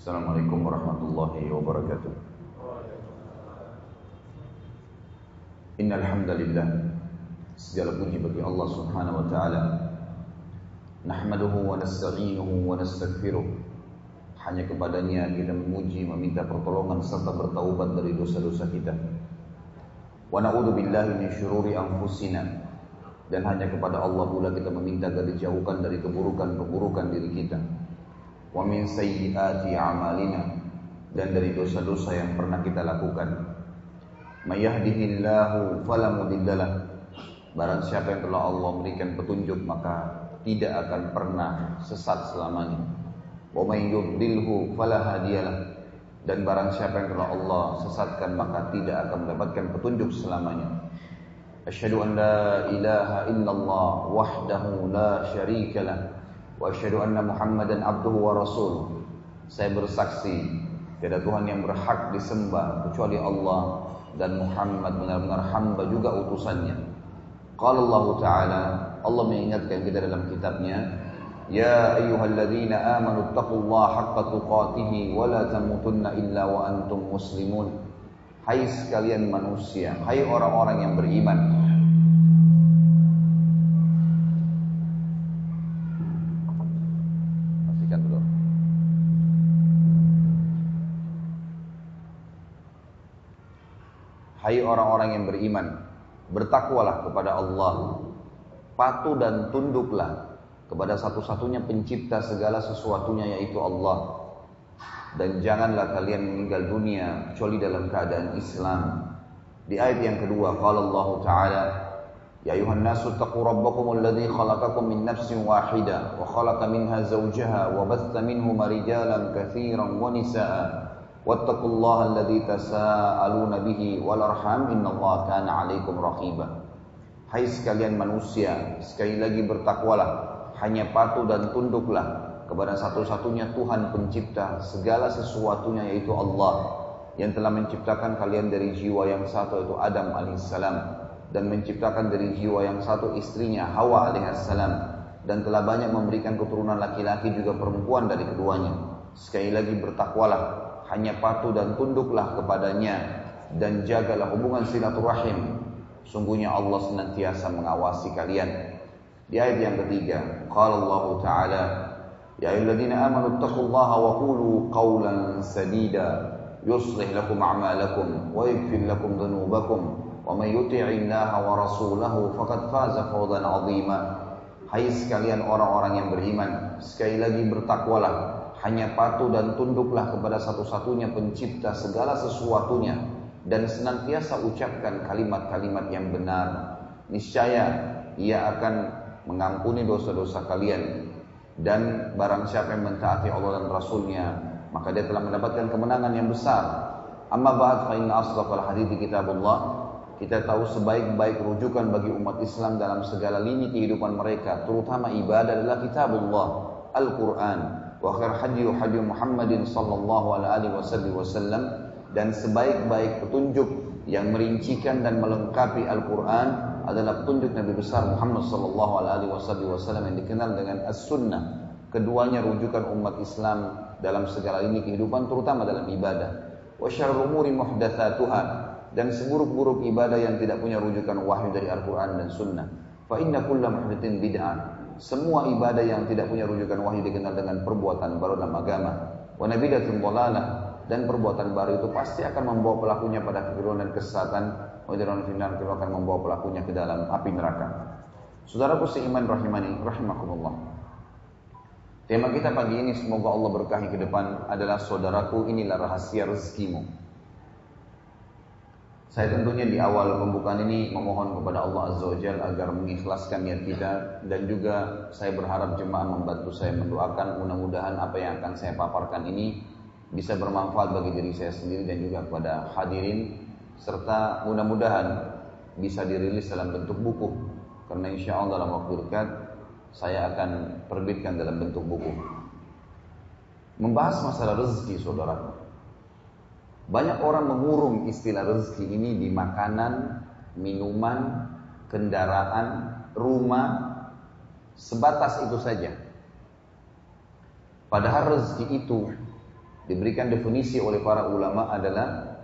Assalamualaikum warahmatullahi wabarakatuh. Innal hamdalillah segala puji bagi Allah Subhanahu wa taala. Nahmaduhu wa nasta'inuhu wa nastaghfiruh. Hanya kepadanya kita memuji, meminta pertolongan serta bertaubat dari dosa-dosa kita. Wa na'udzu billahi min syururi anfusina. Dan hanya kepada Allah pula kita meminta agar dijauhkan dari keburukan-keburukan diri kita wa min sayyiati a'malina dan dari dosa-dosa yang pernah kita lakukan. May yahdihillahu fala mudhillalah. Barang siapa yang telah Allah berikan petunjuk maka tidak akan pernah sesat selamanya. Wa may yudlilhu fala hadiyalah. Dan barang siapa yang telah Allah sesatkan maka tidak akan mendapatkan petunjuk selamanya. Asyhadu an la ilaha illallah wahdahu la syarika lah wa asyhadu anna Muhammadan abduhu wa rasul. Saya bersaksi tiada Tuhan yang berhak disembah kecuali Allah dan Muhammad benar-benar hamba juga utusannya. Qala Allah Ta'ala, Allah mengingatkan kita dalam kitabnya, Ya ayyuhalladzina amanu taqullaha haqqa tuqatih wa la tamutunna illa wa antum muslimun. Hai sekalian manusia, hai orang-orang yang beriman, Hai orang-orang yang beriman, bertakwalah kepada Allah, patuh dan tunduklah kepada satu-satunya pencipta segala sesuatunya yaitu Allah. Dan janganlah kalian meninggal dunia kecuali dalam keadaan Islam. Di ayat yang kedua, qala Allah Ta'ala, Ya ayuhan nasu taqu rabbakum alladhi khalaqakum min nafsin wahida wa khalaqa minha zawjaha wa batha minhuma rijalan katsiran wa nisaa واتقوا الله الذي تساءلون به والارham innallaha kana 'alaikum raqiba Hai sekalian manusia sekali lagi bertakwalah hanya patuh dan tunduklah kepada satu-satunya Tuhan pencipta segala sesuatunya yaitu Allah yang telah menciptakan kalian dari jiwa yang satu yaitu Adam alaihissalam dan menciptakan dari jiwa yang satu istrinya Hawa alaihissalam dan telah banyak memberikan keturunan laki-laki juga perempuan dari keduanya sekali lagi bertakwalah hanya patuh dan tunduklah kepadanya dan jagalah hubungan silaturahim. Sungguhnya Allah senantiasa mengawasi kalian. Di ayat yang ketiga, qala Allah Ta'ala, Ya ayyuhalladzina amanu taqullaha wa qulu qawlan sadida yuslih lakum a'malakum wa yaghfir lakum dhunubakum wa may yuti'illaha wa rasulahu faqad faza fawzan 'azima. Hai sekalian orang-orang yang beriman, sekali lagi bertakwalah hanya patuh dan tunduklah kepada satu-satunya pencipta segala sesuatunya dan senantiasa ucapkan kalimat-kalimat yang benar. Niscaya ia akan mengampuni dosa-dosa kalian. Dan barang siapa yang mentaati Allah dan Rasulnya maka dia telah mendapatkan kemenangan yang besar. Amma ba'd fa inna asdaqal hadithi kitabullah. Kita tahu sebaik-baik rujukan bagi umat Islam dalam segala lini kehidupan mereka terutama ibadah adalah kitabullah Al-Quran wa khair hadi hadi Muhammadin sallallahu alaihi wasallam dan sebaik-baik petunjuk yang merincikan dan melengkapi Al-Qur'an adalah petunjuk Nabi besar Muhammad sallallahu alaihi wasallam yang dikenal dengan As-Sunnah. Keduanya rujukan umat Islam dalam segala ini kehidupan terutama dalam ibadah. Wa syarrul umuri muhdatsatuha dan seburuk-buruk ibadah yang tidak punya rujukan wahyu dari Al-Qur'an dan Sunnah. Fa inna kulla bid'ah semua ibadah yang tidak punya rujukan wahyu dikenal dengan perbuatan baru dalam agama. Wa nabidatun dhalalah dan perbuatan baru itu pasti akan membawa pelakunya pada kekeliruan dan kesesatan. Wajarun finar itu akan membawa pelakunya ke dalam api neraka. Saudaraku seiman rahimani rahimakumullah. Tema kita pagi ini semoga Allah berkahi ke depan adalah saudaraku inilah rahasia rezekimu. Saya tentunya di awal pembukaan ini memohon kepada Allah Azza wa Jal agar mengikhlaskan niat kita dan juga saya berharap jemaah membantu saya mendoakan. Mudah-mudahan apa yang akan saya paparkan ini bisa bermanfaat bagi diri saya sendiri dan juga kepada hadirin. Serta mudah-mudahan bisa dirilis dalam bentuk buku. Karena insya Allah dalam waktu dekat saya akan terbitkan dalam bentuk buku. Membahas masalah rezeki saudara banyak orang mengurung istilah rezeki ini di makanan, minuman, kendaraan, rumah, sebatas itu saja. Padahal rezeki itu diberikan definisi oleh para ulama adalah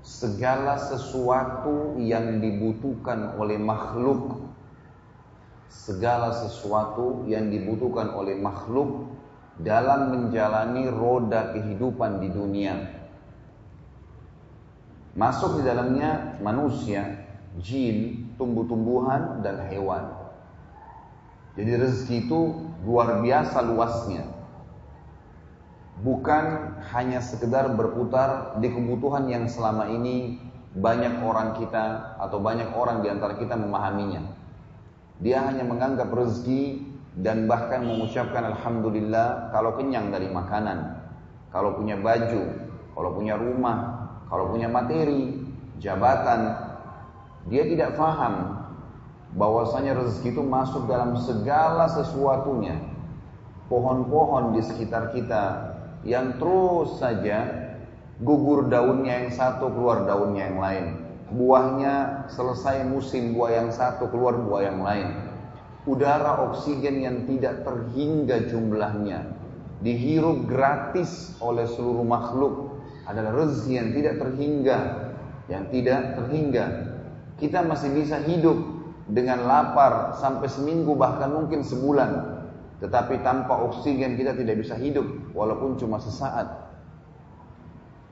segala sesuatu yang dibutuhkan oleh makhluk segala sesuatu yang dibutuhkan oleh makhluk dalam menjalani roda kehidupan di dunia masuk di dalamnya manusia jin tumbuh-tumbuhan dan hewan jadi rezeki itu luar biasa luasnya bukan hanya sekedar berputar di kebutuhan yang selama ini banyak orang kita atau banyak orang di antara kita memahaminya. Dia hanya menganggap rezeki dan bahkan mengucapkan alhamdulillah kalau kenyang dari makanan, kalau punya baju, kalau punya rumah, kalau punya materi, jabatan. Dia tidak faham bahwasanya rezeki itu masuk dalam segala sesuatunya. Pohon-pohon di sekitar kita, yang terus saja gugur daunnya yang satu keluar daunnya yang lain. Buahnya selesai musim buah yang satu keluar buah yang lain. Udara oksigen yang tidak terhingga jumlahnya dihirup gratis oleh seluruh makhluk adalah rezeki yang tidak terhingga, yang tidak terhingga. Kita masih bisa hidup dengan lapar sampai seminggu bahkan mungkin sebulan tetapi tanpa oksigen kita tidak bisa hidup walaupun cuma sesaat.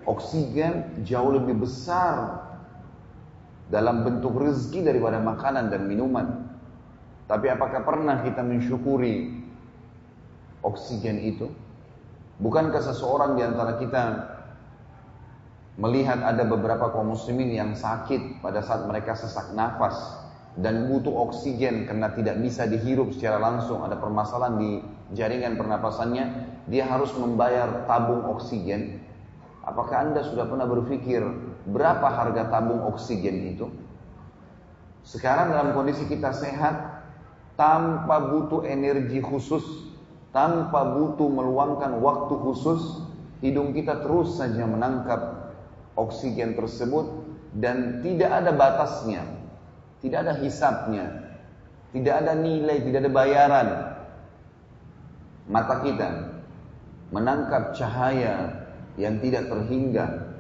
Oksigen jauh lebih besar dalam bentuk rezeki daripada makanan dan minuman. Tapi apakah pernah kita mensyukuri oksigen itu? Bukankah seseorang di antara kita melihat ada beberapa kaum muslimin yang sakit pada saat mereka sesak nafas dan butuh oksigen karena tidak bisa dihirup secara langsung, ada permasalahan di jaringan pernapasannya, dia harus membayar tabung oksigen. Apakah Anda sudah pernah berpikir berapa harga tabung oksigen itu? Sekarang dalam kondisi kita sehat, tanpa butuh energi khusus, tanpa butuh meluangkan waktu khusus, hidung kita terus saja menangkap oksigen tersebut dan tidak ada batasnya tidak ada hisapnya. Tidak ada nilai, tidak ada bayaran. Mata kita menangkap cahaya yang tidak terhingga.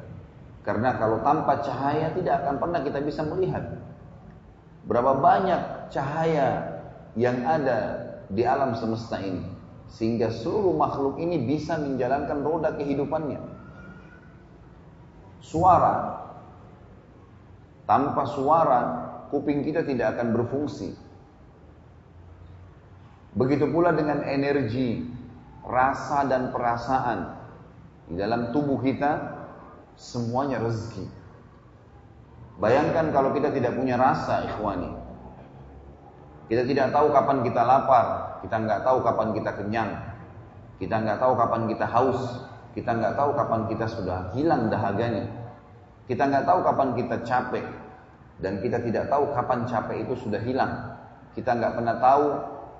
Karena kalau tanpa cahaya tidak akan pernah kita bisa melihat. Berapa banyak cahaya yang ada di alam semesta ini. Sehingga seluruh makhluk ini bisa menjalankan roda kehidupannya. Suara. Tanpa suara kuping kita tidak akan berfungsi. Begitu pula dengan energi, rasa dan perasaan di dalam tubuh kita semuanya rezeki. Bayangkan kalau kita tidak punya rasa, ikhwani. Kita tidak tahu kapan kita lapar, kita nggak tahu kapan kita kenyang, kita nggak tahu kapan kita haus, kita nggak tahu kapan kita sudah hilang dahaganya, kita nggak tahu kapan kita capek, dan kita tidak tahu kapan capek itu sudah hilang. Kita nggak pernah tahu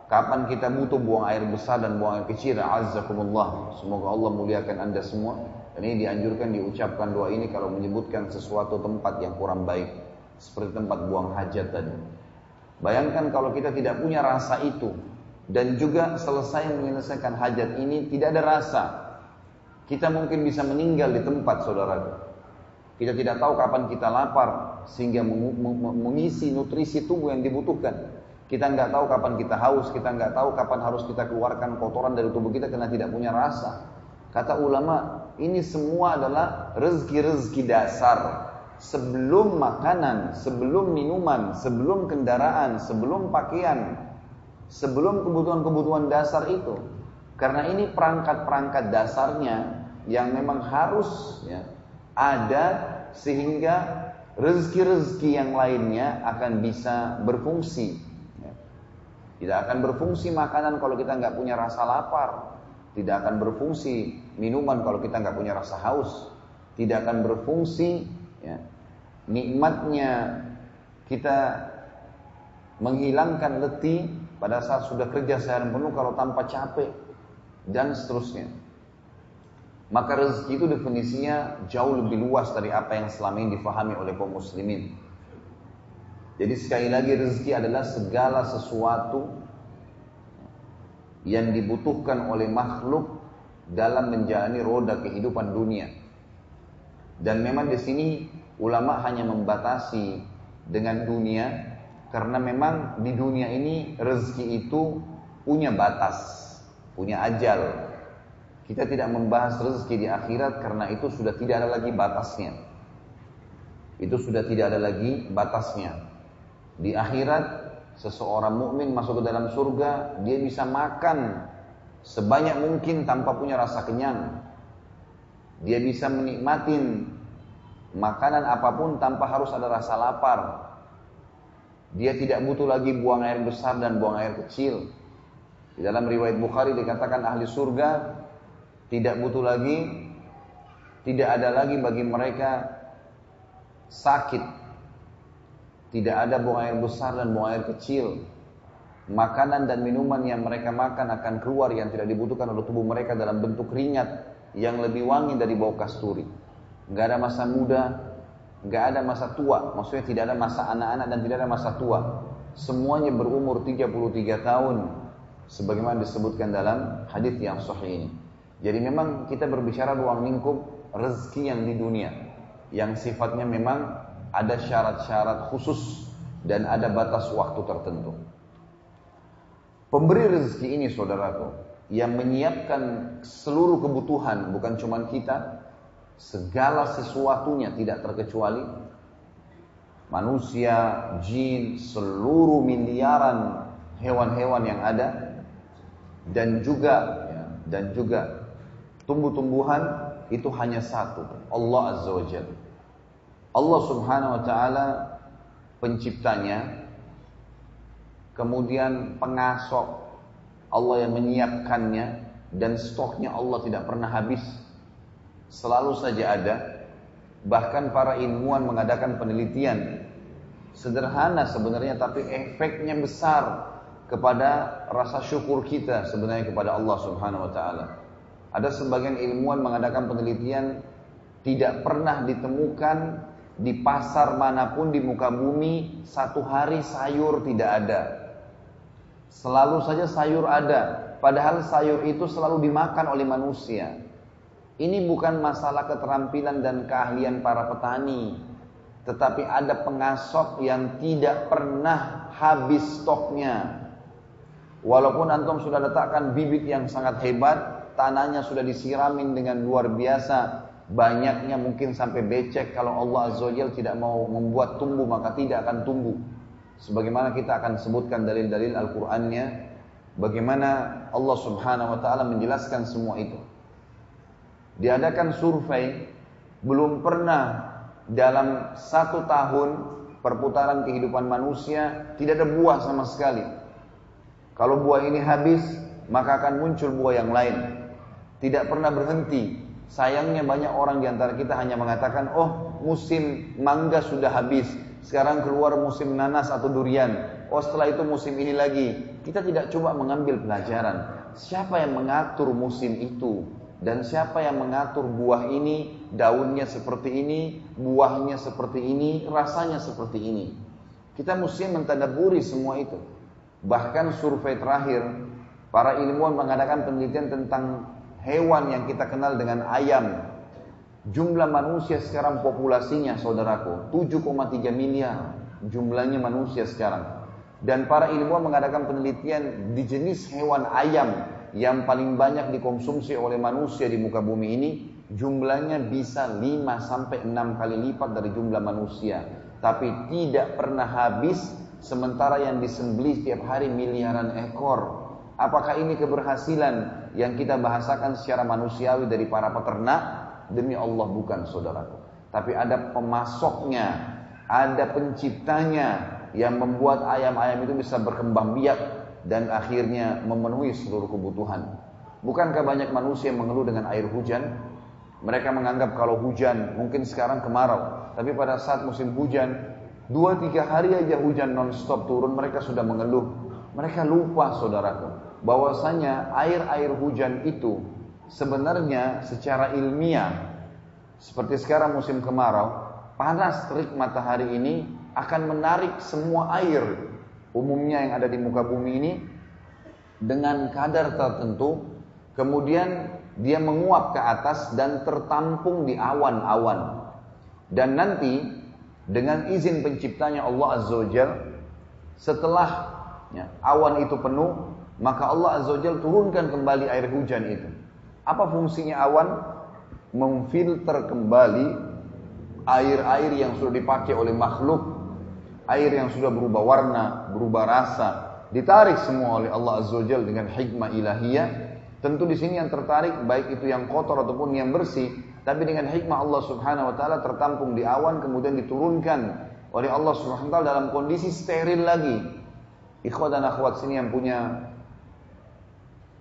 kapan kita butuh buang air besar dan buang air kecil. Azzakumullah. Semoga Allah muliakan anda semua. Dan ini dianjurkan diucapkan doa ini kalau menyebutkan sesuatu tempat yang kurang baik. Seperti tempat buang hajat tadi. Bayangkan kalau kita tidak punya rasa itu. Dan juga selesai menyelesaikan hajat ini tidak ada rasa. Kita mungkin bisa meninggal di tempat saudara. Kita tidak tahu kapan kita lapar sehingga mengisi nutrisi tubuh yang dibutuhkan. Kita nggak tahu kapan kita haus, kita nggak tahu kapan harus kita keluarkan kotoran dari tubuh kita karena tidak punya rasa. Kata ulama, ini semua adalah rezeki-rezeki dasar. Sebelum makanan, sebelum minuman, sebelum kendaraan, sebelum pakaian, sebelum kebutuhan-kebutuhan dasar itu. Karena ini perangkat-perangkat dasarnya yang memang harus ya, ada sehingga rezeki-rezeki yang lainnya akan bisa berfungsi. Ya. Tidak akan berfungsi makanan kalau kita nggak punya rasa lapar. Tidak akan berfungsi minuman kalau kita nggak punya rasa haus. Tidak akan berfungsi ya, nikmatnya kita menghilangkan letih pada saat sudah kerja seharian penuh kalau tanpa capek dan seterusnya. Maka rezeki itu definisinya jauh lebih luas dari apa yang selama ini difahami oleh kaum muslimin. Jadi sekali lagi rezeki adalah segala sesuatu yang dibutuhkan oleh makhluk dalam menjalani roda kehidupan dunia. Dan memang di sini ulama hanya membatasi dengan dunia karena memang di dunia ini rezeki itu punya batas, punya ajal. Kita tidak membahas rezeki di akhirat karena itu sudah tidak ada lagi batasnya. Itu sudah tidak ada lagi batasnya. Di akhirat seseorang mukmin masuk ke dalam surga, dia bisa makan sebanyak mungkin tanpa punya rasa kenyang. Dia bisa menikmati makanan apa pun tanpa harus ada rasa lapar. Dia tidak butuh lagi buang air besar dan buang air kecil. Di dalam riwayat Bukhari dikatakan ahli surga tidak butuh lagi, tidak ada lagi bagi mereka sakit. Tidak ada buang air besar dan buang air kecil. Makanan dan minuman yang mereka makan akan keluar yang tidak dibutuhkan oleh tubuh mereka dalam bentuk ringat yang lebih wangi dari bau kasturi. Gak ada masa muda, gak ada masa tua. Maksudnya tidak ada masa anak-anak dan tidak ada masa tua. Semuanya berumur 33 tahun. Sebagaimana disebutkan dalam hadis yang sahih ini. Jadi memang kita berbicara ruang lingkup rezeki yang di dunia yang sifatnya memang ada syarat-syarat khusus dan ada batas waktu tertentu. Pemberi rezeki ini saudaraku yang menyiapkan seluruh kebutuhan bukan cuma kita, segala sesuatunya tidak terkecuali manusia, jin, seluruh miliaran hewan-hewan yang ada dan juga ya, dan juga tumbuh-tumbuhan itu hanya satu, Allah Azza wa Jalla. Allah Subhanahu wa taala penciptanya, kemudian pengasok Allah yang menyiapkannya dan stoknya Allah tidak pernah habis. Selalu saja ada. Bahkan para ilmuwan mengadakan penelitian sederhana sebenarnya tapi efeknya besar kepada rasa syukur kita sebenarnya kepada Allah Subhanahu wa taala. Ada sebagian ilmuwan mengadakan penelitian tidak pernah ditemukan di pasar mana pun di muka bumi satu hari sayur tidak ada. Selalu saja sayur ada, padahal sayur itu selalu dimakan oleh manusia. Ini bukan masalah keterampilan dan keahlian para petani, tetapi ada pengasok yang tidak pernah habis stoknya. Walaupun antum sudah letakkan bibit yang sangat hebat, tanahnya sudah disiramin dengan luar biasa, banyaknya mungkin sampai becek kalau Allah Azza wa tidak mau membuat tumbuh maka tidak akan tumbuh. Sebagaimana kita akan sebutkan dalil-dalil Al-Qur'annya bagaimana Allah Subhanahu wa taala menjelaskan semua itu. Diadakan survei belum pernah dalam satu tahun perputaran kehidupan manusia tidak ada buah sama sekali. Kalau buah ini habis, maka akan muncul buah yang lain. Tidak pernah berhenti. Sayangnya banyak orang di antara kita hanya mengatakan, oh musim mangga sudah habis. Sekarang keluar musim nanas atau durian. Oh setelah itu musim ini lagi. Kita tidak coba mengambil pelajaran. Siapa yang mengatur musim itu? Dan siapa yang mengatur buah ini, daunnya seperti ini, buahnya seperti ini, rasanya seperti ini. Kita mesti mentadaburi semua itu. Bahkan survei terakhir, para ilmuwan mengadakan penelitian tentang hewan yang kita kenal dengan ayam. Jumlah manusia sekarang populasinya saudaraku 7,3 miliar jumlahnya manusia sekarang. Dan para ilmuwan mengadakan penelitian di jenis hewan ayam yang paling banyak dikonsumsi oleh manusia di muka bumi ini jumlahnya bisa 5 sampai 6 kali lipat dari jumlah manusia. Tapi tidak pernah habis sementara yang disembelih setiap hari miliaran ekor. Apakah ini keberhasilan yang kita bahasakan secara manusiawi dari para peternak? Demi Allah bukan saudaraku. Tapi ada pemasoknya, ada penciptanya yang membuat ayam-ayam itu bisa berkembang biak dan akhirnya memenuhi seluruh kebutuhan. Bukankah banyak manusia yang mengeluh dengan air hujan? Mereka menganggap kalau hujan mungkin sekarang kemarau, tapi pada saat musim hujan dua tiga hari aja hujan non stop turun mereka sudah mengeluh. Mereka lupa saudaraku bahwasanya air-air hujan itu sebenarnya secara ilmiah seperti sekarang musim kemarau, panas terik matahari ini akan menarik semua air umumnya yang ada di muka bumi ini dengan kadar tertentu, kemudian dia menguap ke atas dan tertampung di awan-awan. Dan nanti dengan izin penciptanya Allah Azza wa setelah ya, awan itu penuh, maka Allah Azza wa turunkan kembali air hujan itu. Apa fungsinya awan? Memfilter kembali air-air yang sudah dipakai oleh makhluk, air yang sudah berubah warna, berubah rasa, ditarik semua oleh Allah Azza wa dengan hikmah ilahiyah. Tentu di sini yang tertarik baik itu yang kotor ataupun yang bersih, tapi dengan hikmah Allah Subhanahu wa taala tertampung di awan kemudian diturunkan oleh Allah Subhanahu wa taala dalam kondisi steril lagi. Ikhwat dan akhwat sini yang punya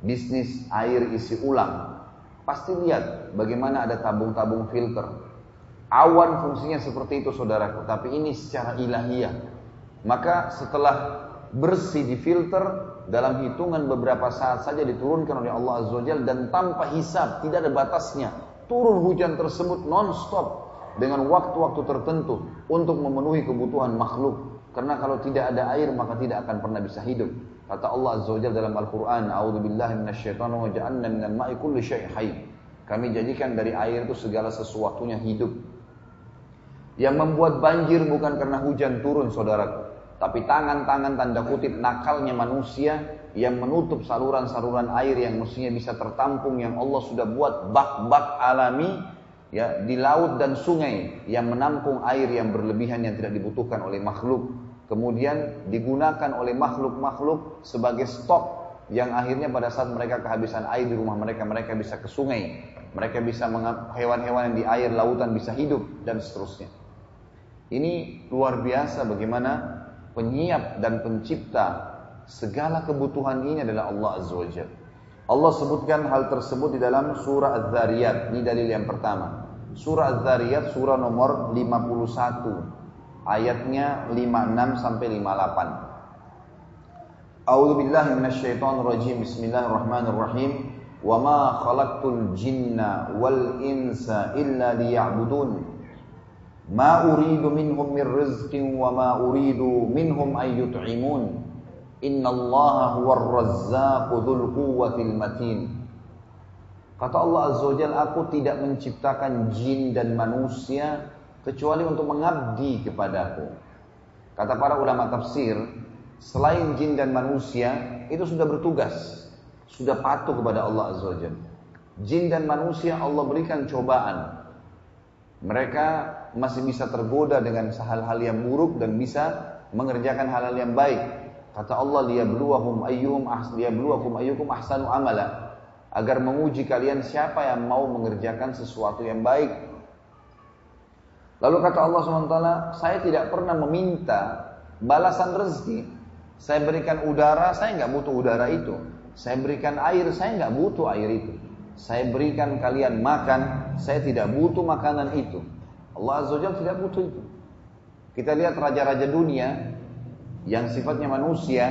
bisnis air isi ulang, pasti lihat bagaimana ada tabung-tabung filter. Awan fungsinya seperti itu saudaraku, tapi ini secara ilahiyah. Maka setelah bersih di filter dalam hitungan beberapa saat saja diturunkan oleh Allah Azza Wajalla dan tanpa hisab, tidak ada batasnya. Turun hujan tersebut non-stop dengan waktu-waktu tertentu untuk memenuhi kebutuhan makhluk. Karena kalau tidak ada air maka tidak akan pernah bisa hidup. Kata Allah Azza Wajalla dalam Al-Quran, A'udhu billahi minasyaitanir wa ja'alna minal ma'i kulli syai' hayy. Kami jadikan dari air itu segala sesuatunya hidup. Yang membuat banjir bukan karena hujan turun saudaraku tapi tangan-tangan tanda kutip nakalnya manusia yang menutup saluran-saluran air yang mestinya bisa tertampung yang Allah sudah buat bak-bak alami ya di laut dan sungai yang menampung air yang berlebihan yang tidak dibutuhkan oleh makhluk kemudian digunakan oleh makhluk-makhluk sebagai stok yang akhirnya pada saat mereka kehabisan air di rumah mereka mereka bisa ke sungai mereka bisa hewan-hewan yang di air lautan bisa hidup dan seterusnya ini luar biasa bagaimana penyiap dan pencipta segala kebutuhan ini adalah Allah Azza wa Allah sebutkan hal tersebut di dalam surah Az-Zariyat. Ini dalil yang pertama. Surah Az-Zariyat surah nomor 51. Ayatnya 56 sampai 58. A'udzu billahi minasyaitonir rajim. Bismillahirrahmanirrahim. Wa ma khalaqtul jinna wal insa illa liya'budun. Ma uridu minhum min rizqin wa ma uridu minhum an yut'imun. Inna Allah huwar razzaqu dzul quwwatil matin. Kata Allah Azza wa aku tidak menciptakan jin dan manusia kecuali untuk mengabdi kepadaku. Kata para ulama tafsir, selain jin dan manusia itu sudah bertugas, sudah patuh kepada Allah Azza wa Jin dan manusia Allah berikan cobaan. Mereka masih bisa tergoda dengan hal-hal yang buruk dan bisa mengerjakan hal-hal yang baik. Kata Allah liyabluwahum ayyuhum liyabluwakum ayyukum ahsanu amala. Agar menguji kalian siapa yang mau mengerjakan sesuatu yang baik. Lalu kata Allah SWT, saya tidak pernah meminta balasan rezeki. Saya berikan udara, saya nggak butuh udara itu. Saya berikan air, saya nggak butuh air itu. Saya berikan kalian makan, saya tidak butuh makanan itu. Allah Azza tidak butuh itu. Kita lihat raja-raja dunia yang sifatnya manusia,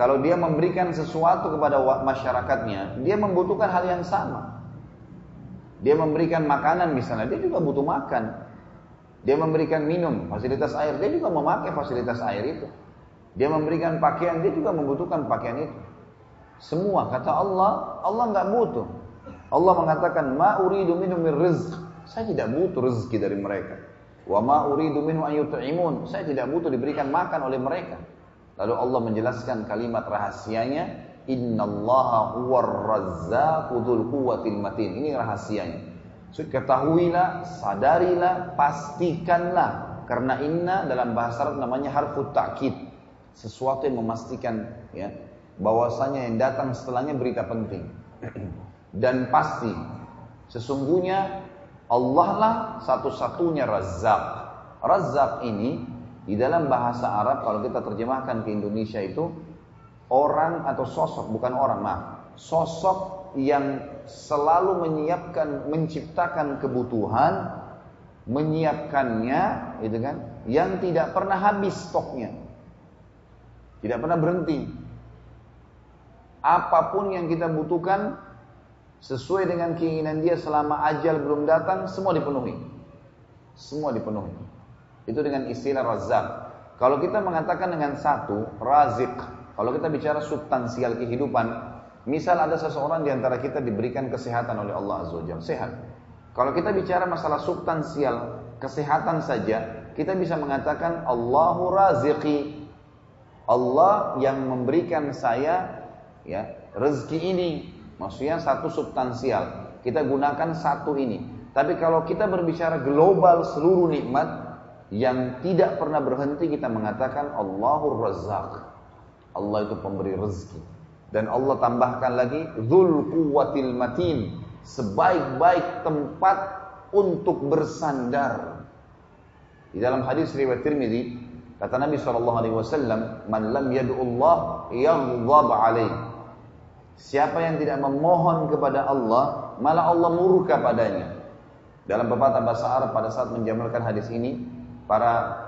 kalau dia memberikan sesuatu kepada masyarakatnya, dia membutuhkan hal yang sama. Dia memberikan makanan misalnya, dia juga butuh makan. Dia memberikan minum, fasilitas air, dia juga memakai fasilitas air itu. Dia memberikan pakaian, dia juga membutuhkan pakaian itu. Semua kata Allah, Allah nggak butuh. Allah mengatakan ma uridu minhum min rizq. Saya tidak butuh rezeki dari mereka. Wa ma uridu minhum an yut'imun. Saya tidak butuh diberikan makan oleh mereka. Lalu Allah menjelaskan kalimat rahasianya, innallaha huwar matin. Ini rahasianya. So, ketahuilah, sadarilah, pastikanlah karena inna dalam bahasa Arab namanya harfu ta'kid. Sesuatu yang memastikan ya, bahwasanya yang datang setelahnya berita penting dan pasti sesungguhnya Allah lah satu-satunya Razzaq. Razzaq ini di dalam bahasa Arab kalau kita terjemahkan ke Indonesia itu orang atau sosok bukan orang nah sosok yang selalu menyiapkan menciptakan kebutuhan menyiapkannya gitu kan yang tidak pernah habis stoknya tidak pernah berhenti apa pun yang kita butuhkan sesuai dengan keinginan dia selama ajal belum datang semua dipenuhi. Semua dipenuhi. Itu dengan istilah razak. Kalau kita mengatakan dengan satu razik, kalau kita bicara substansial kehidupan, Misal ada seseorang di antara kita diberikan kesehatan oleh Allah Azza wa sehat. Kalau kita bicara masalah substansial, kesehatan saja, kita bisa mengatakan Allahu raziqi. Allah yang memberikan saya ya rezeki ini. Maksudnya satu substansial. Kita gunakan satu ini. Tapi kalau kita berbicara global seluruh nikmat yang tidak pernah berhenti kita mengatakan Allahur Razzaq. Allah itu pemberi rezeki. Dan Allah tambahkan lagi Dzul Quwwatil Matin, sebaik-baik tempat untuk bersandar. Di dalam hadis riwayat Tirmidzi, kata Nabi wasallam, "Man lam yad'ullah yaghdab alaih." Siapa yang tidak memohon kepada Allah, malah Allah murka padanya. Dalam pepatah bahasa Arab pada saat menjamalkan hadis ini, para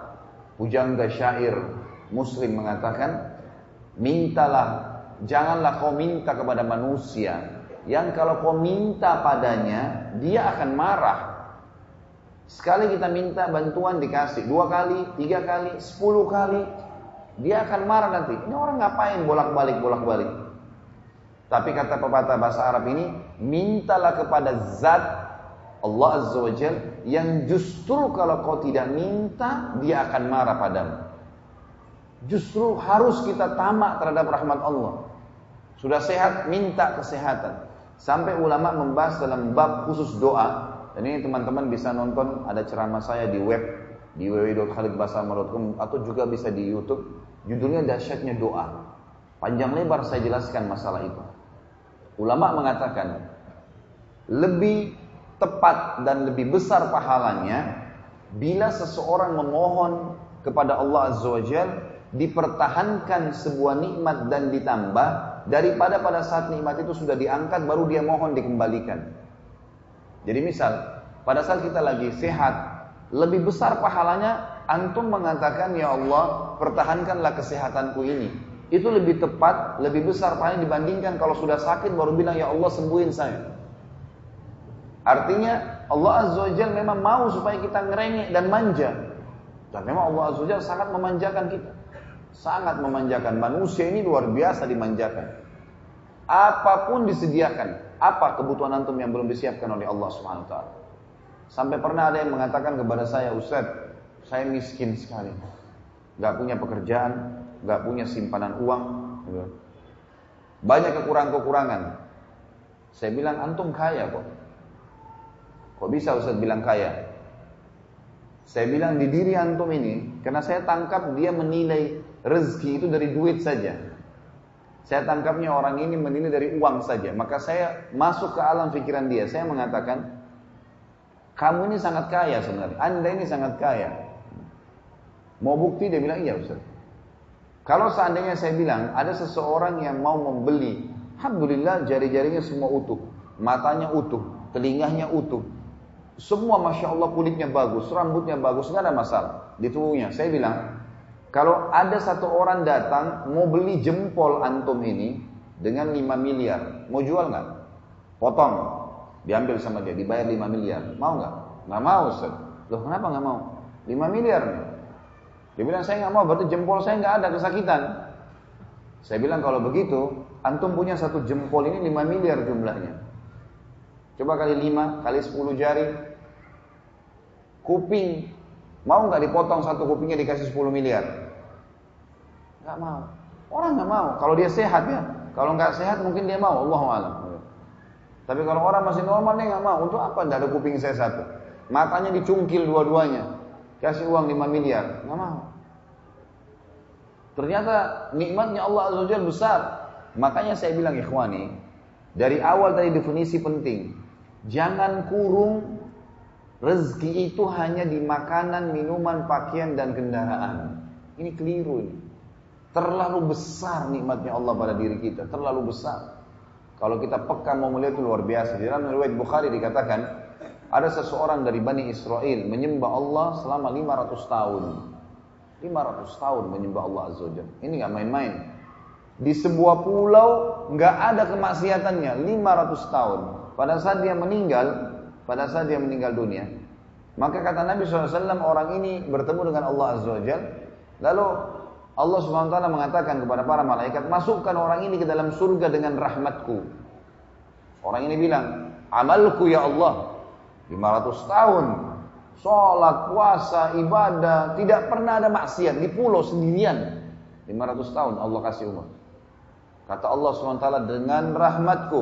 pujangga syair muslim mengatakan, "Mintalah, janganlah kau minta kepada manusia yang kalau kau minta padanya, dia akan marah. Sekali kita minta bantuan dikasih, dua kali, tiga kali, sepuluh kali, dia akan marah nanti. Ini orang ngapain bolak-balik, bolak-balik. Tapi kata pepatah bahasa Arab ini, mintalah kepada zat Allah Azza wa yang justru kalau kau tidak minta, dia akan marah padamu. Justru harus kita tamak terhadap rahmat Allah. Sudah sehat, minta kesehatan. Sampai ulama membahas dalam bab khusus doa. Dan ini teman-teman bisa nonton ada ceramah saya di web di www.khalidbasama.com atau juga bisa di YouTube. Judulnya dahsyatnya doa. Panjang lebar saya jelaskan masalah itu. Ulama mengatakan lebih tepat dan lebih besar pahalanya bila seseorang memohon kepada Allah Azza wa Jal dipertahankan sebuah nikmat dan ditambah daripada pada saat nikmat itu sudah diangkat baru dia mohon dikembalikan. Jadi misal pada saat kita lagi sehat lebih besar pahalanya antum mengatakan ya Allah pertahankanlah kesehatanku ini. Itu lebih tepat, lebih besar pahalanya dibandingkan kalau sudah sakit baru bilang ya Allah sembuhin saya. Artinya Allah Azza wa memang mau supaya kita ngerengek dan manja. Dan memang Allah Azza wa sangat memanjakan kita. Sangat memanjakan. Manusia ini luar biasa dimanjakan. Apa pun disediakan. Apa kebutuhan antum yang belum disiapkan oleh Allah Subhanahu taala? Sampai pernah ada yang mengatakan kepada saya, Ustaz, saya miskin sekali. Gak punya pekerjaan, gak punya simpanan uang. Banyak kekurangan-kekurangan. Saya bilang, antum kaya kok. Kok bisa Ustaz bilang kaya? Saya bilang di diri antum ini, karena saya tangkap dia menilai rezeki itu dari duit saja. Saya tangkapnya orang ini menilai dari uang saja. Maka saya masuk ke alam pikiran dia. Saya mengatakan, kamu ini sangat kaya sebenarnya. Anda ini sangat kaya. Mau bukti? Dia bilang, iya Ustaz. Kalau seandainya saya bilang, ada seseorang yang mau membeli, Alhamdulillah jari-jarinya semua utuh. Matanya utuh, telinganya utuh. Semua Masya Allah kulitnya bagus, rambutnya bagus, nggak ada masalah di tubuhnya. Saya bilang, kalau ada satu orang datang mau beli jempol antum ini dengan 5 miliar, mau jual nggak? Potong, diambil sama dia, dibayar 5 miliar. Mau nggak? Nggak mau, Ustaz. Loh kenapa nggak mau? 5 miliar. Dia bilang saya nggak mau, berarti jempol saya nggak ada kesakitan. Saya bilang kalau begitu, antum punya satu jempol ini 5 miliar jumlahnya. Coba kali 5, kali 10 jari. Kuping, mau nggak dipotong satu kupingnya dikasih 10 miliar? Nggak mau. Orang nggak mau. Kalau dia sehat ya. Kalau nggak sehat mungkin dia mau. Allah alam. Tapi kalau orang masih normal dia nggak mau. Untuk apa? Tidak ada kuping saya satu. Matanya dicungkil dua-duanya. Kasih uang 5 miliar. Nggak mau. Ternyata nikmatnya Allah Azza Jalla besar. Makanya saya bilang ikhwani, dari awal tadi definisi penting. Jangan kurung rezeki itu hanya di makanan, minuman, pakaian dan kendaraan. Ini keliru ini. Terlalu besar nikmatnya Allah pada diri kita, terlalu besar. Kalau kita peka mau melihat itu luar biasa. Di dalam riwayat Bukhari dikatakan ada seseorang dari Bani Israel menyembah Allah selama 500 tahun. 500 tahun menyembah Allah Azza wa Ini nggak main-main. Di sebuah pulau nggak ada kemaksiatannya 500 tahun. Pada saat dia meninggal, pada saat dia meninggal dunia, maka kata Nabi SAW orang ini bertemu dengan Allah Azza wa Lalu Allah Subhanahu wa taala mengatakan kepada para malaikat, "Masukkan orang ini ke dalam surga dengan rahmatku." Orang ini bilang, "Amalku ya Allah 500 tahun sholat, puasa, ibadah, tidak pernah ada maksiat di pulau sendirian. 500 tahun Allah kasih umur. Kata Allah SWT dengan rahmatku.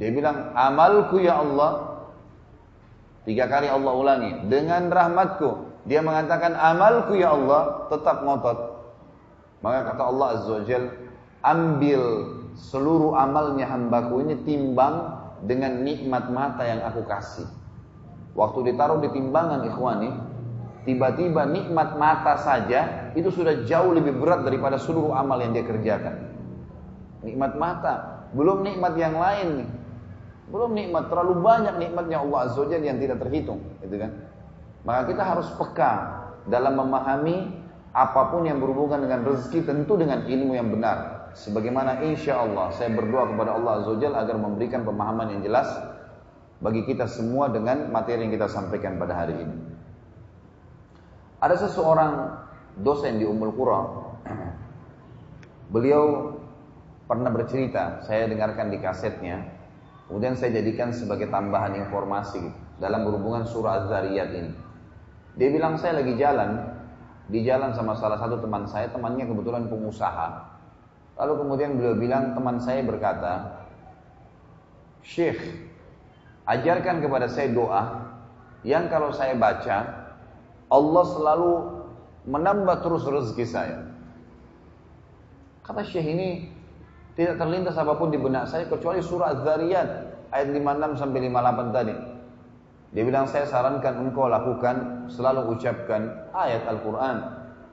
Dia bilang amalku ya Allah. Tiga kali Allah ulangi. Dengan rahmatku. Dia mengatakan amalku ya Allah. Tetap ngotot. Maka kata Allah Azza wa. Ambil seluruh amalnya hambaku ini timbang dengan nikmat mata yang aku kasih. Waktu ditaruh di timbangan ikhwani, tiba-tiba nikmat mata saja itu sudah jauh lebih berat daripada seluruh amal yang dia kerjakan. Nikmat mata, belum nikmat yang lain nih. Belum nikmat, terlalu banyak nikmatnya Allah Azza wa yang tidak terhitung, gitu kan? Maka kita harus peka dalam memahami apa pun yang berhubungan dengan rezeki tentu dengan ilmu yang benar. Sebagaimana insya Allah saya berdoa kepada Allah Azza agar memberikan pemahaman yang jelas bagi kita semua dengan materi yang kita sampaikan pada hari ini. Ada seseorang dosen di Ummul Qura. Beliau pernah bercerita, saya dengarkan di kasetnya. Kemudian saya jadikan sebagai tambahan informasi dalam berhubungan surah Az-Zariyat ini. Dia bilang saya lagi jalan, di jalan sama salah satu teman saya, temannya kebetulan pengusaha. Lalu kemudian beliau bilang, teman saya berkata, Syekh, ajarkan kepada saya doa yang kalau saya baca Allah selalu menambah terus rezeki saya. Kata Syekh ini tidak terlintas apa pun di benak saya kecuali surah Az-Zariyat ayat 56 sampai 58 tadi. Dia bilang saya sarankan engkau lakukan selalu ucapkan ayat Al-Qur'an.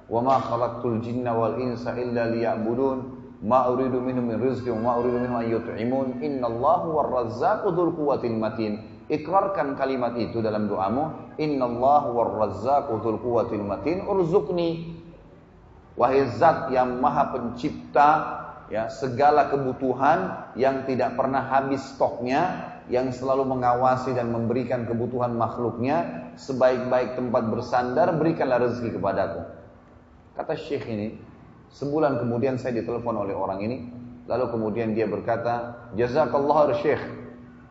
Wa ma khalaqtul jinna wal insa illa liya'budun. Ma uridu minhum min rizqi wa ma uridu minhum an yut'imun. Innallahu warrazzaqu dzul quwwatil matin. Ikrarkan kalimat itu dalam doamu. Innallahu warrazzaqu dzul quwwatil matin. Urzuqni. Wahai zat yang maha pencipta ya segala kebutuhan yang tidak pernah habis stoknya yang selalu mengawasi dan memberikan kebutuhan makhluknya sebaik-baik tempat bersandar berikanlah rezeki kepadaku kata syekh ini Sebulan kemudian saya ditelepon oleh orang ini. Lalu kemudian dia berkata, Jazakallah Syekh.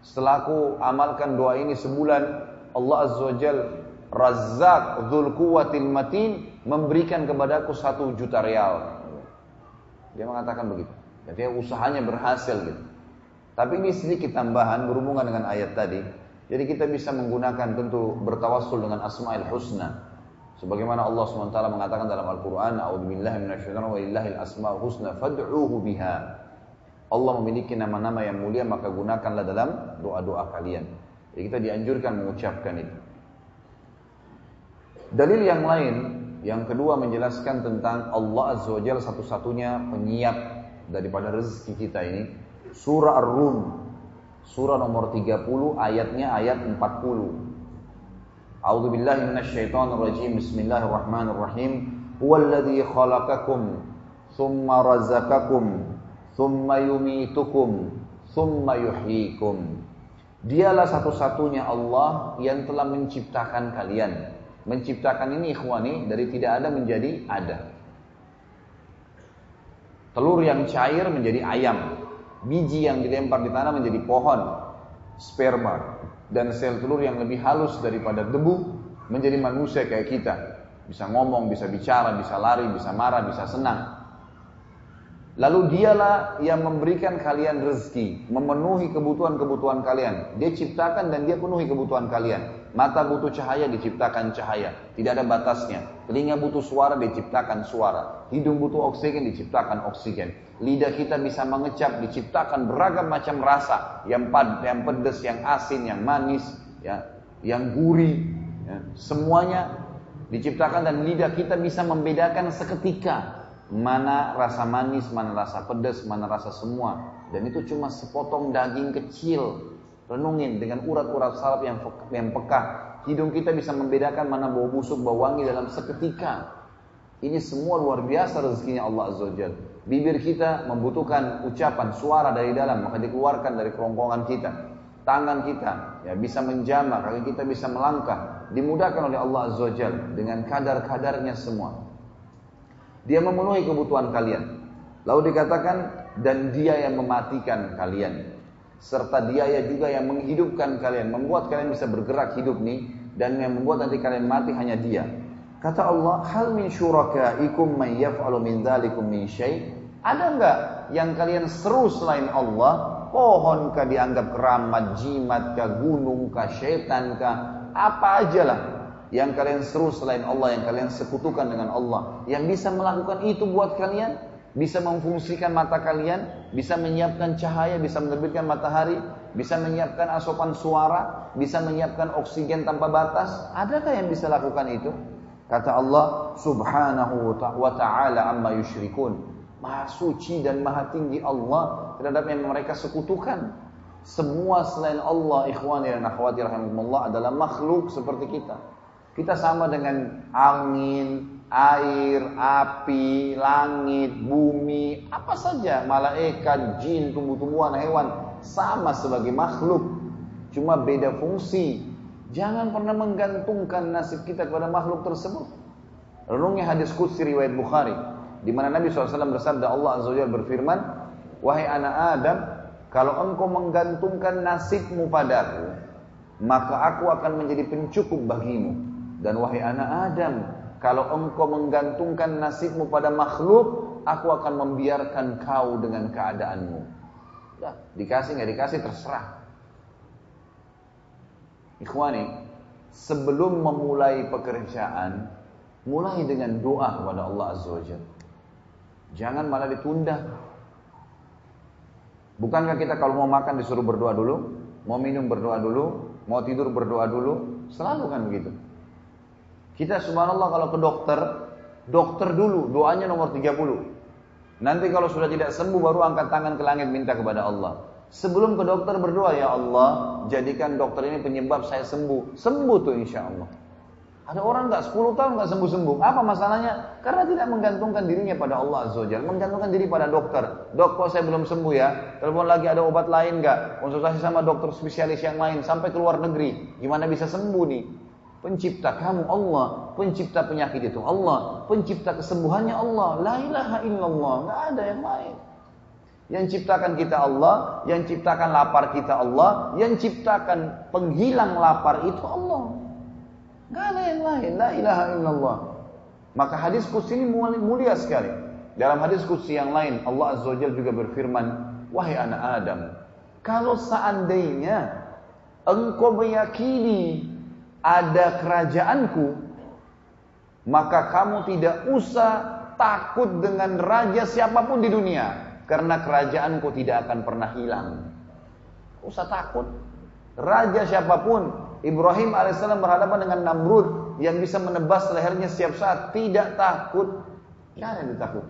Setelah aku amalkan doa ini sebulan, Allah Azza wa Jal, Razak Dhul Quwatil Matin, memberikan kepadaku satu juta real. Dia mengatakan begitu. Jadi usahanya berhasil gitu. Tapi ini sedikit tambahan berhubungan dengan ayat tadi. Jadi kita bisa menggunakan tentu bertawassul dengan Asma'il Husna. Sebagaimana Allah SWT mengatakan dalam Al-Quran, A'udzubillahi minasyaitonir wa illahil asma'ul husna fad'uhu biha. Allah memiliki nama-nama yang mulia maka gunakanlah dalam doa-doa kalian. Jadi kita dianjurkan mengucapkan itu. Dalil yang lain, yang kedua menjelaskan tentang Allah Azza wa Jalla satu-satunya penyiap daripada rezeki kita ini. Surah Ar-Rum. Surah nomor 30 ayatnya ayat 40. A'udzu billahi minasyaitonir rajim. Bismillahirrahmanirrahim. Huwallazi khalaqakum thumma razaqakum thumma yumitukum thumma yuhyikum. Dialah satu-satunya Allah yang telah menciptakan kalian. Menciptakan ini ikhwani dari tidak ada menjadi ada. Telur yang cair menjadi ayam. Biji yang dilempar di tanah menjadi pohon. Sperma dan sel telur yang lebih halus daripada debu menjadi manusia kayak kita. Bisa ngomong, bisa bicara, bisa lari, bisa marah, bisa senang. Lalu dialah yang memberikan kalian rezeki, memenuhi kebutuhan-kebutuhan kalian. Dia ciptakan dan dia penuhi kebutuhan kalian. Mata butuh cahaya, diciptakan cahaya. Tidak ada batasnya. Telinga butuh suara, diciptakan suara. Hidung butuh oksigen, diciptakan oksigen. Lidah kita bisa mengecap, diciptakan beragam macam rasa. Yang pad, yang pedas, yang asin, yang manis, ya, yang gurih. Ya. Semuanya diciptakan dan lidah kita bisa membedakan seketika mana rasa manis, mana rasa pedas, mana rasa semua. Dan itu cuma sepotong daging kecil. Renungin dengan urat-urat salap yang, yang peka. Hidung kita bisa membedakan mana bau busuk, bau wangi dalam seketika. Ini semua luar biasa rezekinya Allah Azza wa Bibir kita membutuhkan ucapan, suara dari dalam, maka dikeluarkan dari kerongkongan kita. Tangan kita ya bisa menjamah, kaki kita bisa melangkah. Dimudahkan oleh Allah Azza wa dengan kadar-kadarnya semua. Dia memenuhi kebutuhan kalian. Lalu dikatakan dan dia yang mematikan kalian serta dia ya juga yang menghidupkan kalian, membuat kalian bisa bergerak hidup nih dan yang membuat nanti kalian mati hanya dia. Kata Allah, hal min syurakaikum man yaf'alu min dzalikum min syai'? Ada enggak yang kalian seru selain Allah? Pohon kah dianggap keramat, jimat kah, gunung kah, syaitan kah, apa aja lah yang kalian seru selain Allah, yang kalian sekutukan dengan Allah, yang bisa melakukan itu buat kalian, bisa memfungsikan mata kalian, bisa menyiapkan cahaya, bisa menerbitkan matahari, bisa menyiapkan asupan suara, bisa menyiapkan oksigen tanpa batas. Adakah yang bisa lakukan itu? Kata Allah Subhanahu wa taala amma yusyrikun. Maha suci dan maha tinggi Allah terhadap yang mereka sekutukan. Semua selain Allah, ikhwani dan akhwati rahimakumullah adalah makhluk seperti kita. Kita sama dengan angin, air, api, langit, bumi, apa saja, malaikat, jin, tumbuh-tumbuhan, hewan, sama sebagai makhluk. Cuma beda fungsi. Jangan pernah menggantungkan nasib kita kepada makhluk tersebut. Renungi hadis kudsi riwayat Bukhari. Di mana Nabi SAW bersabda Allah Azza wa berfirman, Wahai anak Adam, kalau engkau menggantungkan nasibmu padaku, maka aku akan menjadi pencukup bagimu. Dan wahai anak Adam, kalau engkau menggantungkan nasibmu pada makhluk, aku akan membiarkan kau dengan keadaanmu. Ya, dikasih nggak dikasih terserah. Ikhwani, sebelum memulai pekerjaan, mulai dengan doa kepada Allah Azza wa Jangan malah ditunda. Bukankah kita kalau mau makan disuruh berdoa dulu, mau minum berdoa dulu, mau tidur berdoa dulu, selalu kan begitu. Kita subhanallah kalau ke dokter, dokter dulu, doanya nomor 30. Nanti kalau sudah tidak sembuh baru angkat tangan ke langit minta kepada Allah. Sebelum ke dokter berdoa, ya Allah, jadikan dokter ini penyebab saya sembuh. Sembuh tuh insya Allah. Ada orang nggak 10 tahun nggak sembuh-sembuh. Apa masalahnya? Karena tidak menggantungkan dirinya pada Allah Azza menggantungkan diri pada dokter. Dok, kok saya belum sembuh ya? Telepon lagi ada obat lain nggak? Konsultasi sama dokter spesialis yang lain sampai ke luar negeri. Gimana bisa sembuh nih? Pencipta kamu Allah, pencipta penyakit itu Allah, pencipta kesembuhannya Allah. La ilaha illallah, nggak ada yang lain. Yang ciptakan kita Allah, yang ciptakan lapar kita Allah, yang ciptakan penghilang lapar itu Allah. Nggak ada yang lain. La ilaha illallah. Maka hadis kursi ini mulia sekali. Dalam hadis kursi yang lain, Allah Azza wa juga berfirman, Wahai anak Adam, kalau seandainya engkau meyakini ada kerajaanku, maka kamu tidak usah takut dengan raja siapa pun di dunia. Karena kerajaanku tidak akan pernah hilang. Usah takut. Raja siapa pun, Ibrahim alaihissalam berhadapan dengan Namrud yang bisa menebas lehernya setiap saat, tidak takut. Tidak ada yang ditakut.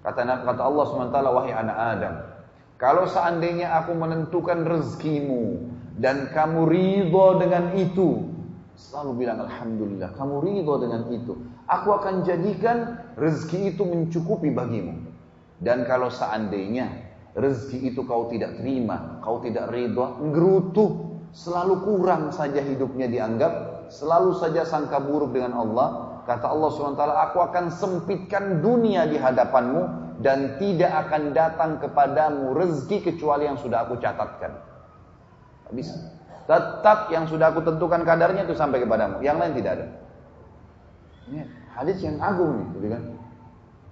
Kata, kata Allah SWT, wahai anak Adam, kalau seandainya aku menentukan rezekimu, dan kamu ridho dengan itu, selalu bilang alhamdulillah, kamu ridho dengan itu. Aku akan jadikan rezeki itu mencukupi bagimu. Dan kalau seandainya rezeki itu kau tidak terima, kau tidak ridho, ngerutu, selalu kurang saja hidupnya dianggap, selalu saja sangka buruk dengan Allah. Kata Allah SWT, aku akan sempitkan dunia di hadapanmu dan tidak akan datang kepadamu rezeki kecuali yang sudah aku catatkan bisa. Tetap yang sudah aku tentukan kadarnya itu sampai kepadamu. Yang lain tidak ada. Ini hadis yang agung nih, gitu kan.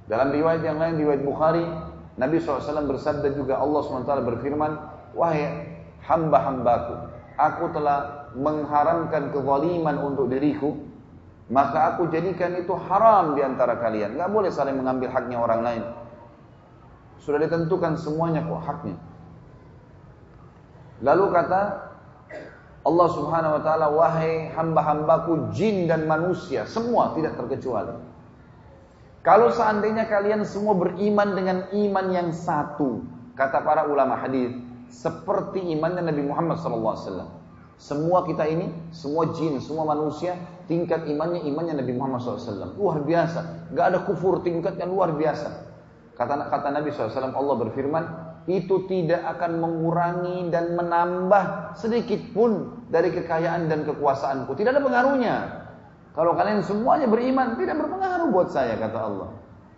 Dalam riwayat yang lain, riwayat Bukhari, Nabi SAW bersabda juga Allah SWT berfirman, Wahai hamba-hambaku, aku telah mengharamkan kezaliman untuk diriku, maka aku jadikan itu haram di antara kalian. Gak boleh saling mengambil haknya orang lain. Sudah ditentukan semuanya kok haknya. Lalu kata Allah Subhanahu wa taala, "Wahai hamba-hambaku jin dan manusia, semua tidak terkecuali." Kalau seandainya kalian semua beriman dengan iman yang satu, kata para ulama hadis, seperti imannya Nabi Muhammad SAW. Semua kita ini, semua jin, semua manusia, tingkat imannya imannya Nabi Muhammad SAW. Luar biasa, gak ada kufur tingkatnya luar biasa. Kata kata Nabi SAW, Allah berfirman, itu tidak akan mengurangi dan menambah sedikit pun dari kekayaan dan kekuasaanku. Tidak ada pengaruhnya. Kalau kalian semuanya beriman, tidak berpengaruh buat saya, kata Allah.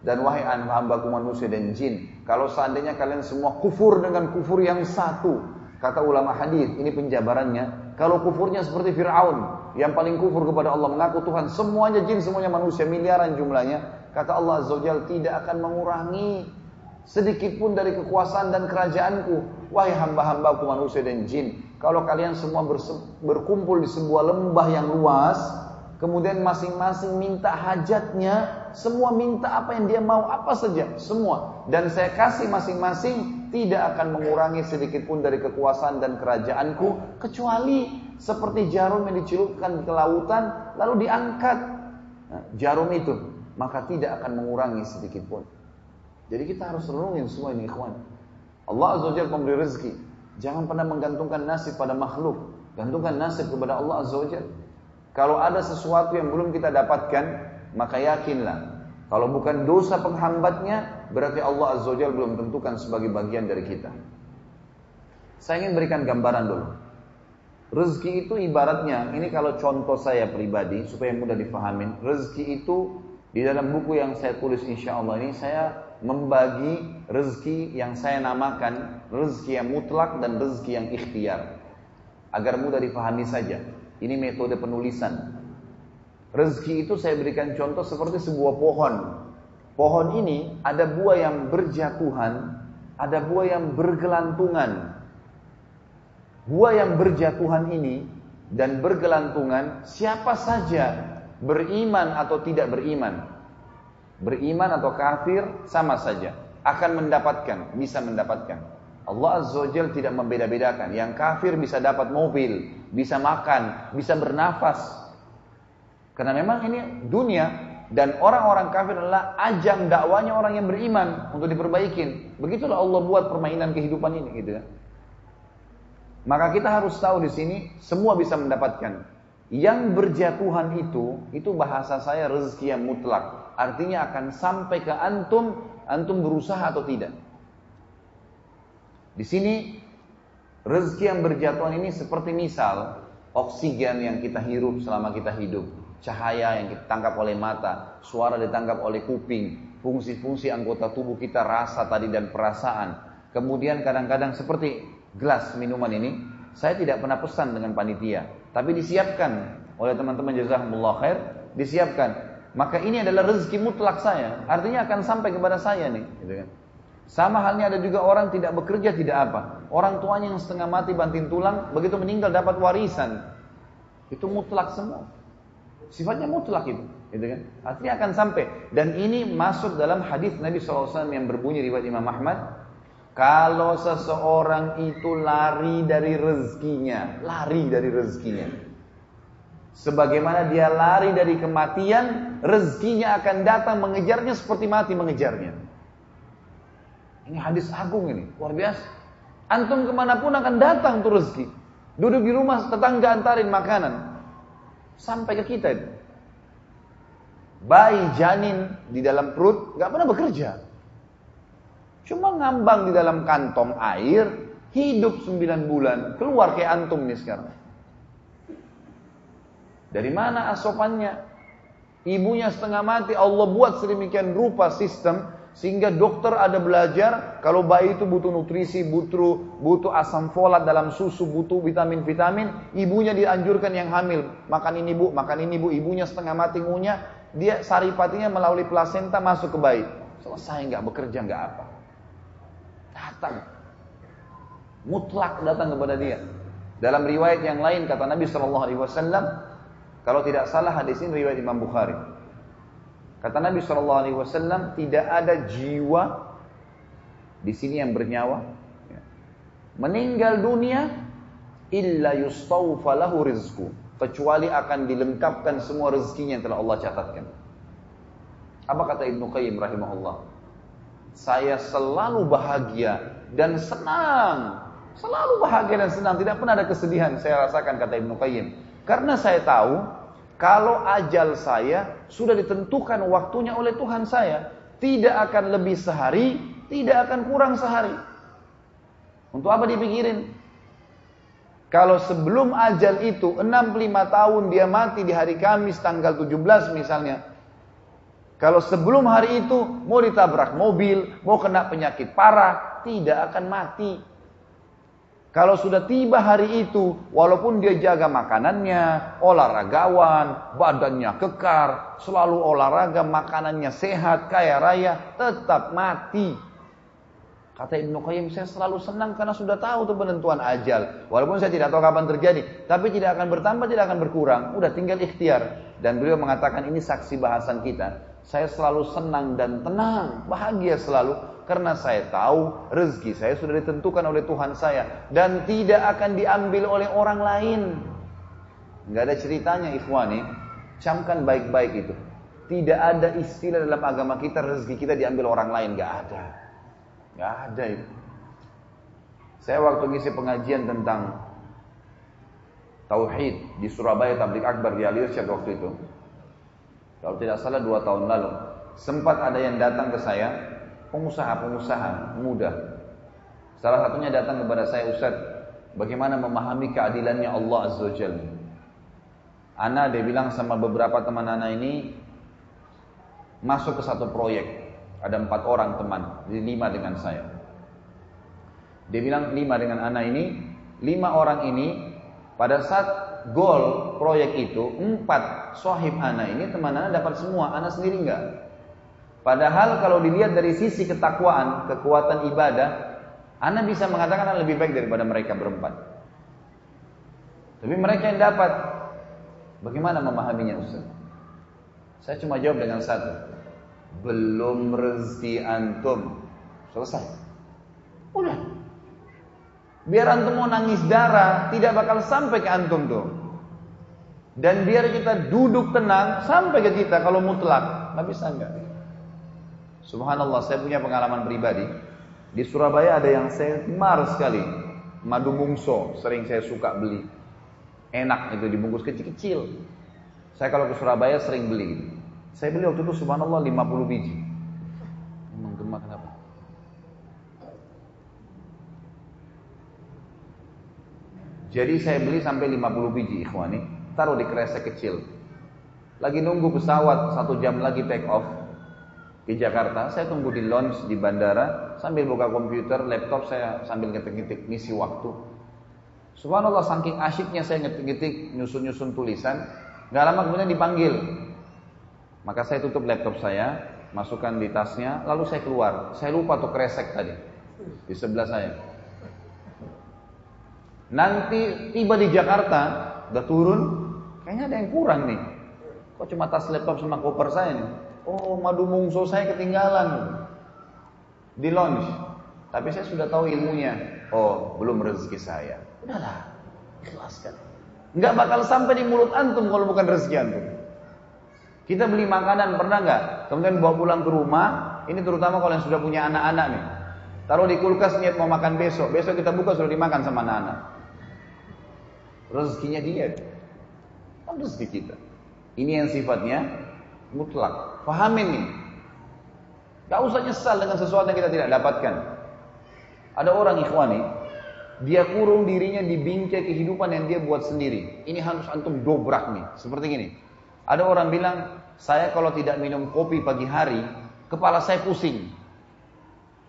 Dan wahai hambaku manusia dan jin, kalau seandainya kalian semua kufur dengan kufur yang satu, kata ulama hadis, ini penjabarannya, kalau kufurnya seperti Fir'aun, yang paling kufur kepada Allah, mengaku Tuhan, semuanya jin, semuanya manusia, miliaran jumlahnya, kata Allah Azza tidak akan mengurangi sedikit pun dari kekuasaan dan kerajaanku. Wahai hamba-hambaku manusia dan jin, kalau kalian semua berkumpul di sebuah lembah yang luas, kemudian masing-masing minta hajatnya, semua minta apa yang dia mau, apa saja, semua. Dan saya kasih masing-masing tidak akan mengurangi sedikit pun dari kekuasaan dan kerajaanku, kecuali seperti jarum yang dicelupkan ke lautan, lalu diangkat nah, jarum itu, maka tidak akan mengurangi sedikit pun. Jadi kita harus renungin semua ini ikhwan. Allah Azza Jalla memberi rezeki. Jangan pernah menggantungkan nasib pada makhluk. Gantungkan nasib kepada Allah Azza Jalla. Kalau ada sesuatu yang belum kita dapatkan, maka yakinlah. Kalau bukan dosa penghambatnya, berarti Allah Azza Jalla belum tentukan sebagai bagian dari kita. Saya ingin berikan gambaran dulu. Rezeki itu ibaratnya, ini kalau contoh saya pribadi, supaya mudah dipahamin. Rezeki itu di dalam buku yang saya tulis insya Allah ini, saya membagi rezeki yang saya namakan rezeki yang mutlak dan rezeki yang ikhtiar. Agar mudah dipahami saja. Ini metode penulisan. Rezeki itu saya berikan contoh seperti sebuah pohon. Pohon ini ada buah yang berjatuhan, ada buah yang bergelantungan. Buah yang berjatuhan ini dan bergelantungan siapa saja beriman atau tidak beriman Beriman atau kafir sama saja. Akan mendapatkan, bisa mendapatkan. Allah Azza wa Jal tidak membeda-bedakan. Yang kafir bisa dapat mobil, bisa makan, bisa bernafas. Karena memang ini dunia dan orang-orang kafir adalah ajang dakwanya orang yang beriman untuk diperbaikin. Begitulah Allah buat permainan kehidupan ini gitu ya. Maka kita harus tahu di sini semua bisa mendapatkan. Yang berjatuhan itu, itu bahasa saya rezeki yang mutlak. Artinya akan sampai ke antum, antum berusaha atau tidak. Di sini rezeki yang berjatuhan ini seperti misal oksigen yang kita hirup selama kita hidup, cahaya yang kita tangkap oleh mata, suara ditangkap oleh kuping, fungsi-fungsi anggota tubuh kita rasa tadi dan perasaan. Kemudian kadang-kadang seperti gelas minuman ini, saya tidak pernah pesan dengan panitia, tapi disiapkan oleh teman-teman jazakumullah khair, disiapkan maka ini adalah rezeki mutlak saya. Artinya akan sampai kepada saya nih. Gitu kan. Sama halnya ada juga orang tidak bekerja tidak apa. Orang tuanya yang setengah mati banting tulang, begitu meninggal dapat warisan. Itu mutlak semua. Sifatnya mutlak itu. Gitu kan. Artinya akan sampai. Dan ini masuk dalam hadis Nabi SAW yang berbunyi riwayat Imam Ahmad. Kalau seseorang itu lari dari rezekinya, lari dari rezekinya, Sebagaimana dia lari dari kematian, rezekinya akan datang mengejarnya seperti mati mengejarnya. Ini hadis agung ini, luar biasa. Antum ke mana pun akan datang tuh rezeki. Duduk di rumah tetangga antarin makanan. Sampai ke kita itu. Bayi janin di dalam perut gak pernah bekerja. Cuma ngambang di dalam kantong air, hidup 9 bulan, keluar kayak antum nih sekarang. Dari mana asupannya? Ibunya setengah mati, Allah buat sedemikian rupa sistem sehingga dokter ada belajar kalau bayi itu butuh nutrisi, butuh butuh asam folat dalam susu, butuh vitamin-vitamin, ibunya dianjurkan yang hamil, makan ini Bu, makan ini Bu, ibunya setengah mati ngunyah, dia saripatinya melalui plasenta masuk ke bayi. Selesai nggak bekerja nggak apa. Datang. Mutlak datang kepada dia. Dalam riwayat yang lain kata Nabi Shallallahu alaihi wasallam, kalau tidak salah hadis ini riwayat Imam Bukhari. Kata Nabi Shallallahu Alaihi Wasallam tidak ada jiwa di sini yang bernyawa ya, meninggal dunia illa yustawfa lahu rizku kecuali akan dilengkapkan semua rezekinya yang telah Allah catatkan. Apa kata Ibnu Qayyim rahimahullah? Saya selalu bahagia dan senang. Selalu bahagia dan senang, tidak pernah ada kesedihan saya rasakan kata Ibnu Qayyim. Karena saya tahu kalau ajal saya sudah ditentukan waktunya oleh Tuhan saya, tidak akan lebih sehari, tidak akan kurang sehari. Untuk apa dipikirin? Kalau sebelum ajal itu 65 tahun dia mati di hari Kamis tanggal 17 misalnya. Kalau sebelum hari itu mau ditabrak mobil, mau kena penyakit parah, tidak akan mati. Kalau sudah tiba hari itu, walaupun dia jaga makanannya, olahragawan, badannya kekar, selalu olahraga, makanannya sehat, kaya raya, tetap mati. Kata Ibnu Qayyim, saya selalu senang karena sudah tahu tuh penentuan ajal. Walaupun saya tidak tahu kapan terjadi, tapi tidak akan bertambah, tidak akan berkurang. Udah tinggal ikhtiar. Dan beliau mengatakan ini saksi bahasan kita. Saya selalu senang dan tenang, bahagia selalu karena saya tahu rezeki saya sudah ditentukan oleh Tuhan saya dan tidak akan diambil oleh orang lain. Enggak ada ceritanya ikhwani, camkan baik-baik itu. Tidak ada istilah dalam agama kita rezeki kita diambil orang lain, enggak ada. Gak ada itu. Saya waktu ngisi pengajian tentang Tauhid di Surabaya Tablik Akbar di Alirsyad waktu itu. Kalau tidak salah dua tahun lalu. Sempat ada yang datang ke saya, pengusaha-pengusaha muda. Salah satunya datang kepada saya, Ustaz, bagaimana memahami keadilannya Allah Azza wa Jalla. Ana dia bilang sama beberapa teman Ana ini masuk ke satu proyek ada empat orang teman, lima dengan saya. Dia bilang lima dengan anak ini, lima orang ini pada saat goal proyek itu empat sohib anak ini teman anak dapat semua, anak sendiri enggak. Padahal kalau dilihat dari sisi ketakwaan, kekuatan ibadah, anak bisa mengatakan anak lebih baik daripada mereka berempat. Tapi mereka yang dapat, bagaimana memahaminya Ustaz? Saya cuma jawab dengan satu belum rezeki antum. Selesai. Udah. Biar antum mau nangis darah, tidak bakal sampai ke antum tuh. Dan biar kita duduk tenang sampai ke kita kalau mutlak. Nggak bisa enggak. Subhanallah, saya punya pengalaman pribadi. Di Surabaya ada yang saya mar sekali. Madu mungso, sering saya suka beli. Enak itu dibungkus kecil-kecil. Saya kalau ke Surabaya sering beli. Saya beli waktu itu subhanallah 50 biji. Memang gemar kenapa? Jadi saya beli sampai 50 biji ikhwani, taruh di kresek kecil. Lagi nunggu pesawat satu jam lagi take off di Jakarta, saya tunggu di lounge di bandara sambil buka komputer, laptop saya sambil ngetik-ngetik misi waktu. Subhanallah saking asyiknya saya ngetik-ngetik nyusun-nyusun tulisan, nggak lama kemudian dipanggil maka saya tutup laptop saya, masukkan di tasnya, lalu saya keluar. Saya lupa tuh kresek tadi di sebelah saya. Nanti tiba di Jakarta, udah turun, kayaknya ada yang kurang nih. Kok cuma tas laptop sama koper saya nih? Oh, madu mungso saya ketinggalan di lounge. Tapi saya sudah tahu ilmunya. Oh, belum rezeki saya. Udahlah, ikhlaskan. Enggak bakal sampai di mulut antum kalau bukan rezeki antum. Kita beli makanan pernah nggak? Kemudian bawa pulang ke rumah. Ini terutama kalau yang sudah punya anak-anak nih. Taruh di kulkas niat mau makan besok. Besok kita buka sudah dimakan sama anak-anak. Rezekinya dia. Kan rezeki kita. Ini yang sifatnya mutlak. Pahamin nih. Gak usah nyesal dengan sesuatu yang kita tidak dapatkan. Ada orang ikhwani, dia kurung dirinya di bingkai kehidupan yang dia buat sendiri. Ini harus antum dobrak nih, seperti gini. Ada orang bilang, saya kalau tidak minum kopi pagi hari, kepala saya pusing.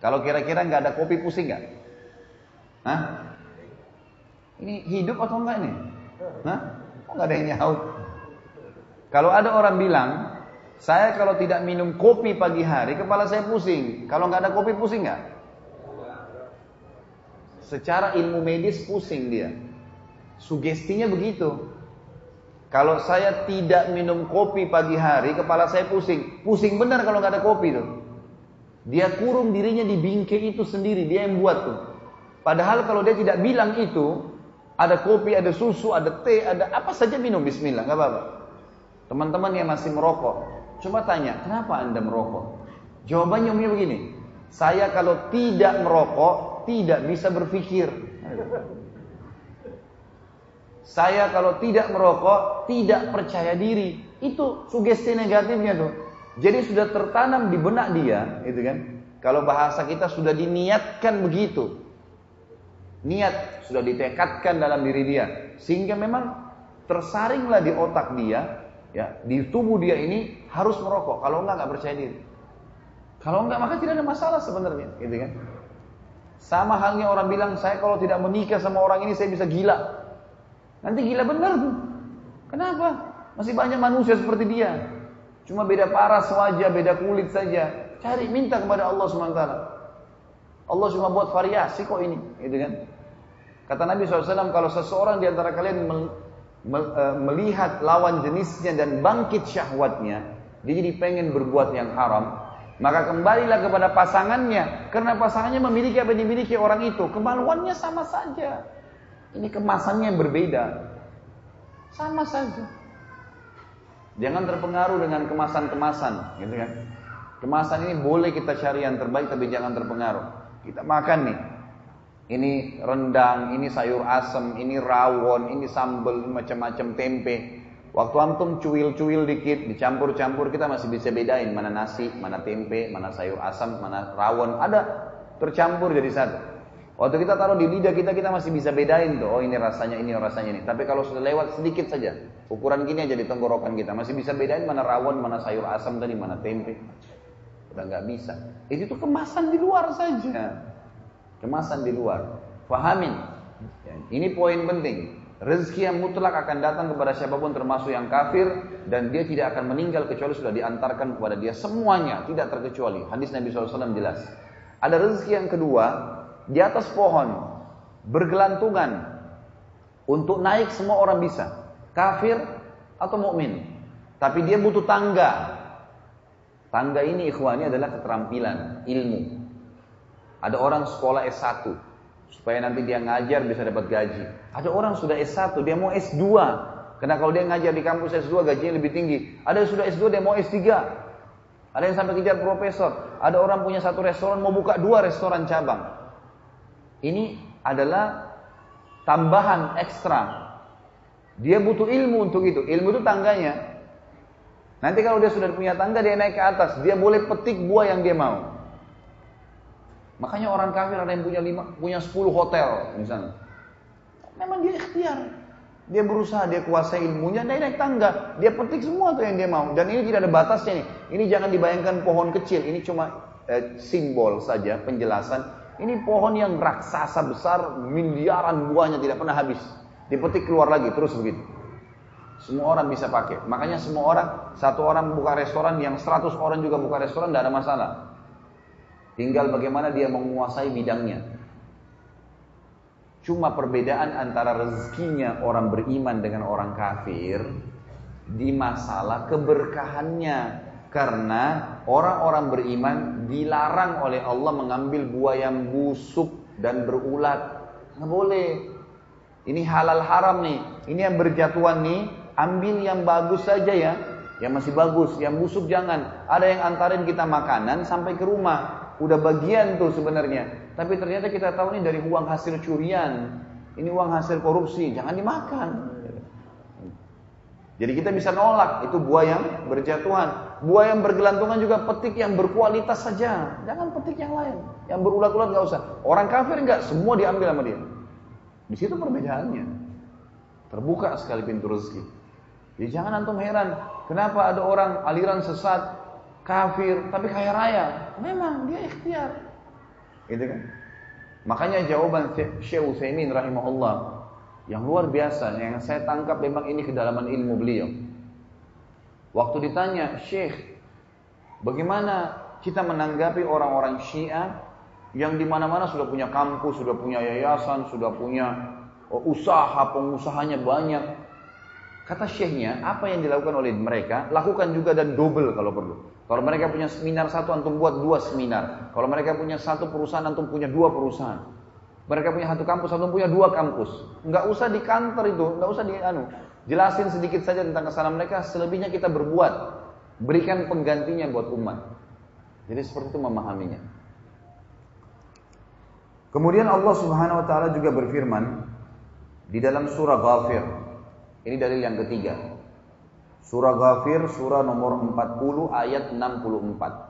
Kalau kira-kira nggak ada kopi pusing nggak? Hah? Ini hidup atau enggak ini? Hah? Kok nggak ada yang nyaut? Kalau ada orang bilang, saya kalau tidak minum kopi pagi hari, kepala saya pusing. Kalau nggak ada kopi pusing nggak? Secara ilmu medis pusing dia. Sugestinya begitu. Kalau saya tidak minum kopi pagi hari, kepala saya pusing. Pusing benar kalau nggak ada kopi tuh. Dia kurung dirinya di bingkai itu sendiri, dia yang buat tuh. Padahal kalau dia tidak bilang itu, ada kopi, ada susu, ada teh, ada apa saja minum bismillah, nggak apa-apa. Teman-teman yang masih merokok, coba tanya, kenapa Anda merokok? Jawabannya umumnya begini, saya kalau tidak merokok, tidak bisa berpikir. Saya kalau tidak merokok, tidak percaya diri. Itu sugesti negatifnya tuh. Jadi sudah tertanam di benak dia, gitu kan. Kalau bahasa kita sudah diniatkan begitu. Niat sudah ditekadkan dalam diri dia sehingga memang tersaringlah di otak dia ya di tubuh dia ini harus merokok. Kalau enggak nggak percaya diri. Kalau enggak maka tidak ada masalah sebenarnya, gitu kan? Sama halnya orang bilang saya kalau tidak menikah sama orang ini saya bisa gila. Nanti gila benar tuh. Kenapa? Masih banyak manusia seperti dia. Cuma beda paras wajah, beda kulit saja. Cari minta kepada Allah SWT. Allah cuma buat variasi kok ini, gitu kan? Kata Nabi SAW, kalau seseorang di antara kalian melihat lawan jenisnya dan bangkit syahwatnya, dia jadi pengen berbuat yang haram, maka kembalilah kepada pasangannya, karena pasangannya memiliki apa yang dimiliki orang itu. Kemaluannya sama saja. Ini kemasannya yang berbeda. Sama saja. Jangan terpengaruh dengan kemasan-kemasan, gitu kan? Kemasan ini boleh kita cari yang terbaik, tapi jangan terpengaruh. Kita makan nih, ini rendang, ini sayur asem, ini rawon, ini sambal, macam-macam tempe. Waktu antum cuil-cuil dikit, dicampur-campur, kita masih bisa bedain mana nasi, mana tempe, mana sayur asam, mana rawon. Ada tercampur jadi satu. Waktu kita taruh di lidah kita, kita masih bisa bedain tuh. Oh ini rasanya ini, oh rasanya ini. Tapi kalau sudah lewat sedikit saja, ukuran gini aja di tenggorokan kita, masih bisa bedain mana rawon, mana sayur asam tadi, mana tempe. Udah nggak bisa. Itu tuh kemasan di luar saja. Kemasan di luar. Fahamin. Ya, ini poin penting. Rezeki yang mutlak akan datang kepada siapa pun termasuk yang kafir dan dia tidak akan meninggal kecuali sudah diantarkan kepada dia semuanya tidak terkecuali. Hadis Nabi SAW jelas. Ada rezeki yang kedua di atas pohon bergelantungan untuk naik semua orang bisa kafir atau mukmin tapi dia butuh tangga tangga ini ikhwani adalah keterampilan ilmu ada orang sekolah S1 supaya nanti dia ngajar bisa dapat gaji. Ada orang sudah S1 dia mau S2 karena kalau dia ngajar di kampus S2 gajinya lebih tinggi. Ada yang sudah S2 dia mau S3. Ada yang sampai kejar profesor. Ada orang punya satu restoran mau buka dua restoran cabang. Ini adalah tambahan ekstra. Dia butuh ilmu untuk itu. Ilmu itu tangganya. Nanti kalau dia sudah punya tangga dia naik ke atas, dia boleh petik buah yang dia mau. Makanya orang kafir ada yang punya lima, punya sepuluh hotel misalnya. Memang dia ikhtiar. Dia berusaha, dia kuasai ilmunya, dia naik tangga, dia petik semua tuh yang dia mau. Dan ini tidak ada batasnya nih. Ini jangan dibayangkan pohon kecil, ini cuma eh, simbol saja, penjelasan. Ini pohon yang raksasa besar, miliaran buahnya tidak pernah habis. Dipetik keluar lagi, terus begitu. Semua orang bisa pakai. Makanya semua orang, satu orang buka restoran, yang seratus orang juga buka restoran, tidak ada masalah. Tinggal bagaimana dia menguasai bidangnya. Cuma perbedaan antara rezekinya orang beriman dengan orang kafir di masalah keberkahannya. Karena orang-orang beriman dilarang oleh Allah mengambil buah yang busuk dan berulat. Nggak boleh. Ini halal haram nih. Ini yang berjatuhan nih. Ambil yang bagus saja ya. Yang masih bagus. Yang busuk jangan. Ada yang antarin kita makanan sampai ke rumah udah bagian tuh sebenarnya. Tapi ternyata kita tahu ini dari uang hasil curian. Ini uang hasil korupsi, jangan dimakan. Jadi kita bisa nolak itu buah yang berjatuhan. Buah yang bergelantungan juga petik yang berkualitas saja. Jangan petik yang lain. Yang berulat-ulat nggak usah. Orang kafir nggak semua diambil sama dia. Di situ perbedaannya. Terbuka sekali pintu rezeki. Jadi jangan antum heran, kenapa ada orang aliran sesat kafir tapi kaya raya. Memang dia ikhtiar. Gitu kan? Makanya jawaban Syekh Utsaimin rahimahullah yang luar biasa yang saya tangkap memang ini kedalaman ilmu beliau. Waktu ditanya, "Syekh, bagaimana kita menanggapi orang-orang Syiah yang di mana-mana sudah punya kampus, sudah punya yayasan, sudah punya usaha, pengusahanya banyak. Kata syekhnya, apa yang dilakukan oleh mereka, lakukan juga dan double kalau perlu. Kalau mereka punya seminar satu, antum buat dua seminar. Kalau mereka punya satu perusahaan, antum punya dua perusahaan. Mereka punya satu kampus, antum punya dua kampus. Enggak usah di kantor itu, enggak usah di anu. Jelasin sedikit saja tentang kesalahan mereka, selebihnya kita berbuat. Berikan penggantinya buat umat. Jadi seperti itu memahaminya. Kemudian Allah Subhanahu wa taala juga berfirman di dalam surah Ghafir. Ini dalil yang ketiga. Surah Ghafir surah nomor 40 ayat 64.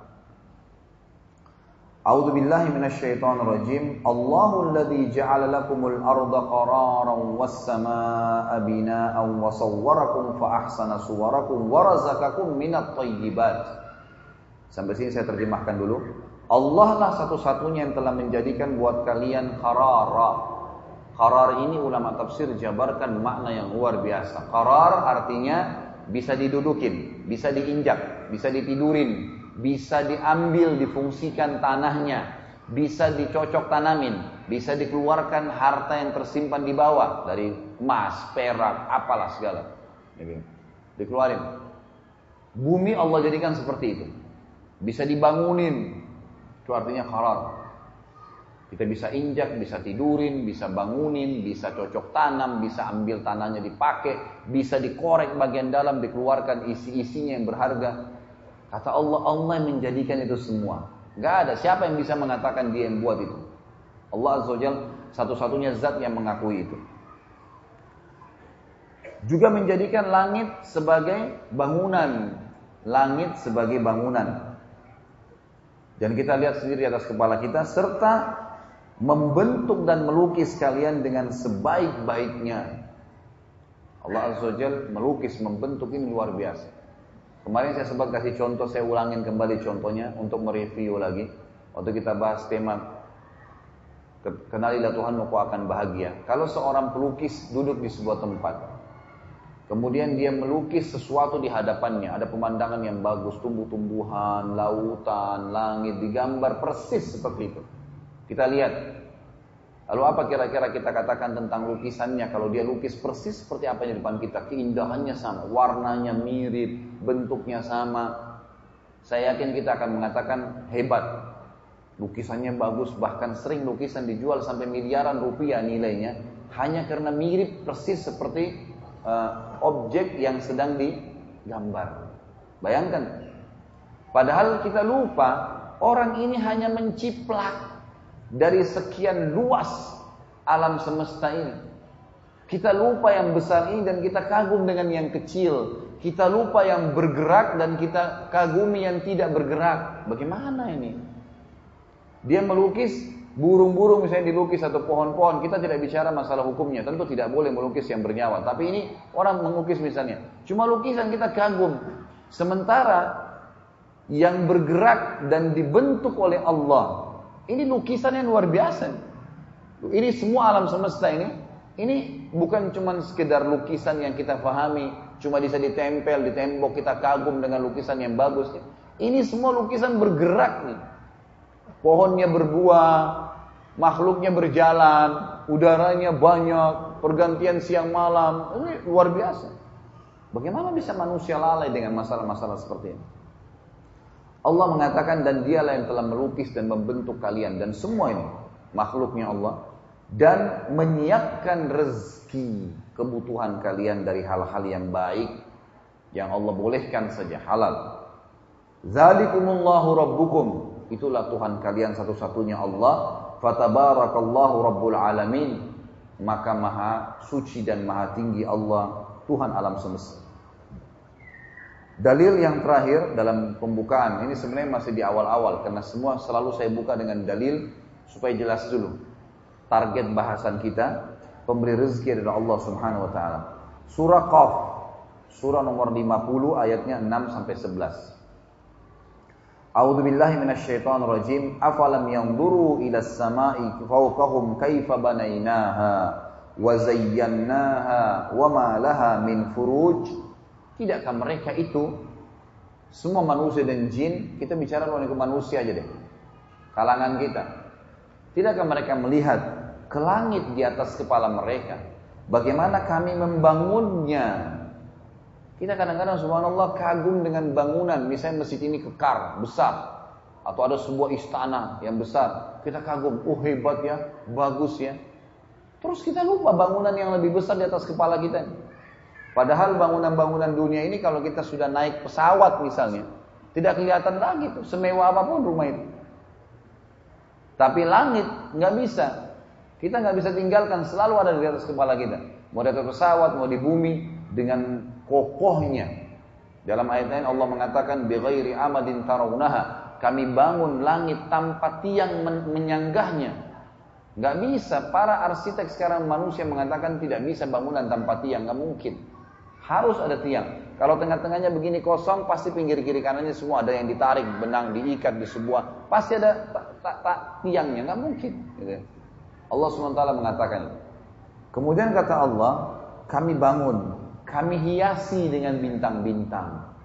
A'udzu billahi minasyaitonir rajim. Allahu alladzi ja'ala lakumul arda qararan was samaa'a binaa'an wa sawwarakum fa ahsana suwarakum wa razaqakum minat thayyibat. Sampai sini saya terjemahkan dulu. Allah lah satu-satunya yang telah menjadikan buat kalian qarara. Qarar ini ulama tafsir jabarkan makna yang luar biasa. Qarar artinya bisa didudukin, bisa diinjak, bisa ditidurin, bisa diambil, difungsikan tanahnya, bisa dicocok tanamin, bisa dikeluarkan harta yang tersimpan di bawah dari emas, perak, apalah segala. Dikeluarin. Bumi Allah jadikan seperti itu. Bisa dibangunin. Itu artinya haram. Kita bisa injak, bisa tidurin, bisa bangunin, bisa cocok tanam, bisa ambil tanahnya dipakai, bisa dikorek bagian dalam, dikeluarkan isi-isinya yang berharga. Kata Allah, Allah menjadikan itu semua. Gak ada siapa yang bisa mengatakan dia yang buat itu. Allah Azza wa satu-satunya zat yang mengakui itu. Juga menjadikan langit sebagai bangunan. Langit sebagai bangunan. Dan kita lihat sendiri di atas kepala kita. Serta membentuk dan melukis kalian dengan sebaik-baiknya. Allah Azza wa melukis, membentuk ini luar biasa. Kemarin saya sempat kasih contoh, saya ulangin kembali contohnya untuk mereview lagi. Waktu kita bahas tema Kenalilah Tuhan kau akan bahagia. Kalau seorang pelukis duduk di sebuah tempat, kemudian dia melukis sesuatu di hadapannya, ada pemandangan yang bagus, tumbuh-tumbuhan, lautan, langit, digambar persis seperti itu. Kita lihat, Lalu apa kira-kira kita katakan tentang lukisannya? Kalau dia lukis persis seperti apa yang di depan kita, keindahannya sama, warnanya mirip, bentuknya sama. Saya yakin kita akan mengatakan hebat. Lukisannya bagus, bahkan sering lukisan dijual sampai miliaran rupiah nilainya hanya karena mirip persis seperti uh, objek yang sedang digambar. Bayangkan. Padahal kita lupa orang ini hanya menciplak dari sekian luas alam semesta ini. Kita lupa yang besar ini dan kita kagum dengan yang kecil. Kita lupa yang bergerak dan kita kagumi yang tidak bergerak. Bagaimana ini? Dia melukis burung-burung misalnya dilukis atau pohon-pohon. Kita tidak bicara masalah hukumnya. Tentu tidak boleh melukis yang bernyawa. Tapi ini orang melukis misalnya. Cuma lukisan kita kagum. Sementara yang bergerak dan dibentuk oleh Allah ini lukisan yang luar biasa. Ini semua alam semesta ini, ini bukan cuma sekedar lukisan yang kita pahami, cuma bisa ditempel di tembok kita kagum dengan lukisan yang bagus. Ini semua lukisan bergerak nih. Pohonnya berbuah, makhluknya berjalan, udaranya banyak, pergantian siang malam. Ini luar biasa. Bagaimana bisa manusia lalai dengan masalah-masalah seperti ini? Allah mengatakan dan dialah yang telah melukis dan membentuk kalian. Dan semua ini makhluknya Allah. Dan menyiapkan rezeki kebutuhan kalian dari hal-hal yang baik yang Allah bolehkan saja halal. Zalikumullahu rabbukum. Itulah Tuhan kalian satu-satunya Allah. Fatabarakallahu rabbul alamin. Maka maha suci dan maha tinggi Allah Tuhan alam semesta. Dalil yang terakhir dalam pembukaan ini sebenarnya masih di awal-awal karena semua selalu saya buka dengan dalil supaya jelas dulu. Target bahasan kita pemberi rezeki adalah Allah Subhanahu wa taala. Surah Qaf, surah nomor 50 ayatnya 6 sampai 11. A'udzu billahi minasyaitonir rajim. Afalam yanzuru ila as-sama'i fawqahum kaifa banainaha wa zayyanaha wa ma laha min furuj Tidakkah mereka itu semua manusia dan jin, kita bicara mengenai manusia aja deh. Kalangan kita. Tidakkah mereka melihat ke langit di atas kepala mereka? Bagaimana kami membangunnya? Kita kadang-kadang subhanallah kagum dengan bangunan, misalnya masjid ini kekar, besar. Atau ada sebuah istana yang besar. Kita kagum, oh hebat ya, bagus ya. Terus kita lupa bangunan yang lebih besar di atas kepala kita. Padahal bangunan-bangunan dunia ini kalau kita sudah naik pesawat misalnya, tidak kelihatan lagi tuh semewah apa pun rumah itu. Tapi langit nggak bisa. Kita nggak bisa tinggalkan, selalu ada di atas kepala kita. Mau di atas pesawat, mau di bumi, dengan kokohnya. Dalam ayat lain Allah mengatakan, "Bighairi amadin tarawunaha." kami bangun langit tanpa tiang menyanggahnya. Gak bisa, para arsitek sekarang manusia mengatakan tidak bisa bangunan tanpa tiang, gak mungkin. Harus ada tiang. Kalau tengah-tengahnya begini kosong, pasti pinggir kiri kanannya semua ada yang ditarik, benang diikat di sebuah, pasti ada tak, tak, tak tiangnya, nggak mungkin. Gitu. Allah swt mengatakan. Kemudian kata Allah, kami bangun, kami hiasi dengan bintang-bintang.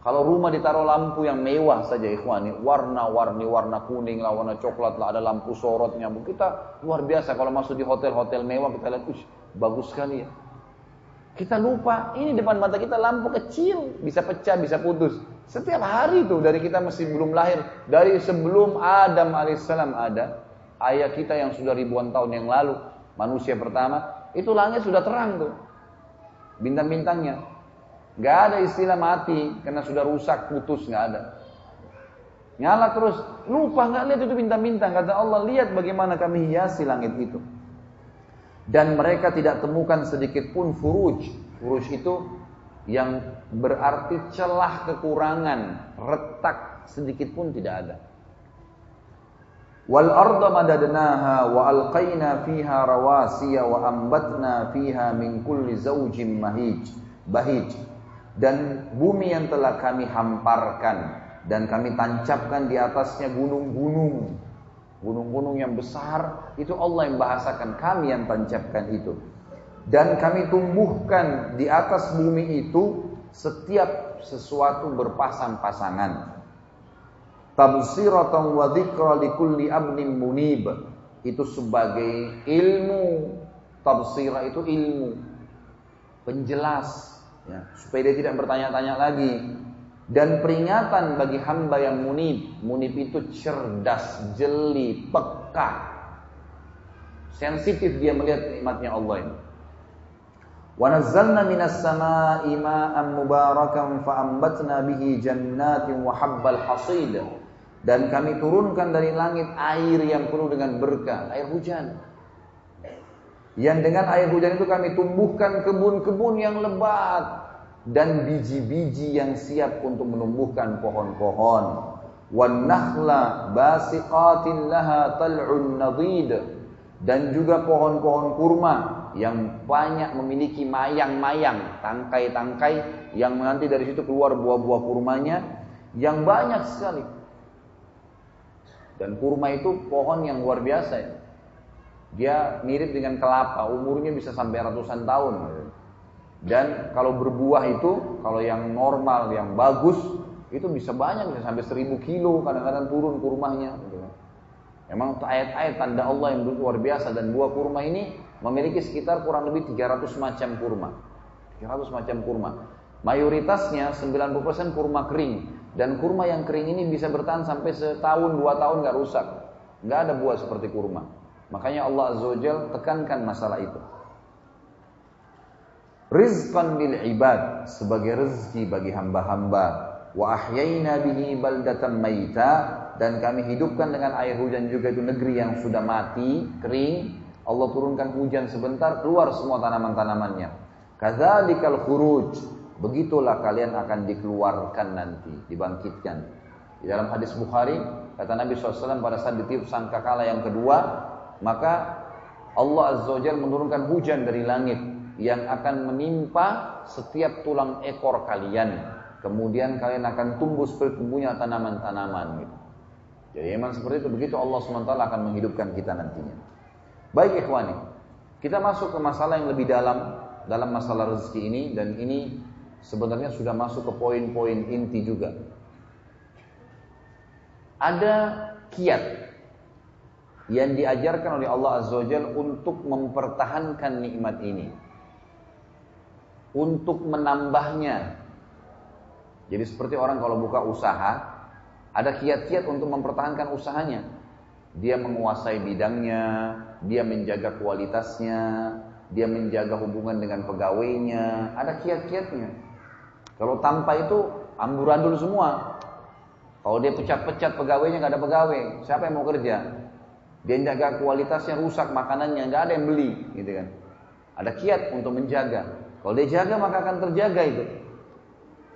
Kalau rumah ditaruh lampu yang mewah saja ikhwani, warna-warni, warna kuning lah, warna coklat lah, ada lampu sorotnya. Kita luar biasa kalau masuk di hotel-hotel mewah kita lihat, bagus sekali ya. Kita lupa, ini depan mata kita lampu kecil, bisa pecah, bisa putus. Setiap hari itu dari kita masih belum lahir, dari sebelum Adam alaihissalam ada, ayah kita yang sudah ribuan tahun yang lalu, manusia pertama, itu langit sudah terang tuh. Bintang-bintangnya. Gak ada istilah mati karena sudah rusak, putus, gak ada. Nyala terus, lupa nggak lihat itu bintang-bintang. Kata Allah, lihat bagaimana kami hiasi langit itu. Dan mereka tidak temukan sedikit pun furuj. Furuj itu yang berarti celah kekurangan, retak sedikit pun tidak ada. Wal arda madadnaha wa alqaina fiha rawasiya wa ambatna fiha min kulli zawjin mahij bahij dan bumi yang telah kami hamparkan dan kami tancapkan di atasnya gunung-gunung. Gunung-gunung yang besar itu Allah yang bahasakan, kami yang tancapkan itu. Dan kami tumbuhkan di atas bumi itu setiap sesuatu berpasang-pasangan. Tabsiratan wa dzikra likulli abdin munib. Itu sebagai ilmu. Tabsirah itu ilmu. Penjelas ya, supaya dia tidak bertanya-tanya lagi dan peringatan bagi hamba yang munib. Munib itu cerdas jeli peka. Sensitif dia melihat nikmatnya Allah ini. Wa nazzalna minas samaa'i ma'an mubarakan fa'ambatna bihi jannatin wa habbal hasid. Dan kami turunkan dari langit air yang penuh dengan berkah air hujan. Yang dengan air hujan itu kami tumbuhkan kebun-kebun yang lebat dan biji-biji yang siap untuk menumbuhkan pohon-pohon. Wan basiqatin laha tal'un nadid dan juga pohon-pohon kurma yang banyak memiliki mayang-mayang, tangkai-tangkai yang nanti dari situ keluar buah-buah kurmanya yang banyak sekali. Dan kurma itu pohon yang luar biasa. Dia mirip dengan kelapa, umurnya bisa sampai ratusan tahun. Dan kalau berbuah itu, kalau yang normal, yang bagus, itu bisa banyak, bisa sampai seribu kilo, kadang-kadang turun kurmanya. Gitu. Memang ayat-ayat tanda Allah yang luar biasa dan buah kurma ini memiliki sekitar kurang lebih 300 macam kurma. 300 macam kurma. Mayoritasnya 90% kurma kering dan kurma yang kering ini bisa bertahan sampai setahun dua tahun nggak rusak. Nggak ada buah seperti kurma. Makanya Allah Azza wa tekankan masalah itu. Rizqan lil ibad sebagai rezeki bagi hamba-hamba wa ahyayna bihi baldatan maita dan kami hidupkan dengan air hujan juga itu negeri yang sudah mati, kering. Allah turunkan hujan sebentar keluar semua tanaman-tanamannya. Kadzalikal khuruj. Begitulah kalian akan dikeluarkan nanti, dibangkitkan. Di dalam hadis Bukhari, kata Nabi SAW pada saat ditiup sangkakala yang kedua, maka Allah Azza wa menurunkan hujan dari langit yang akan menimpa setiap tulang ekor kalian. Kemudian kalian akan tumbuh seperti tumbuhnya tanaman-tanaman gitu. Jadi memang seperti itu begitu Allah SWT akan menghidupkan kita nantinya. Baik ikhwani, kita masuk ke masalah yang lebih dalam dalam masalah rezeki ini dan ini sebenarnya sudah masuk ke poin-poin inti juga. Ada kiat yang diajarkan oleh Allah Azza wa Jal untuk mempertahankan nikmat ini. Untuk menambahnya. Jadi seperti orang kalau buka usaha, ada kiat-kiat untuk mempertahankan usahanya. Dia menguasai bidangnya, dia menjaga kualitasnya, dia menjaga hubungan dengan pegawainya, ada kiat-kiatnya. Kalau tanpa itu amburadul semua. Kalau dia pecat-pecat pegawainya nggak ada pegawai, siapa yang mau kerja? Dia jaga kualitasnya rusak makanannya, nggak ada yang beli, gitu kan. Ada kiat untuk menjaga. Kalau dia jaga maka akan terjaga itu.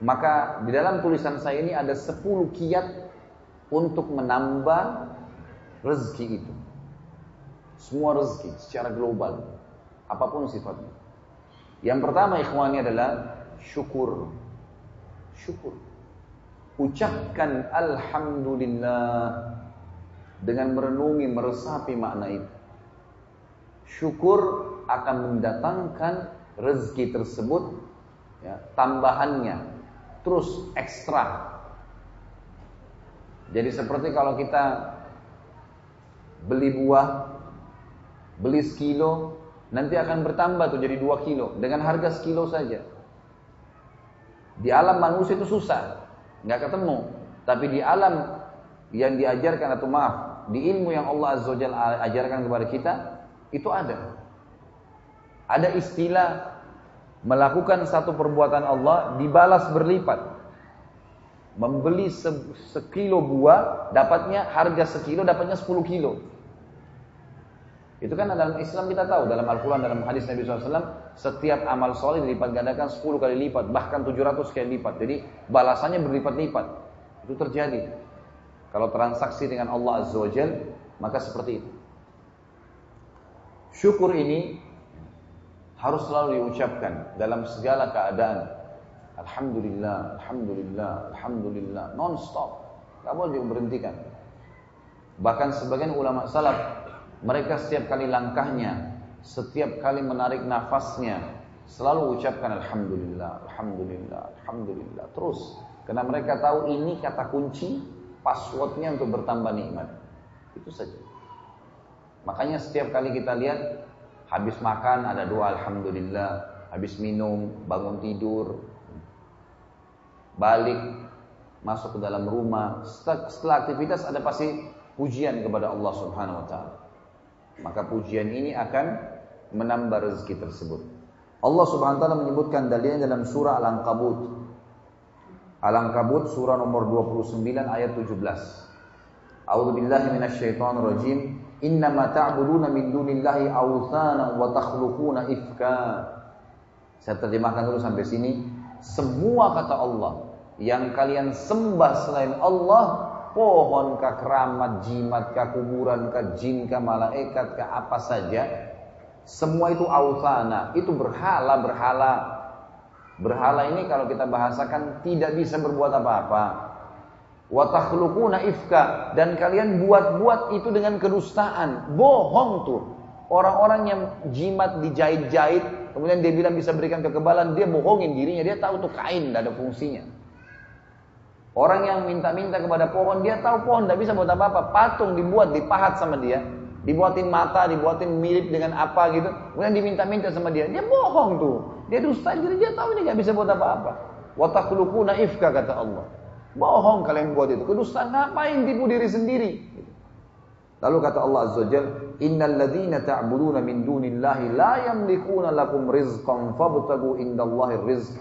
Maka di dalam tulisan saya ini ada 10 kiat untuk menambah rezeki itu. Semua rezeki secara global, apa pun sifatnya. Yang pertama ikhwani adalah syukur. Syukur. Ucapkan Alhamdulillah dengan merenungi, meresapi makna itu. Syukur akan mendatangkan rezeki tersebut ya, tambahannya terus ekstra. Jadi seperti kalau kita beli buah, beli sekilo, nanti akan bertambah tuh jadi dua kilo dengan harga sekilo saja. Di alam manusia itu susah, nggak ketemu. Tapi di alam yang diajarkan atau maaf, di ilmu yang Allah Azza wa ajarkan kepada kita, itu ada. Ada istilah melakukan satu perbuatan Allah dibalas berlipat. Membeli se sekilo buah, dapatnya harga sekilo, dapatnya 10 kilo. Itu kan dalam Islam kita tahu, dalam Al-Quran, dalam hadis Nabi SAW, setiap amal soleh dilipat gandakan 10 kali lipat, bahkan 700 kali lipat. Jadi balasannya berlipat-lipat. Itu terjadi. Kalau transaksi dengan Allah Azza wa maka seperti itu. Syukur ini harus selalu diucapkan dalam segala keadaan. Alhamdulillah, Alhamdulillah, Alhamdulillah, non-stop. Gak boleh diberhentikan. Bahkan sebagian ulama salaf, mereka setiap kali langkahnya, setiap kali menarik nafasnya, selalu ucapkan Alhamdulillah, Alhamdulillah, Alhamdulillah. Terus, karena mereka tahu ini kata kunci, passwordnya untuk bertambah nikmat. Itu saja. Makanya setiap kali kita lihat, habis makan ada doa Alhamdulillah, habis minum, bangun tidur, balik masuk ke dalam rumah. Setelah, aktivitas ada pasti pujian kepada Allah Subhanahu wa taala. Maka pujian ini akan menambah rezeki tersebut. Allah Subhanahu wa taala menyebutkan dalilnya dalam surah Al-Ankabut. Al-Ankabut surah nomor 29 ayat 17. A'udzu billahi minasyaitonir rajim. Innama ta'buduna min dunillahi awthana wa takhluquna ifka. Saya terjemahkan dulu sampai sini. Semua kata Allah yang kalian sembah selain Allah, pohon kah keramat, jimat kah kuburan kah jin kah malaikat kah apa saja, semua itu awthana, itu berhala berhala. Berhala ini kalau kita bahasakan tidak bisa berbuat apa-apa. Wa takhluquna ifka dan kalian buat-buat itu dengan kedustaan. Bohong tuh. Orang-orang yang jimat dijahit-jahit Kemudian dia bilang bisa berikan kekebalan, dia bohongin dirinya, dia tahu tuh kain tidak ada fungsinya. Orang yang minta-minta kepada pohon, dia tahu pohon tidak bisa buat apa-apa. Patung dibuat, dipahat sama dia, dibuatin mata, dibuatin mirip dengan apa gitu. Kemudian diminta-minta sama dia, dia bohong tuh. Dia dusta, jadi dia tahu ini nggak bisa buat apa-apa. Watakulukuna ifka kata Allah. Bohong kalian buat itu. Kedustaan ngapain tipu diri sendiri? Lalu kata Allah Azza wa Jalla, innal ladzina ta'buduna min dunillahi la yamlikuna lakum rizqan fabtagu indallahi rizq.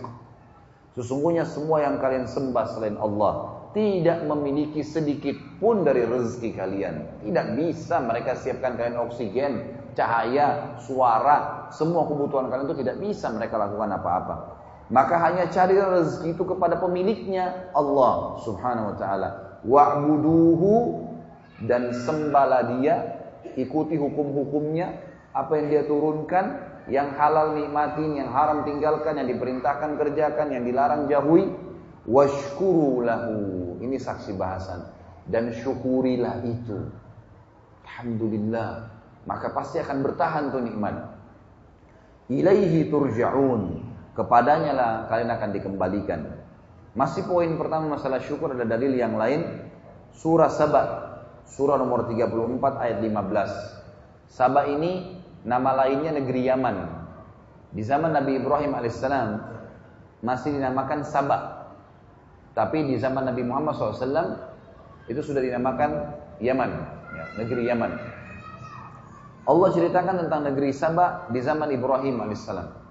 Sesungguhnya semua yang kalian sembah selain Allah tidak memiliki sedikit pun dari rezeki kalian. Tidak bisa mereka siapkan kalian oksigen, cahaya, suara, semua kebutuhan kalian itu tidak bisa mereka lakukan apa-apa. Maka hanya cari rezeki itu kepada pemiliknya Allah Subhanahu wa taala. Wa'buduhu dan sembahlah dia ikuti hukum-hukumnya, apa yang dia turunkan, yang halal nikmatin, yang haram tinggalkan, yang diperintahkan kerjakan, yang dilarang jauhi. Washkuru lahu. Ini saksi bahasan. Dan syukurilah itu. Alhamdulillah. Maka pasti akan bertahan tuh nikmat. Ilaihi turja'un. Kepadanya lah kalian akan dikembalikan. Masih poin pertama masalah syukur ada dalil yang lain. Surah Sabah surah nomor 34 ayat 15. Sabah ini nama lainnya negeri Yaman. Di zaman Nabi Ibrahim alaihissalam masih dinamakan Sabah. Tapi di zaman Nabi Muhammad SAW itu sudah dinamakan Yaman, ya, negeri Yaman. Allah ceritakan tentang negeri Sabah di zaman Ibrahim alaihissalam.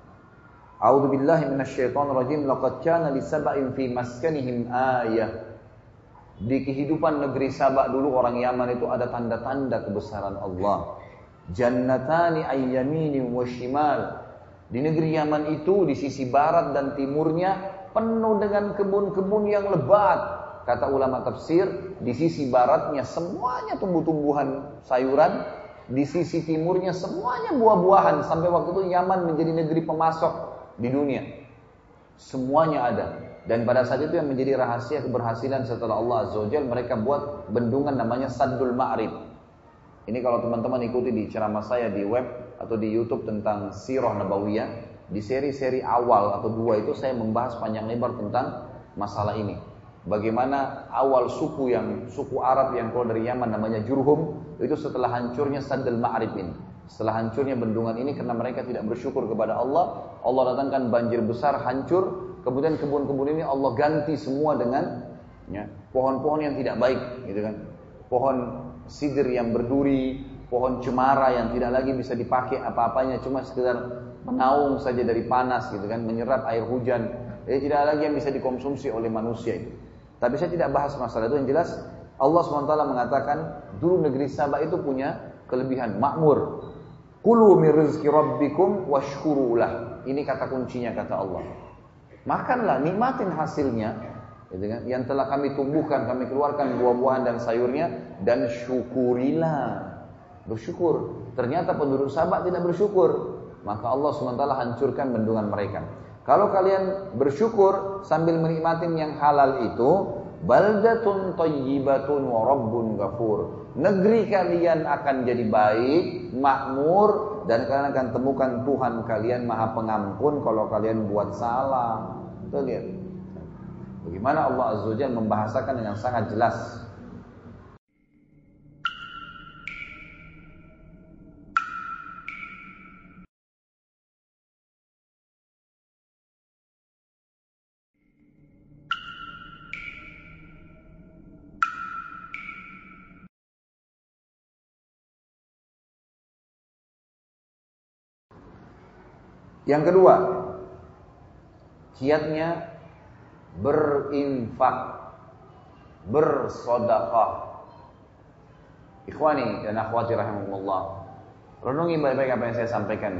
A'udzu billahi minasyaitonir rajim. Laqad kana li sab'in fi maskanihim ayah di kehidupan negeri Sabak dulu orang Yaman itu ada tanda-tanda kebesaran Allah. Jannatani ayyamini wa shimal. Di negeri Yaman itu di sisi barat dan timurnya penuh dengan kebun-kebun yang lebat. kata ulama tafsir, di sisi baratnya semuanya tumbuh-tumbuhan sayuran, di sisi timurnya semuanya buah-buahan sampai waktu itu Yaman menjadi negeri pemasok di dunia. Semuanya ada. Dan pada saat itu yang menjadi rahasia keberhasilan setelah Allah Azza wa mereka buat bendungan namanya Saddul Ma'rib. Ini kalau teman-teman ikuti di ceramah saya di web atau di YouTube tentang Sirah Nabawiyah, di seri-seri awal atau dua itu saya membahas panjang lebar tentang masalah ini. Bagaimana awal suku yang suku Arab yang keluar dari Yaman namanya Jurhum itu setelah hancurnya Saddal Ma'rib ini. Setelah hancurnya bendungan ini karena mereka tidak bersyukur kepada Allah, Allah datangkan banjir besar hancur, kemudian kebun-kebun ini Allah ganti semua dengan ya, pohon-pohon yang tidak baik, gitu kan. Pohon sidir yang berduri, pohon cemara yang tidak lagi bisa dipakai apa-apanya, cuma sekedar menaung saja dari panas, gitu kan, menyerap air hujan. Jadi tidak lagi yang bisa dikonsumsi oleh manusia itu. Tapi saya tidak bahas masalah itu. Yang jelas Allah SWT mengatakan dulu negeri Sabah itu punya kelebihan makmur. Kulu min rizki rabbikum washkurulah. Ini kata kuncinya kata Allah. Makanlah, nikmatin hasilnya. Gitu kan? Yang telah kami tumbuhkan, kami keluarkan buah-buahan dan sayurnya. Dan syukurilah. Bersyukur. Ternyata penduduk Sabah tidak bersyukur. Maka Allah SWT hancurkan bendungan mereka. Kalau kalian bersyukur sambil menikmati yang halal itu, baldatun thayyibatun wa rabbun ghafur. Negeri kalian akan jadi baik, makmur dan kalian akan temukan Tuhan kalian Maha Pengampun kalau kalian buat salah. Tuh lihat. Bagaimana Allah Azza membahasakan dengan sangat jelas Yang kedua, kiatnya berinfak, bersodakah. Ikhwani dan akhwati rahimahullah. Renungi baik-baik apa yang saya sampaikan.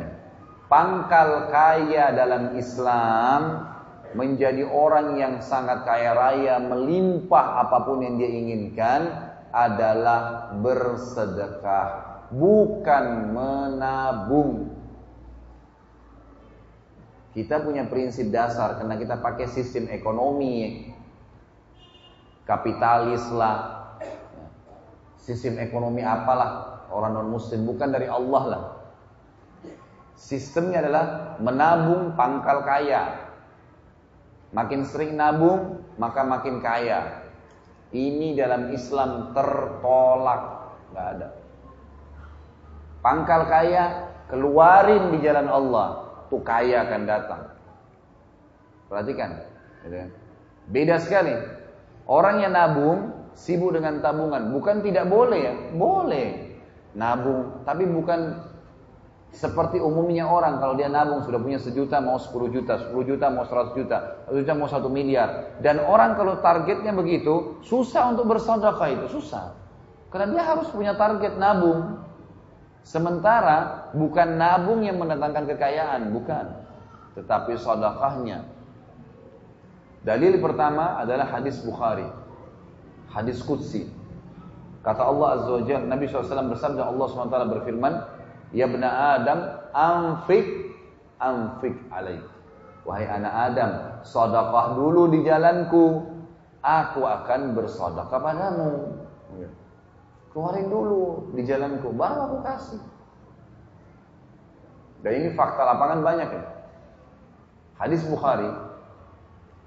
Pangkal kaya dalam Islam menjadi orang yang sangat kaya raya, melimpah apa pun yang dia inginkan adalah bersedekah, bukan menabung. Kita punya prinsip dasar karena kita pakai sistem ekonomi kapitalis lah, sistem ekonomi apalah orang non muslim bukan dari Allah lah. Sistemnya adalah menabung pangkal kaya. Makin sering nabung maka makin kaya. Ini dalam Islam tertolak, nggak ada. Pangkal kaya keluarin di jalan Allah tuh kaya akan datang. Perhatikan, gitu kan? beda sekali. Orang yang nabung sibuk dengan tabungan, bukan tidak boleh ya, boleh nabung, tapi bukan seperti umumnya orang kalau dia nabung sudah punya sejuta mau 10 juta, 10 juta mau 100 juta, 100 juta mau 1 miliar. Dan orang kalau targetnya begitu, susah untuk bersedekah itu, susah. Karena dia harus punya target nabung. Sementara bukan nabung yang mendatangkan kekayaan, bukan. Tetapi sodakahnya. Dalil pertama adalah hadis Bukhari. Hadis Qudsi. Kata Allah Azza wa Jalla, Nabi SAW bersabda, Allah SWT berfirman, Ya bena Adam, anfik, anfik alaih. Wahai anak Adam, sodakah dulu di jalanku, aku akan bersodakah padamu. Keluarin dulu di jalanku, baru aku kasih. Dan ini fakta lapangan banyak ya. Hadis Bukhari,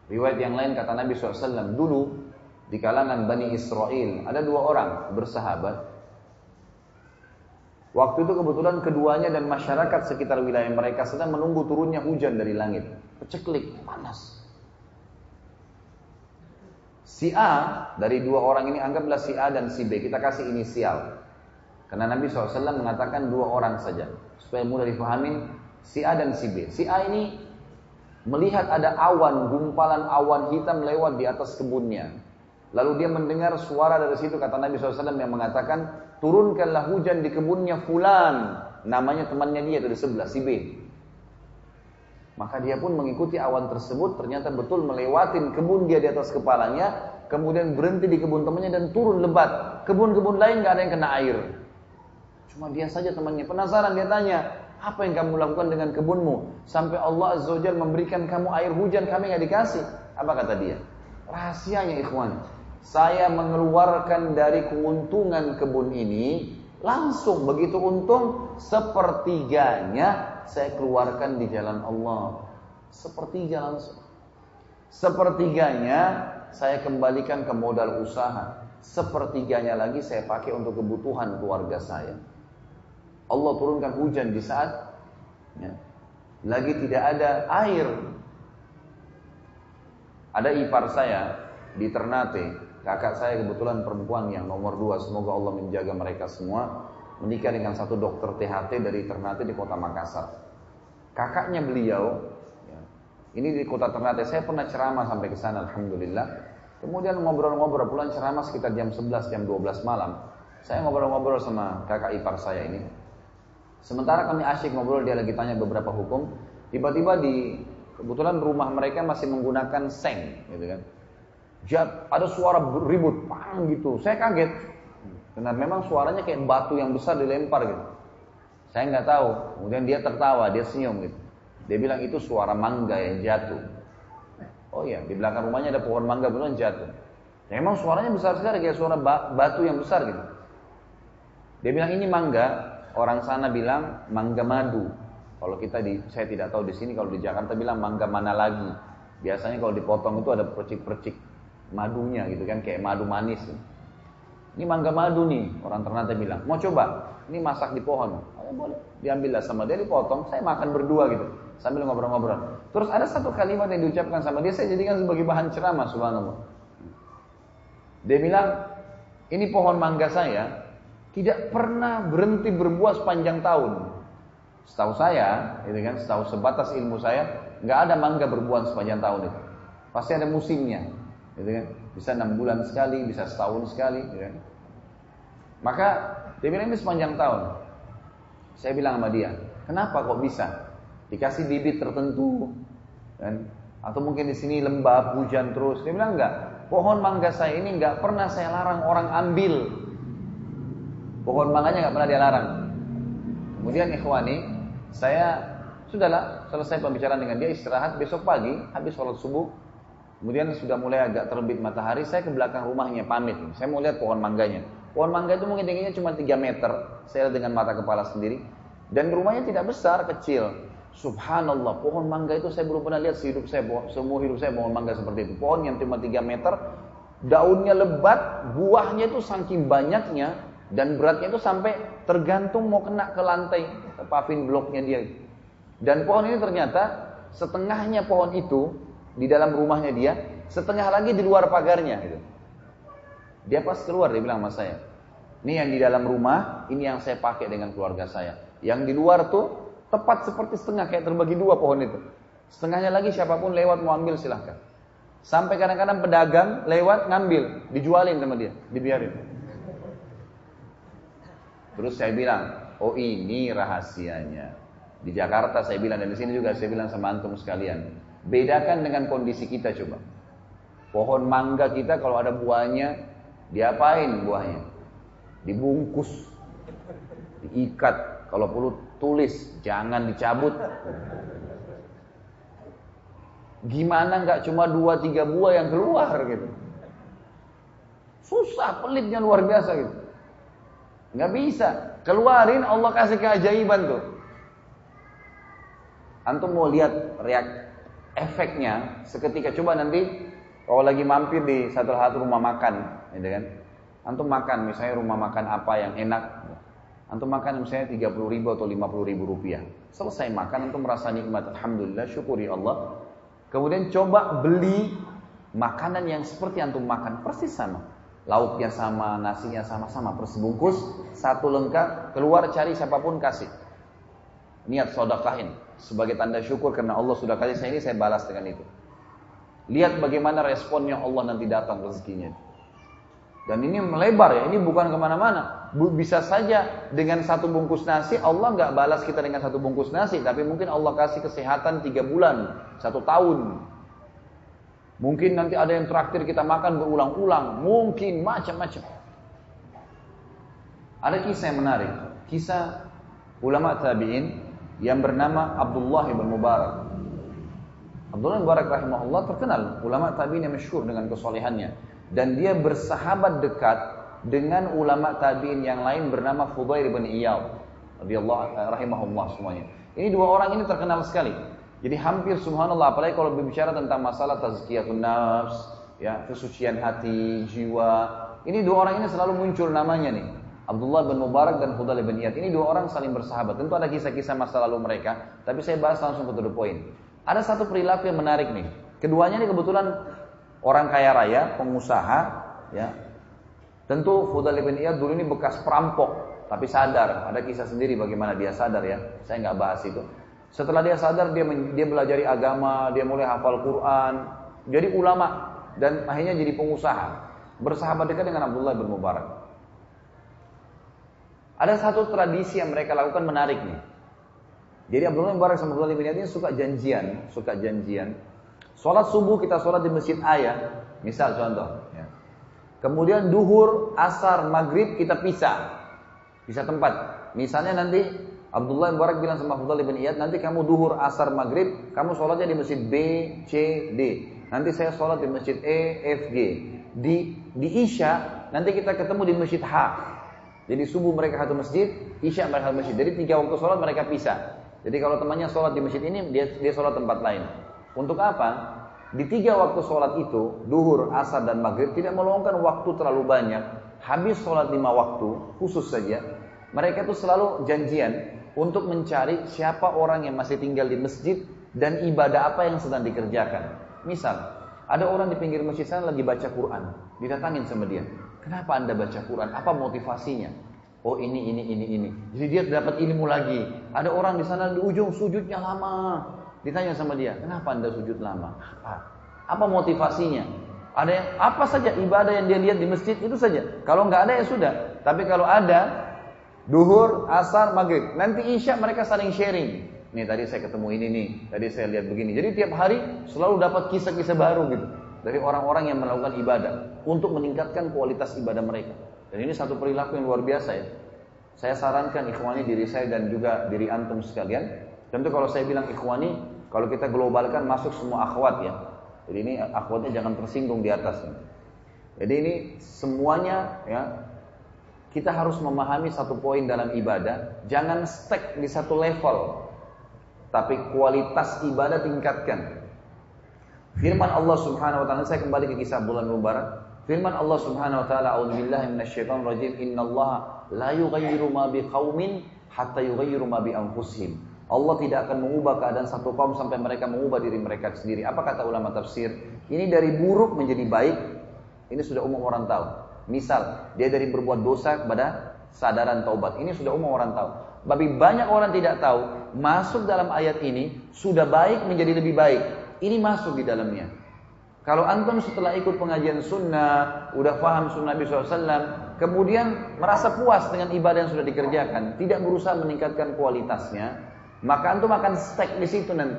riwayat yang lain kata Nabi SAW, dulu di kalangan Bani Israel ada dua orang bersahabat. Waktu itu kebetulan keduanya dan masyarakat sekitar wilayah mereka sedang menunggu turunnya hujan dari langit. Peceklik, panas. Si A dari dua orang ini anggaplah si A dan si B. Kita kasih inisial. Karena Nabi SAW mengatakan dua orang saja. Supaya mudah difahami si A dan si B. Si A ini melihat ada awan, gumpalan awan hitam lewat di atas kebunnya. Lalu dia mendengar suara dari situ kata Nabi SAW yang mengatakan turunkanlah hujan di kebunnya fulan. Namanya temannya dia dari sebelah si B. Maka dia pun mengikuti awan tersebut, ternyata betul melewatin kebun dia di atas kepalanya, kemudian berhenti di kebun temannya dan turun lebat. Kebun-kebun lain nggak ada yang kena air. Cuma dia saja temannya penasaran dia tanya, apa yang kamu lakukan dengan kebunmu sampai Allah Azza wa memberikan kamu air hujan kami nggak dikasih? Apa kata dia? Rahasianya ikhwan, saya mengeluarkan dari keuntungan kebun ini langsung begitu untung sepertiganya saya keluarkan di jalan Allah. Sepertiga langsung. Sepertiganya saya kembalikan ke modal usaha. Sepertiganya lagi saya pakai untuk kebutuhan keluarga saya. Allah turunkan hujan di saat ya, lagi tidak ada air. Ada ipar saya di Ternate, kakak saya kebetulan perempuan yang nomor dua, semoga Allah menjaga mereka semua, menikah dengan satu dokter THT dari Ternate di kota Makassar. Kakaknya beliau, ya, ini di kota Ternate, saya pernah ceramah sampai ke sana, Alhamdulillah. Kemudian ngobrol-ngobrol pulang ceramah sekitar jam 11, jam 12 malam. Saya ngobrol-ngobrol sama kakak ipar saya ini. Sementara kami asyik ngobrol, dia lagi tanya beberapa hukum. Tiba-tiba di kebetulan rumah mereka masih menggunakan seng, gitu kan. Jat, ada suara ribut, pang gitu. Saya kaget. Karena memang suaranya kayak batu yang besar dilempar gitu. Saya nggak tahu. Kemudian dia tertawa, dia senyum gitu. Dia bilang itu suara mangga yang jatuh. Oh iya, di belakang rumahnya ada pohon mangga beneran jatuh. Memang suaranya besar sekali kayak suara batu yang besar gitu. Dia bilang ini mangga, orang sana bilang mangga madu. Kalau kita di, saya tidak tahu di sini, kalau di Jakarta bilang mangga mana lagi. Biasanya kalau dipotong itu ada percik-percik madunya gitu kan, kayak madu manis. Ini mangga madu nih, orang Ternate bilang. Mau coba? Ini masak di pohon. Oh, boleh. Diambillah sama dia, dipotong. Saya makan berdua gitu, sambil ngobrol-ngobrol. Terus ada satu kalimat yang diucapkan sama dia, saya jadikan sebagai bahan ceramah, subhanallah. Dia bilang, ini pohon mangga saya, tidak pernah berhenti berbuah sepanjang tahun. Setahu saya, itu kan, setahu sebatas ilmu saya, nggak ada mangga berbuah sepanjang tahun itu. Pasti ada musimnya, gitu kan. Bisa enam bulan sekali, bisa setahun sekali, gitu kan. Maka dia bilang ini sepanjang tahun. Saya bilang sama dia, kenapa kok bisa? Dikasih bibit tertentu, kan? Atau mungkin di sini lembab, hujan terus. Dia bilang enggak. Pohon mangga saya ini enggak pernah saya larang orang ambil Pohon mangganya nggak pernah dia larang. Kemudian ikhwani, saya sudahlah selesai pembicaraan dengan dia istirahat besok pagi habis sholat subuh. Kemudian sudah mulai agak terbit matahari, saya ke belakang rumahnya pamit. Saya mau lihat pohon mangganya. Pohon mangga itu mungkin tingginya cuma 3 meter. Saya lihat dengan mata kepala sendiri. Dan rumahnya tidak besar, kecil. Subhanallah, pohon mangga itu saya belum pernah lihat sehidup saya, semua hidup saya pohon mangga seperti itu. Pohon yang cuma 3 meter, daunnya lebat, buahnya itu saking banyaknya, dan beratnya itu sampai tergantung mau kena ke lantai paving bloknya dia. Dan pohon ini ternyata setengahnya pohon itu di dalam rumahnya dia, setengah lagi di luar pagarnya. Gitu. Dia pas keluar dia bilang sama saya, ini yang di dalam rumah, ini yang saya pakai dengan keluarga saya. Yang di luar tuh tepat seperti setengah kayak terbagi dua pohon itu. Setengahnya lagi siapa pun lewat mau ambil silahkan. Sampai kadang-kadang pedagang lewat ngambil, dijualin sama dia, dibiarin. Terus saya bilang, oh ini rahasianya. Di Jakarta saya bilang dan di sini juga saya bilang sama antum sekalian, bedakan dengan kondisi kita coba. Pohon mangga kita kalau ada buahnya, diapain buahnya? Dibungkus, diikat, kalau perlu tulis, jangan dicabut. Gimana nggak cuma dua tiga buah yang keluar gitu? Susah, pelitnya luar biasa gitu. Nggak bisa. Keluarin Allah kasih keajaiban tuh. Antum mau lihat reak efeknya seketika coba nanti kalau lagi mampir di satu satu rumah makan, gitu kan? Antum makan misalnya rumah makan apa yang enak, antum makan misalnya 30 ribu atau 50 ribu rupiah. Selesai makan antum merasa nikmat, alhamdulillah, syukuri Allah. Kemudian coba beli makanan yang seperti antum makan persis sama lauknya sama, nasinya sama-sama, persebungkus, satu lengkap, keluar cari siapa pun kasih. Niat sodakahin, sebagai tanda syukur karena Allah sudah kasih saya ini, saya balas dengan itu. Lihat bagaimana responnya Allah nanti datang rezekinya. Dan ini melebar ya, ini bukan ke mana-mana. Bisa saja dengan satu bungkus nasi, Allah nggak balas kita dengan satu bungkus nasi, tapi mungkin Allah kasih kesehatan tiga bulan, satu tahun. Mungkin nanti ada yang traktir kita makan berulang-ulang. Mungkin macam-macam. Ada kisah yang menarik. Kisah ulama tabi'in yang bernama Abdullah bin Mubarak. Abdullah bin Mubarak rahimahullah terkenal ulama tabi'in yang masyhur dengan kesolehannya dan dia bersahabat dekat dengan ulama tabi'in yang lain bernama Fudail bin Iyad radhiyallahu rahimahullah semuanya. Ini dua orang ini terkenal sekali. Jadi hampir subhanallah apalagi kalau berbicara tentang masalah tazkiyatun nafs, ya, kesucian hati, jiwa. Ini dua orang ini selalu muncul namanya nih. Abdullah bin Mubarak dan Hudal bin Iyad. Ini dua orang saling bersahabat. Tentu ada kisah-kisah masa lalu mereka, tapi saya bahas langsung ke the point. Ada satu perilaku yang menarik nih. Keduanya ini kebetulan orang kaya raya, pengusaha, ya. Tentu Hudal bin Iyad dulu ini bekas perampok, tapi sadar. Ada kisah sendiri bagaimana dia sadar ya. Saya nggak bahas itu. Setelah dia sadar dia dia belajari agama, dia mulai hafal Quran, jadi ulama dan akhirnya jadi pengusaha. Bersahabat dekat dengan Abdullah bin Mubarak. Ada satu tradisi yang mereka lakukan menarik nih. Jadi Abdullah bin Mubarak sama Abdullah bin ini suka janjian, suka janjian. Sholat subuh kita sholat di masjid ayah, misal contoh. Ya. Kemudian duhur, asar, maghrib kita pisah, pisah tempat. Misalnya nanti Abdullah bin Barak bilang sama Abdullah bin Iyad, nanti kamu duhur, asar, maghrib, kamu sholatnya di masjid B, C, D. Nanti saya sholat di masjid E, F, G. Di, di Isya, nanti kita ketemu di masjid H. Jadi subuh mereka satu masjid, Isya mereka satu masjid. Jadi tiga waktu sholat mereka pisah. Jadi kalau temannya sholat di masjid ini, dia, dia sholat tempat lain. Untuk apa? Di tiga waktu sholat itu, duhur, asar, dan maghrib, tidak meluangkan waktu terlalu banyak. Habis sholat lima waktu, khusus saja, mereka itu selalu janjian untuk mencari siapa orang yang masih tinggal di masjid dan ibadah apa yang sedang dikerjakan. Misal, ada orang di pinggir masjid sana lagi baca Quran, didatangin sama dia. Kenapa anda baca Quran? Apa motivasinya? Oh ini, ini, ini, ini. Jadi dia dapat ilmu lagi. Ada orang di sana di ujung sujudnya lama. Ditanya sama dia, kenapa anda sujud lama? Apa? Apa motivasinya? Ada yang apa saja ibadah yang dia lihat di masjid itu saja. Kalau nggak ada ya sudah. Tapi kalau ada, Duhur, asar, maghrib. Nanti isya mereka saling sharing. Nih tadi saya ketemu ini nih, tadi saya lihat begini. Jadi tiap hari selalu dapat kisah-kisah baru gitu. Dari orang-orang yang melakukan ibadah. Untuk meningkatkan kualitas ibadah mereka. Dan ini satu perilaku yang luar biasa ya. Saya sarankan ikhwani diri saya dan juga diri antum sekalian. Tentu kalau saya bilang ikhwani, kalau kita globalkan masuk semua akhwat ya. Jadi ini akhwatnya jangan tersinggung di atasnya. Jadi ini semuanya ya kita harus memahami satu poin dalam ibadah, jangan stuck di satu level, tapi kualitas ibadah tingkatkan. Firman Allah Subhanahu wa taala, saya kembali ke kisah bulan Mubarak. Firman Allah Subhanahu wa taala, "A'udzubillahi minasyaitonir rajim. Innallaha la yughayyiru ma biqaumin hatta yughayyiru ma bi anfusihim." Allah tidak akan mengubah keadaan satu kaum sampai mereka mengubah diri mereka sendiri. Apa kata ulama tafsir? Ini dari buruk menjadi baik. Ini sudah umum orang tahu. Misal, dia dari berbuat dosa kepada sadaran taubat. Ini sudah umum orang tahu. Tapi banyak orang tidak tahu, masuk dalam ayat ini, sudah baik menjadi lebih baik. Ini masuk di dalamnya. Kalau antum setelah ikut pengajian sunnah, udah paham sunnah Nabi SAW, kemudian merasa puas dengan ibadah yang sudah dikerjakan, tidak berusaha meningkatkan kualitasnya, maka antum akan stuck di situ nanti.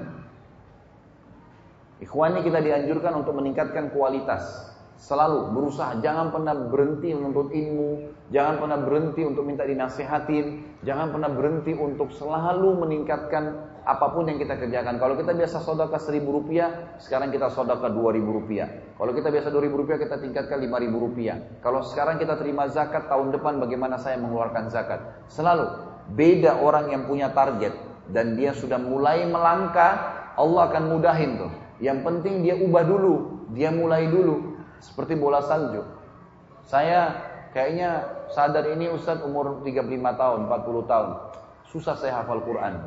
Ikhwani kita dianjurkan untuk meningkatkan kualitas. Selalu berusaha, jangan pernah berhenti menuntut ilmu, jangan pernah berhenti untuk minta dinasihatin, jangan pernah berhenti untuk selalu meningkatkan apa pun yang kita kerjakan. Kalau kita biasa sodaka seribu rupiah, sekarang kita sodaka dua ribu rupiah. Kalau kita biasa dua ribu rupiah, kita tingkatkan lima ribu rupiah. Kalau sekarang kita terima zakat, tahun depan bagaimana saya mengeluarkan zakat. Selalu beda orang yang punya target dan dia sudah mulai melangkah, Allah akan mudahin tuh. Yang penting dia ubah dulu, dia mulai dulu. Seperti bola salju. Saya kayaknya sadar ini Ustadz umur 35 tahun, 40 tahun. Susah saya hafal Quran.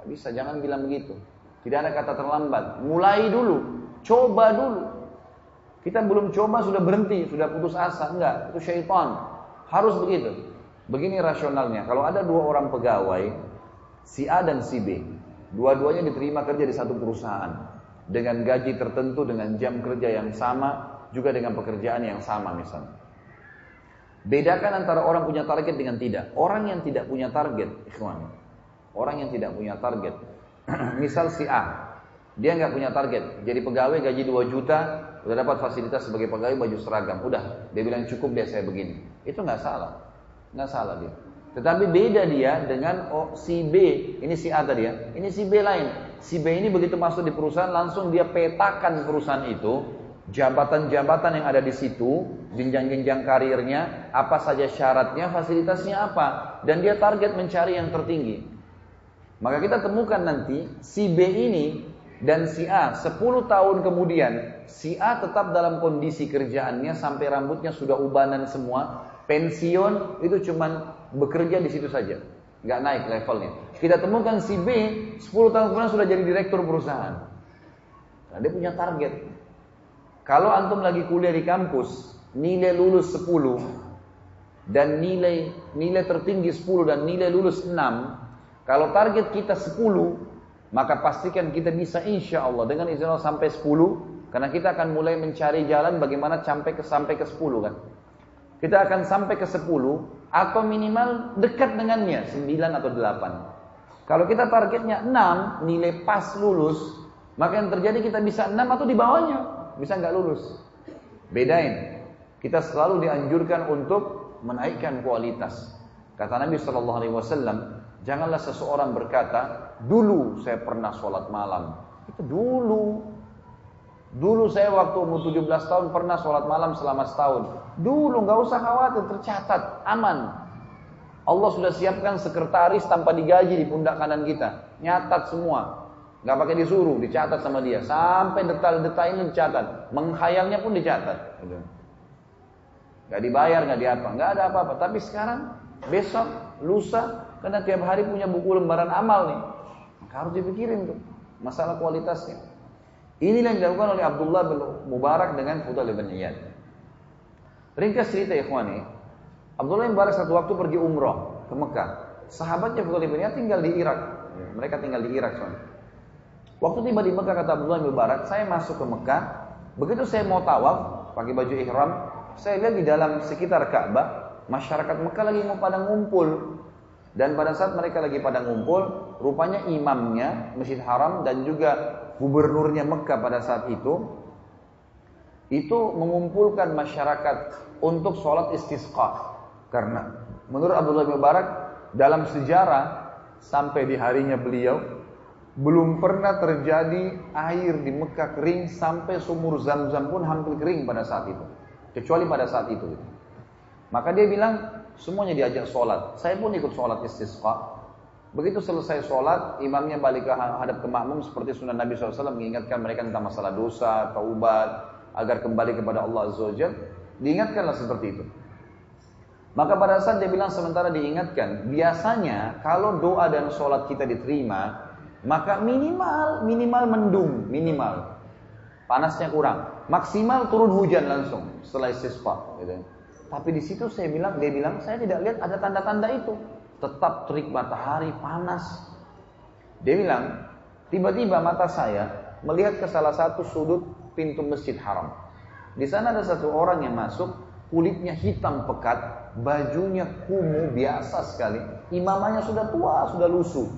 Gak bisa, jangan bilang begitu. Tidak ada kata terlambat. Mulai dulu, coba dulu. Kita belum coba sudah berhenti, sudah putus asa. Enggak, itu syaitan. Harus begitu. Begini rasionalnya, kalau ada dua orang pegawai, si A dan si B, dua-duanya diterima kerja di satu perusahaan dengan gaji tertentu dengan jam kerja yang sama juga dengan pekerjaan yang sama misalnya. Bedakan antara orang punya target dengan tidak. Orang yang tidak punya target, ikhwan. Orang yang tidak punya target. Misal si A, dia nggak punya target. Jadi pegawai gaji 2 juta, udah dapat fasilitas sebagai pegawai baju seragam, udah dia bilang cukup dia saya begini. Itu nggak salah, nggak salah dia. Tetapi beda dia dengan oh, si B, ini si A tadi ya, ini si B lain. Si B ini begitu masuk di perusahaan langsung dia petakan perusahaan itu, jabatan-jabatan yang ada di situ, jenjang-jenjang karirnya, apa saja syaratnya, fasilitasnya apa, dan dia target mencari yang tertinggi. Maka kita temukan nanti si B ini dan si A 10 tahun kemudian si A tetap dalam kondisi kerjaannya sampai rambutnya sudah ubanan semua, pensiun itu cuman bekerja di situ saja, nggak naik levelnya. Kita temukan si B 10 tahun kemudian sudah jadi direktur perusahaan. Nah, dia punya target. Kalau antum lagi kuliah di kampus, nilai lulus 10 dan nilai nilai tertinggi 10 dan nilai lulus 6, kalau target kita 10, maka pastikan kita bisa insya Allah dengan izin Allah sampai 10, karena kita akan mulai mencari jalan bagaimana sampai ke sampai ke 10 kan. Kita akan sampai ke 10 atau minimal dekat dengannya 9 atau 8. Kalau kita targetnya 6, nilai pas lulus, maka yang terjadi kita bisa 6 atau di bawahnya, bisa nggak lulus. Bedain. Kita selalu dianjurkan untuk menaikkan kualitas. Kata Nabi Shallallahu Alaihi Wasallam, janganlah seseorang berkata, dulu saya pernah sholat malam. Itu dulu. Dulu saya waktu umur 17 tahun pernah sholat malam selama setahun. Dulu nggak usah khawatir, tercatat, aman. Allah sudah siapkan sekretaris tanpa digaji di pundak kanan kita. Nyatat semua. Nggak pakai disuruh, dicatat sama dia. Sampai detail-detailnya dicatat. Menghayalnya pun dicatat. Nggak dibayar, nggak diapa. Nggak ada apa-apa. Tapi sekarang, besok, lusa, karena tiap hari punya buku lembaran amal nih. Maka harus dipikirin tuh. Masalah kualitasnya. Inilah yang dilakukan oleh Abdullah bin Mubarak dengan Fudail bin Iyad. Ringkas cerita ikhwani, Abdullah bin Mubarak satu waktu pergi umroh ke Mekah. Sahabatnya Fudail bin tinggal di Irak. Mereka tinggal di Irak soalnya. Waktu tiba di Mekah kata Abdullah bin Mubarak, saya masuk ke Mekah. Begitu saya mau tawaf, pakai baju ihram, saya lihat di dalam sekitar Ka'bah, masyarakat Mekah lagi mau pada ngumpul. Dan pada saat mereka lagi pada ngumpul, rupanya imamnya Masjid Haram dan juga gubernurnya Mekah pada saat itu itu mengumpulkan masyarakat untuk sholat istisqa. Karena menurut Abdullah bin Mubarak dalam sejarah sampai di harinya beliau belum pernah terjadi air di Mekah kering sampai sumur zam-zam pun hampir kering pada saat itu. Kecuali pada saat itu. Maka dia bilang semuanya diajak sholat. Saya pun ikut sholat istisqa. Begitu selesai sholat, imamnya balik ke hadap ke makmum seperti sunnah Nabi SAW mengingatkan mereka tentang masalah dosa, taubat, agar kembali kepada Allah Azza wa Diingatkanlah seperti itu. Maka pada saat dia bilang sementara diingatkan, biasanya kalau doa dan sholat kita diterima, maka minimal minimal mendung, minimal panasnya kurang, maksimal turun hujan langsung setelah istisqa. Gitu. Tapi di situ saya bilang, dia bilang saya tidak lihat ada tanda-tanda itu, tetap terik matahari panas. Dia bilang, tiba-tiba mata saya melihat ke salah satu sudut pintu masjid haram. Di sana ada satu orang yang masuk, kulitnya hitam pekat, bajunya kumuh biasa sekali. Imamanya sudah tua, sudah lusuh.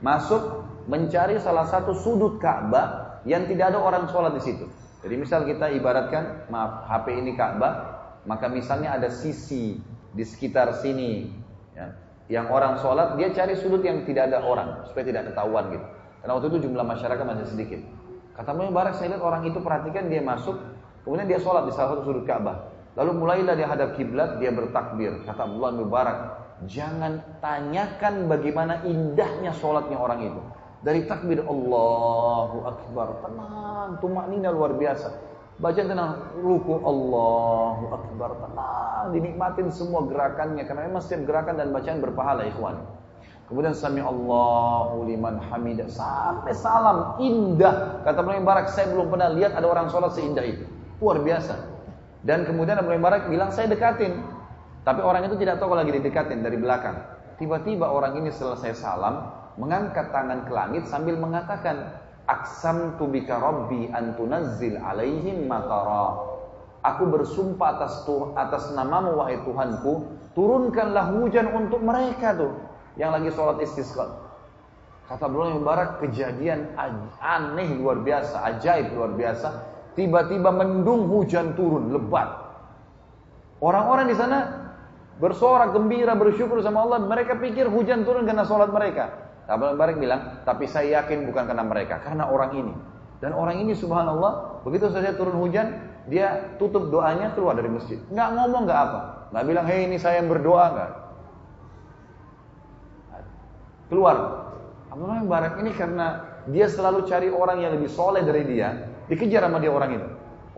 Masuk mencari salah satu sudut Ka'bah yang tidak ada orang sholat di situ. Jadi misal kita ibaratkan, maaf HP ini Ka'bah, maka misalnya ada sisi di sekitar sini, ya, yang orang sholat, dia cari sudut yang tidak ada orang supaya tidak ketahuan gitu. Karena waktu itu jumlah masyarakat masih sedikit. Kata Mubarak saya lihat orang itu perhatikan dia masuk, kemudian dia sholat di salah satu sudut Ka'bah. Lalu mulailah dia hadap kiblat, dia bertakbir. Kata bin Mubarak, jangan tanyakan bagaimana indahnya sholatnya orang itu. Dari takbir Allahu Akbar, tenang, tumak nina luar biasa. Baca tenang, ruku Allahu Akbar, tenang, dinikmatin semua gerakannya. Karena memang setiap gerakan dan bacaan berpahala ikhwan. Kemudian sami Allahu liman hamidah sampai salam indah. Kata bin Mubarak, saya belum pernah lihat ada orang sholat seindah itu. Luar biasa. Dan kemudian Abu Mubarak bilang saya dekatin. Tapi orang itu tidak tahu kalau lagi didekatin dari belakang. Tiba-tiba orang ini selesai salam, mengangkat tangan ke langit sambil mengatakan, Aksam tu bika rabbi antunazzil alaihim matara. Aku bersumpah atas tuh, atas namamu wahai Tuhanku, turunkanlah hujan untuk mereka tuh yang lagi sholat istisqa. Kata Abdullah Mubarak kejadian aneh luar biasa, ajaib luar biasa. tiba-tiba mendung hujan turun lebat. Orang-orang di sana bersorak gembira bersyukur sama Allah. Mereka pikir hujan turun karena sholat mereka. Abu Barak bilang, tapi saya yakin bukan karena mereka, karena orang ini. Dan orang ini subhanallah, begitu saja turun hujan, dia tutup doanya keluar dari masjid. Nggak ngomong nggak apa, nggak bilang, hei ini saya yang berdoa nggak. Keluar. Bin Barak ini karena dia selalu cari orang yang lebih soleh dari dia, dikejar sama dia orang itu.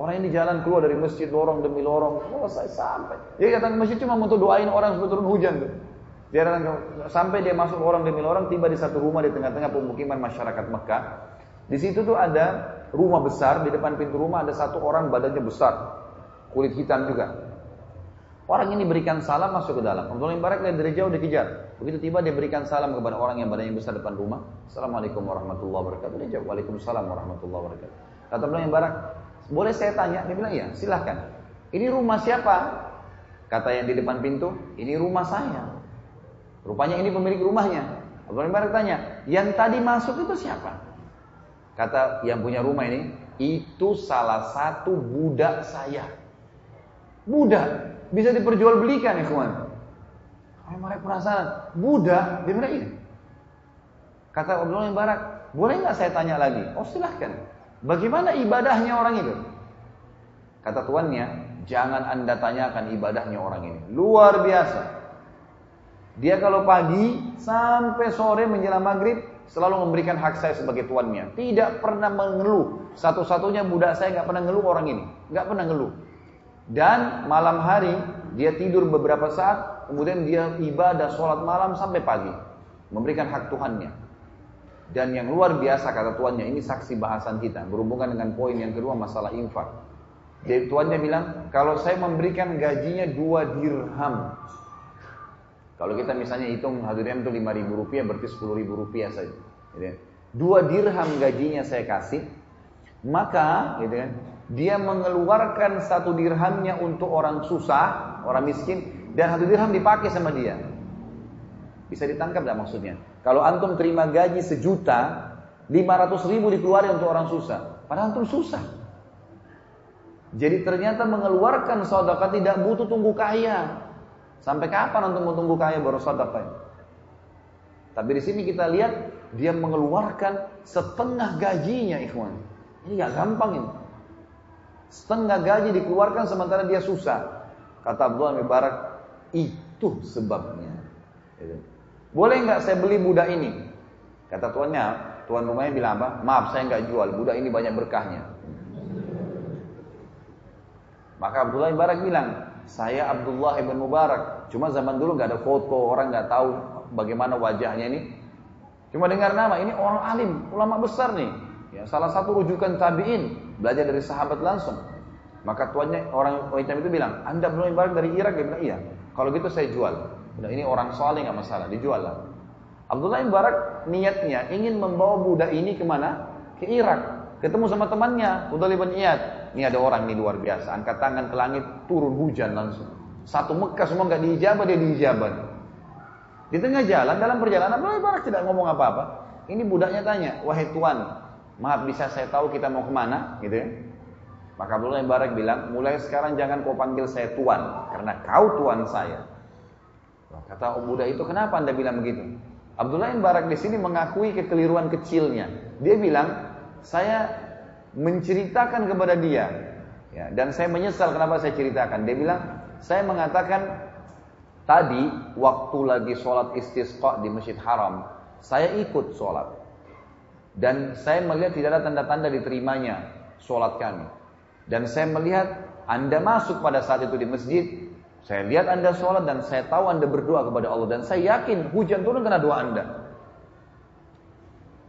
Orang ini jalan keluar dari masjid lorong demi lorong, selesai sampai. Dia datang ke masjid cuma untuk doain orang sebelum turun hujan tuh. Dia datang sampai dia masuk orang demi orang, tiba di satu rumah di tengah-tengah pemukiman masyarakat Mekah. Di situ tuh ada rumah besar, di depan pintu rumah ada satu orang badannya besar, kulit hitam juga. Orang ini berikan salam masuk ke dalam. Bin Barak dari jauh dikejar. Begitu tiba dia berikan salam kepada orang yang badannya besar depan rumah. Assalamualaikum warahmatullahi wabarakatuh. Dia jawab Waalaikumsalam warahmatullahi wabarakatuh. Kata bin Barak, boleh saya tanya? Dia bilang iya, silahkan. Ini rumah siapa? Kata yang di depan pintu, ini rumah saya. Rupanya ini pemilik rumahnya. Bin Barak tanya, yang tadi masuk itu siapa? Kata yang punya rumah ini, itu salah satu budak saya. Budak bisa diperjualbelikan ya kawan. Kalau mereka perasaan budak, dia bilang ini. Kata Abdullah bin Barak, boleh nggak saya tanya lagi? Oh silahkan. Bagaimana ibadahnya orang itu? Kata tuannya, jangan anda tanyakan ibadahnya orang ini. Luar biasa. Dia kalau pagi sampai sore menjelang maghrib selalu memberikan hak saya sebagai tuannya. Tidak pernah mengeluh. Satu-satunya budak saya nggak pernah ngeluh orang ini. Nggak pernah ngeluh. Dan malam hari dia tidur beberapa saat, kemudian dia ibadah sholat malam sampai pagi. Memberikan hak Tuhannya. Dan yang luar biasa kata tuannya, ini saksi bahasan kita. Berhubungan dengan poin yang kedua masalah infak. Jadi tuannya bilang, kalau saya memberikan gajinya dua dirham. Kalau kita misalnya hitung dirham itu lima ribu rupiah, berarti sepuluh ribu rupiah saja. Gitu. Dua dirham gajinya saya kasih, maka gitu kan, dia mengeluarkan satu dirhamnya untuk orang susah, orang miskin, dan satu dirham dipakai sama dia. Bisa ditangkap tidak maksudnya? Kalau antum terima gaji sejuta, 500 ribu dikeluarkan untuk orang susah. Padahal antum susah. Jadi ternyata mengeluarkan sedekah tidak butuh tunggu kaya. Sampai kapan antum mau tunggu kaya baru sedekah? Tapi di sini kita lihat dia mengeluarkan setengah gajinya, ikhwan. Ini gak gampang ini. Setengah gaji dikeluarkan sementara dia susah. Kata Abdullah bin Barak, itu sebabnya. Boleh nggak saya beli budak ini? Kata tuannya, tuan rumahnya bilang apa? Maaf saya nggak jual, budak ini banyak berkahnya. Maka Abdullah bin Barak bilang, saya Abdullah ibn Mubarak. Cuma zaman dulu nggak ada foto, orang nggak tahu bagaimana wajahnya ini. Cuma dengar nama, ini orang alim, ulama besar nih. Ya, salah satu rujukan tabiin, belajar dari sahabat langsung. Maka tuannya orang hitam itu bilang, Anda belum ibarat dari Irak? Dia bilang, iya. Kalau gitu saya jual. Bilang, ini orang soleh nggak masalah, dijual lah. Abdullah bin Barak niatnya ingin membawa budak ini ke mana? Ke Irak. Ketemu sama temannya, Udah bin Iyad. Ini ada orang ini luar biasa, angkat tangan ke langit, turun hujan langsung. Satu Mekah semua nggak diijabah, dia diijabah. Di tengah jalan, dalam perjalanan, Abdullah bin Barak tidak ngomong apa-apa. Ini budaknya tanya, wahai tuan, Maaf bisa saya tahu kita mau ke mana gitu ya. Maka Abdullah bin Barak bilang, mulai sekarang jangan kau panggil saya tuan, karena kau tuan saya. Kata Buddha itu, kenapa anda bilang begitu? Abdullah bin Barak di sini mengakui kekeliruan kecilnya. Dia bilang, saya menceritakan kepada dia, ya, dan saya menyesal kenapa saya ceritakan. Dia bilang, saya mengatakan tadi waktu lagi sholat istisqa di Masjid Haram, saya ikut sholat. Dan saya melihat tidak ada tanda-tanda diterimanya sholat kami. Dan saya melihat Anda masuk pada saat itu di masjid. Saya lihat Anda sholat dan saya tahu Anda berdoa kepada Allah. Dan saya yakin hujan turun karena doa Anda.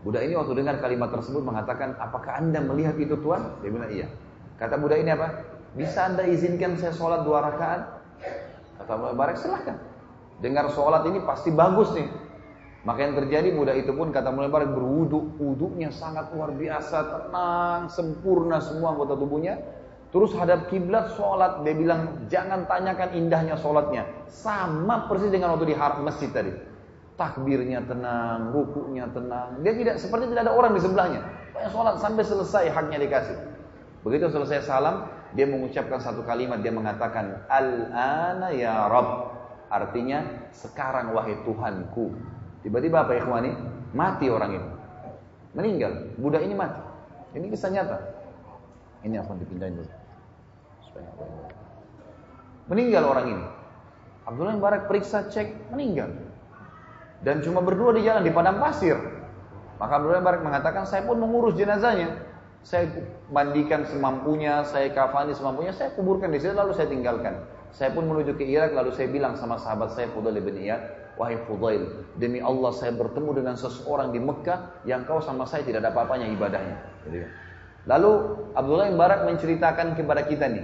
Budak ini waktu dengar kalimat tersebut mengatakan, apakah Anda melihat itu Tuhan? Dia bilang iya. Kata budak ini apa? Bisa Anda izinkan saya sholat dua rakaat? Kata Abu Barak silahkan. Dengar sholat ini pasti bagus nih. Maka yang terjadi budak itu pun kata mulai barat berwudhu, wudhunya sangat luar biasa, tenang, sempurna semua anggota tubuhnya. Terus hadap kiblat sholat, dia bilang jangan tanyakan indahnya sholatnya, sama persis dengan waktu di masjid tadi. Takbirnya tenang, rukunya tenang. Dia tidak seperti tidak ada orang di sebelahnya. Pokoknya sholat sampai selesai haknya dikasih. Begitu selesai salam, dia mengucapkan satu kalimat, dia mengatakan, Al-ana ya Rabb. Artinya, sekarang wahai Tuhanku. Tiba-tiba apa ikhwani? Mati orang ini. Meninggal. Budak ini mati. Ini kisah nyata. Ini akan dipindahin dulu. Meninggal orang ini. Abdullah bin Barak periksa cek meninggal. Dan cuma berdua di jalan di padang pasir. Maka Abdullah bin Barak mengatakan saya pun mengurus jenazahnya. Saya mandikan semampunya, saya kafani semampunya, saya kuburkan di sini lalu saya tinggalkan. Saya pun menuju ke Irak lalu saya bilang sama sahabat saya Fudail bin Iyad, wahai Fudail, demi Allah saya bertemu dengan seseorang di Mekah yang kau sama saya tidak ada apa-apanya ibadahnya. Lalu Abdullah bin Barak menceritakan kepada kita nih,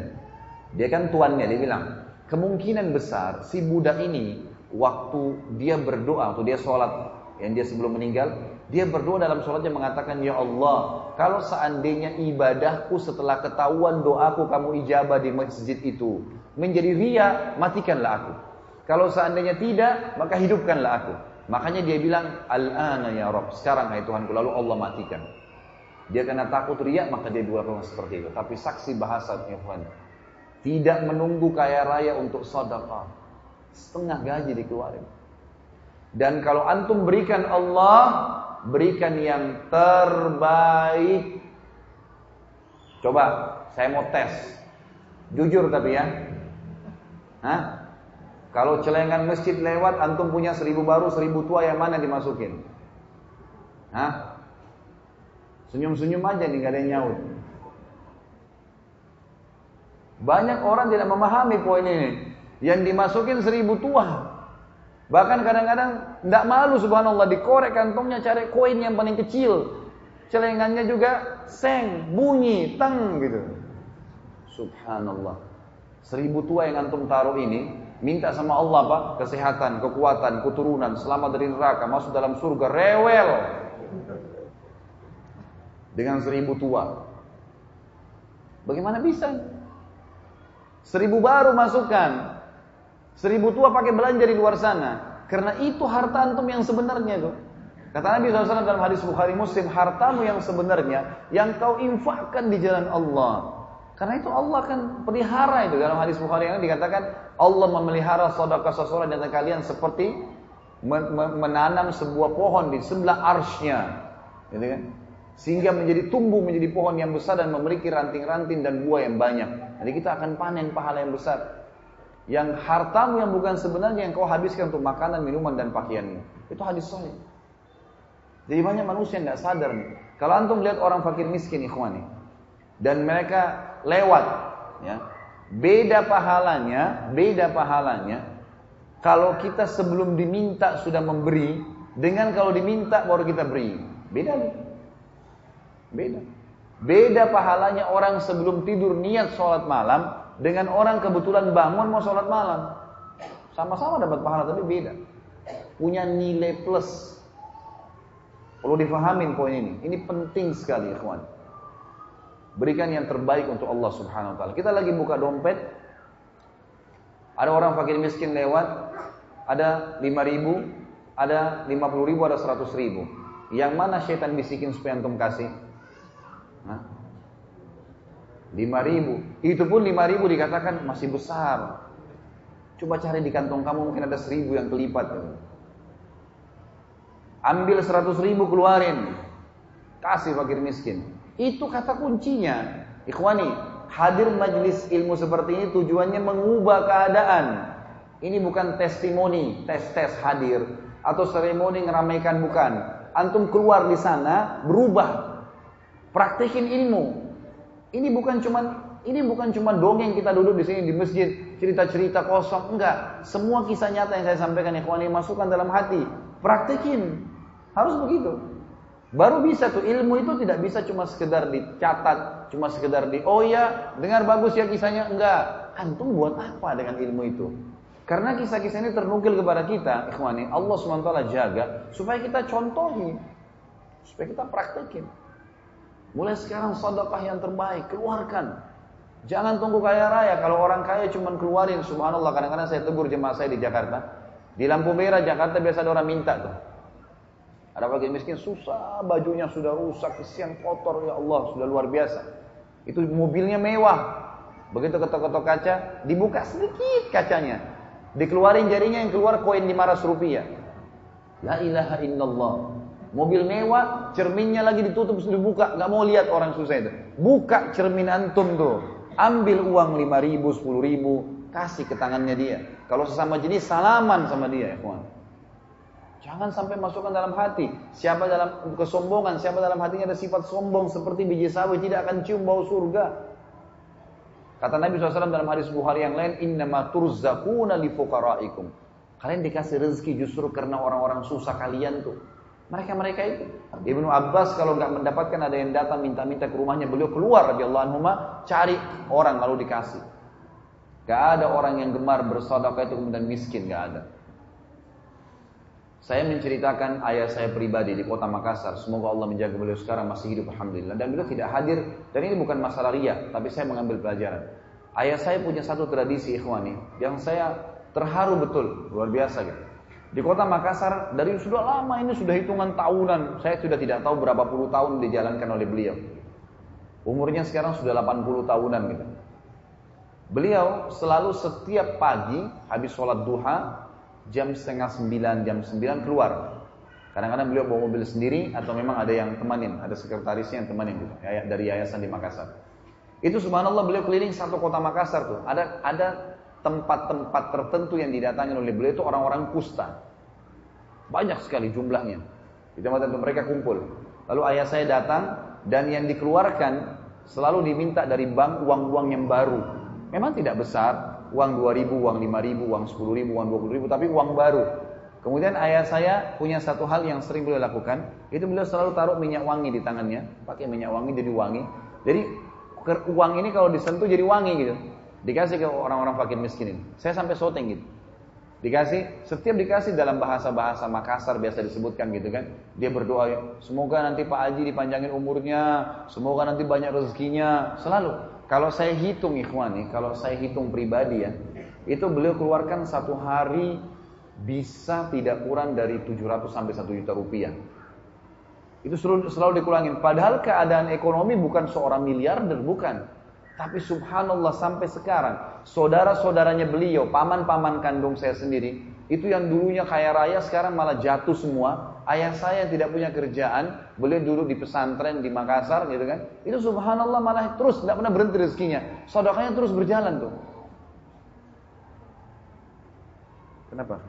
dia kan tuannya, dia bilang, kemungkinan besar si budak ini waktu dia berdoa atau dia sholat yang dia sebelum meninggal, dia berdoa dalam sholatnya mengatakan, Ya Allah, kalau seandainya ibadahku setelah ketahuan doaku kamu ijabah di masjid itu, menjadi ria, matikanlah aku. Kalau seandainya tidak, maka hidupkanlah aku. Makanya dia bilang, Al-ana ya Rob, sekarang hai Tuhanku, lalu Allah matikan. Dia kena takut ria, maka dia dua seperti itu. Tapi saksi bahasa Tuhan, tidak menunggu kaya raya untuk sedekah. Setengah gaji dikeluarin. Dan kalau antum berikan Allah, berikan yang terbaik. Coba, saya mau tes. Jujur tapi ya. Hah? Kalau celengan masjid lewat, antum punya seribu baru, seribu tua, yang mana dimasukin? Hah? Senyum-senyum aja nih, gak ada yang nyaut. Banyak orang tidak memahami poin ini. Yang dimasukin seribu tua. Bahkan kadang-kadang tidak malu subhanallah dikorek kantongnya cari koin yang paling kecil. Celengannya juga seng, bunyi, teng gitu. Subhanallah. Seribu tua yang antum taruh ini, minta sama Allah pak, kesehatan, kekuatan, keturunan, selamat dari neraka, masuk dalam surga, rewel. Dengan seribu tua. Bagaimana bisa? Seribu baru masukkan. Seribu tua pakai belanja di luar sana. Karena itu harta antum yang sebenarnya itu. Kata Nabi SAW dalam hadis Bukhari Muslim, hartamu yang sebenarnya yang kau infakkan di jalan Allah. Karena itu Allah kan pelihara itu dalam hadis Bukhari yang dikatakan Allah memelihara sedekah seseorang dan kalian seperti menanam sebuah pohon di sebelah arsnya, gitu kan? Sehingga menjadi tumbuh menjadi pohon yang besar dan memiliki ranting-ranting dan buah yang banyak. Jadi kita akan panen pahala yang besar. Yang hartamu yang bukan sebenarnya yang kau habiskan untuk makanan, minuman dan pakaianmu. Itu hadis sahih. Jadi banyak manusia yang tidak sadar nih. Kalau antum lihat orang fakir miskin ikhwani dan mereka lewat ya. Beda pahalanya, beda pahalanya kalau kita sebelum diminta sudah memberi dengan kalau diminta baru kita beri. Beda nih. Beda. Beda pahalanya orang sebelum tidur niat sholat malam dengan orang kebetulan bangun mau sholat malam. Sama-sama dapat pahala tapi beda. Punya nilai plus. Perlu difahamin poin ini. Ini penting sekali ikhwan. Berikan yang terbaik untuk Allah subhanahu wa ta'ala. Kita lagi buka dompet. Ada orang fakir miskin lewat. Ada 5 ribu. Ada 50 ribu, ada 100 ribu. Yang mana syaitan bisikin supaya antum kasih? Lima ribu. Itu pun lima ribu dikatakan masih besar. Coba cari di kantong kamu mungkin ada seribu yang kelipat. Ambil seratus ribu keluarin. Kasih fakir miskin. Itu kata kuncinya. Ikhwani, hadir majlis ilmu seperti ini tujuannya mengubah keadaan. Ini bukan testimoni, tes-tes hadir. Atau seremoni ngeramaikan bukan. Antum keluar di sana, berubah Praktekin ilmu. Ini bukan cuman ini bukan cuma dongeng kita duduk di sini di masjid cerita-cerita kosong enggak. Semua kisah nyata yang saya sampaikan ikhwan ini masukkan dalam hati. Praktekin. Harus begitu. Baru bisa tuh ilmu itu tidak bisa cuma sekedar dicatat, cuma sekedar di oh ya, dengar bagus ya kisahnya enggak. Antum buat apa dengan ilmu itu? Karena kisah-kisah ini ternukil kepada kita, ikhwani, Allah SWT jaga supaya kita contohi, supaya kita praktekin. Mulai sekarang sedekah yang terbaik, keluarkan. Jangan tunggu kaya raya. Kalau orang kaya cuma keluarin, subhanallah. Kadang-kadang saya tegur jemaah saya di Jakarta. Di lampu merah Jakarta biasa ada orang minta tuh. Ada bagi miskin susah, bajunya sudah rusak, kesian kotor ya Allah, sudah luar biasa. Itu mobilnya mewah. Begitu ketok-ketok kaca, dibuka sedikit kacanya. Dikeluarin jarinya yang keluar koin 500 rupiah. La ilaha illallah. Mobil mewah, cerminnya lagi ditutup, sudah dibuka, nggak mau lihat orang susah itu. Buka cermin antum tuh, ambil uang 5 ribu, 10 ribu, kasih ke tangannya dia. Kalau sesama jenis salaman sama dia, ya kawan. Jangan sampai masukkan dalam hati. Siapa dalam kesombongan, siapa dalam hatinya ada sifat sombong seperti biji sawi tidak akan cium bau surga. Kata Nabi SAW dalam hadis Bukhari yang lain, Innama turzakuna li. Kalian dikasih rezeki justru karena orang-orang susah kalian tuh. Mereka-mereka itu. Ibnu Abbas kalau nggak mendapatkan ada yang datang minta-minta ke rumahnya, beliau keluar radhiyallahu anhu cari orang lalu dikasih. Gak ada orang yang gemar bersedekah itu kemudian miskin, gak ada. Saya menceritakan ayah saya pribadi di kota Makassar. Semoga Allah menjaga beliau sekarang masih hidup Alhamdulillah. Dan beliau tidak hadir. Dan ini bukan masalah ria. Tapi saya mengambil pelajaran. Ayah saya punya satu tradisi ikhwani. Yang saya terharu betul. Luar biasa gitu. Di kota Makassar dari sudah lama ini sudah hitungan tahunan. Saya sudah tidak tahu berapa puluh tahun dijalankan oleh beliau. Umurnya sekarang sudah 80 tahunan gitu. Beliau selalu setiap pagi habis sholat duha jam setengah sembilan, jam sembilan keluar. Kadang-kadang beliau bawa mobil sendiri atau memang ada yang temanin, ada sekretarisnya yang temanin gitu, dari yayasan di Makassar. Itu subhanallah beliau keliling satu kota Makassar tuh. Ada ada tempat-tempat tertentu yang didatangi oleh beliau itu orang-orang kusta. Banyak sekali jumlahnya. Di tempat itu mereka kumpul. Lalu ayah saya datang dan yang dikeluarkan selalu diminta dari bank uang-uang yang baru. Memang tidak besar, uang 2000, uang 5000, uang 10000, uang 20000, tapi uang baru. Kemudian ayah saya punya satu hal yang sering beliau lakukan, itu beliau selalu taruh minyak wangi di tangannya, pakai minyak wangi jadi wangi. Jadi uang ini kalau disentuh jadi wangi gitu. Dikasih ke orang-orang fakir miskin ini. Saya sampai syuting gitu. Dikasih, setiap dikasih dalam bahasa-bahasa Makassar biasa disebutkan gitu kan. Dia berdoa, semoga nanti Pak Haji dipanjangin umurnya, semoga nanti banyak rezekinya, selalu. Kalau saya hitung ikhwan nih, kalau saya hitung pribadi ya, itu beliau keluarkan satu hari bisa tidak kurang dari 700 sampai 1 juta rupiah. Itu selalu, selalu dikurangin. Padahal keadaan ekonomi bukan seorang miliarder, bukan. Tapi subhanallah sampai sekarang, saudara-saudaranya beliau, paman-paman kandung saya sendiri, itu yang dulunya kaya raya sekarang malah jatuh semua. Ayah saya yang tidak punya kerjaan, beliau dulu di pesantren di Makassar gitu kan. Itu subhanallah malah terus tidak pernah berhenti rezekinya. Saudaranya terus berjalan tuh. Kenapa?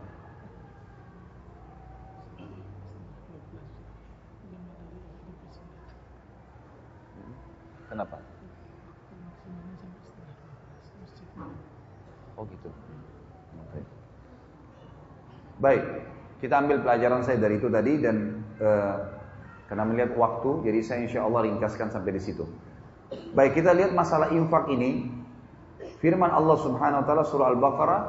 Kenapa? Oh gitu. Okay. Baik, kita ambil pelajaran saya dari itu tadi dan uh, karena melihat waktu, jadi saya insya Allah ringkaskan sampai di situ. Baik, kita lihat masalah infak ini. Firman Allah Subhanahu wa taala surah Al-Baqarah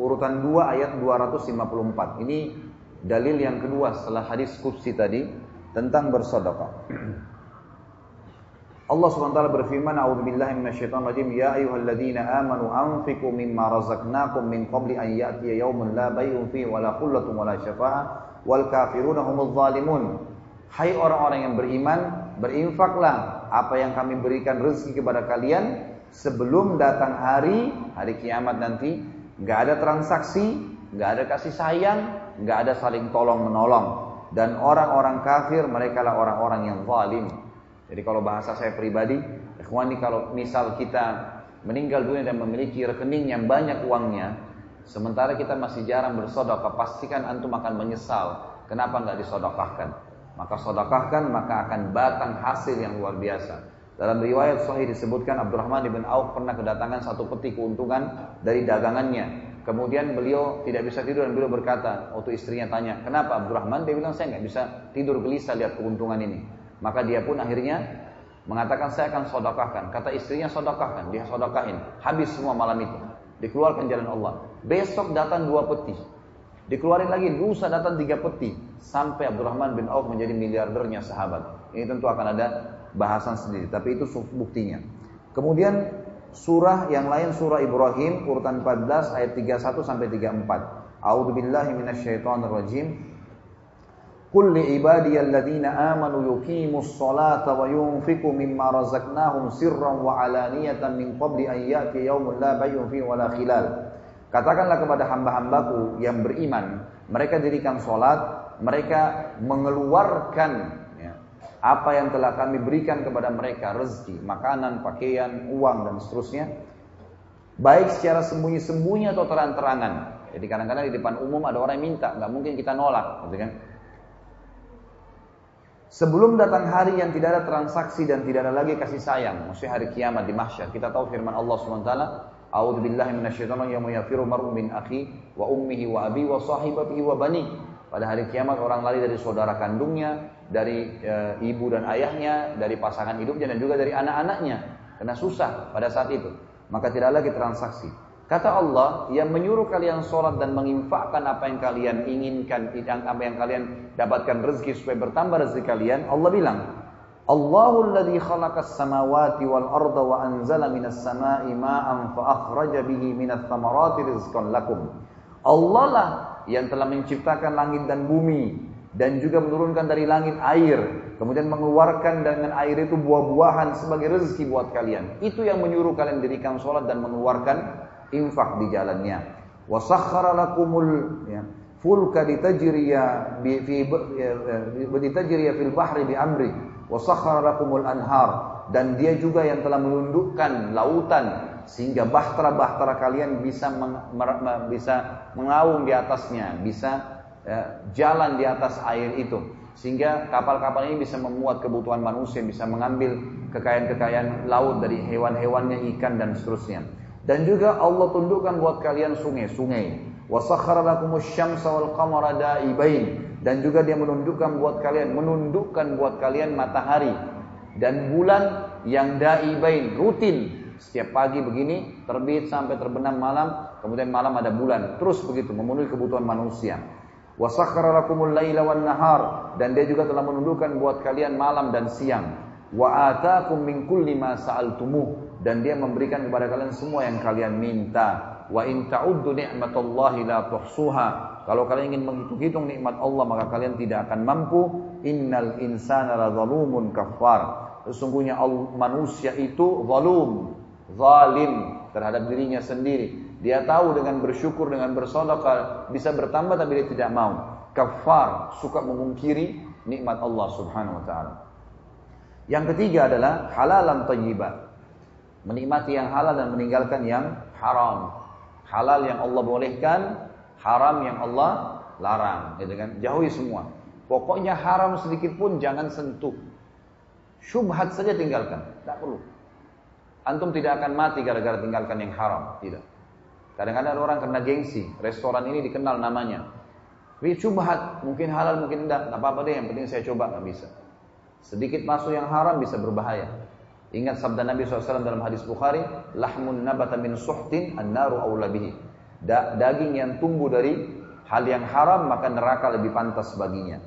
urutan 2 ayat 254. Ini dalil yang kedua setelah hadis qudsi tadi tentang bersedekah. Allah SWT berfirman, "A'udzu billahi minasyaitonir rajim. Ya ayyuhalladzina amanu anfiqu mimma razaqnakum min qabli an ya'tiya yawmun la bay'un fihi wa la qullatun wa la syafa'ah wal kafiruna humudz zalimun." Hai orang-orang yang beriman, berinfaklah apa yang kami berikan rezeki kepada kalian sebelum datang hari hari kiamat nanti, nggak ada transaksi, nggak ada kasih sayang, nggak ada saling tolong menolong dan orang-orang kafir mereka lah orang-orang yang zalim. Jadi kalau bahasa saya pribadi, ikhwani kalau misal kita meninggal dunia dan memiliki rekening yang banyak uangnya, sementara kita masih jarang bersodokah, pastikan antum akan menyesal. Kenapa nggak disodokahkan? Maka sodokahkan, maka akan batang hasil yang luar biasa. Dalam riwayat Sahih disebutkan Abdurrahman bin Auf pernah kedatangan satu peti keuntungan dari dagangannya. Kemudian beliau tidak bisa tidur dan beliau berkata, waktu istrinya tanya, kenapa Abdurrahman? Dia bilang, saya nggak bisa tidur gelisah lihat keuntungan ini. Maka dia pun akhirnya mengatakan saya akan sodokahkan. Kata istrinya sodokahkan, dia sodokahin. Habis semua malam itu. Dikeluarkan jalan Allah. Besok datang dua peti. Dikeluarin lagi, lusa datang tiga peti. Sampai Abdurrahman bin Auf menjadi miliardernya sahabat. Ini tentu akan ada bahasan sendiri. Tapi itu buktinya. Kemudian surah yang lain surah Ibrahim urutan 14 ayat 31 sampai 34. A'udzu billahi minasyaitonir rajim. Qul li ibadiyalladzina amanu yuqimus salata wa yunfiqu mimma razaqnahum sirran wa alaniyatan min qabli an ya'ti yaumun la bay'un. Katakanlah kepada hamba-hambaku yang beriman, mereka dirikan solat, mereka mengeluarkan ya, apa yang telah kami berikan kepada mereka, rezeki, makanan, pakaian, uang, dan seterusnya. Baik secara sembunyi-sembunyi atau terang-terangan. Jadi kadang-kadang di depan umum ada orang yang minta, nggak mungkin kita nolak, gitu kan? Sebelum datang hari yang tidak ada transaksi dan tidak ada lagi kasih sayang, maksudnya hari kiamat di mahsyar. Kita tahu firman Allah SWT, A'udzu billahi minasyaitonir rajim yafiru mar'u min akhi wa ummihi wa abi wa sahibatihi wa bani. Pada hari kiamat orang lari dari saudara kandungnya, dari e, ibu dan ayahnya, dari pasangan hidupnya dan juga dari anak-anaknya. Karena susah pada saat itu. Maka tidak lagi transaksi. Kata Allah, yang menyuruh kalian sholat dan menginfakkan apa yang kalian inginkan, apa yang kalian dapatkan rezeki supaya bertambah rezeki kalian, Allah bilang, Allahul ladzi khalaqas samawati wal arda wa anzala minas sama'i ma'an fa akhraja bihi minas thamarati rizqan lakum. Allah lah yang telah menciptakan langit dan bumi dan juga menurunkan dari langit air, kemudian mengeluarkan dengan air itu buah-buahan sebagai rezeki buat kalian. Itu yang menyuruh kalian dirikan sholat dan mengeluarkan infak di jalannya. Wa ya, fulka ditajriya bi fi ditajriya fil bahri bi amri wa anhar dan dia juga yang telah menundukkan lautan sehingga bahtera-bahtera kalian bisa meng, bisa mengaum di atasnya, bisa ya, jalan di atas air itu. Sehingga kapal-kapal ini bisa memuat kebutuhan manusia, bisa mengambil kekayaan-kekayaan laut dari hewan-hewannya, ikan dan seterusnya. Dan juga Allah tundukkan buat kalian sungai-sungai. Dan juga dia menundukkan buat kalian, menundukkan buat kalian matahari dan bulan yang da'ibain, rutin. Setiap pagi begini, terbit sampai terbenam malam, kemudian malam ada bulan. Terus begitu, memenuhi kebutuhan manusia. Nahar. Dan dia juga telah menundukkan buat kalian malam dan siang. Wa atakum min kulli ma sa'altumuh dan dia memberikan kepada kalian semua yang kalian minta. Wa in ta'uddu ni'matallahi la tuhsuha. Kalau kalian ingin menghitung-hitung nikmat Allah maka kalian tidak akan mampu. Innal insana la zalumun kafar. Sesungguhnya manusia itu zalum, zalim terhadap dirinya sendiri. Dia tahu dengan bersyukur, dengan bersedekah bisa bertambah tapi dia tidak mau. Kafar, suka memungkiri nikmat Allah Subhanahu wa taala. Yang ketiga adalah halalan thayyibat menikmati yang halal dan meninggalkan yang haram. Halal yang Allah bolehkan, haram yang Allah larang, gitu kan? Jauhi semua. Pokoknya haram sedikit pun jangan sentuh. Syubhat saja tinggalkan, tidak perlu. Antum tidak akan mati gara-gara tinggalkan yang haram, tidak. Kadang-kadang ada orang kena gengsi, restoran ini dikenal namanya. Tapi syubhat, mungkin halal, mungkin tidak, tidak apa-apa deh, yang penting saya coba, nggak bisa. Sedikit masuk yang haram bisa berbahaya. Ingat sabda Nabi SAW dalam hadis Bukhari, lahmun nabata min suhtin an-naru awla bihi. Da daging yang tumbuh dari hal yang haram maka neraka lebih pantas baginya.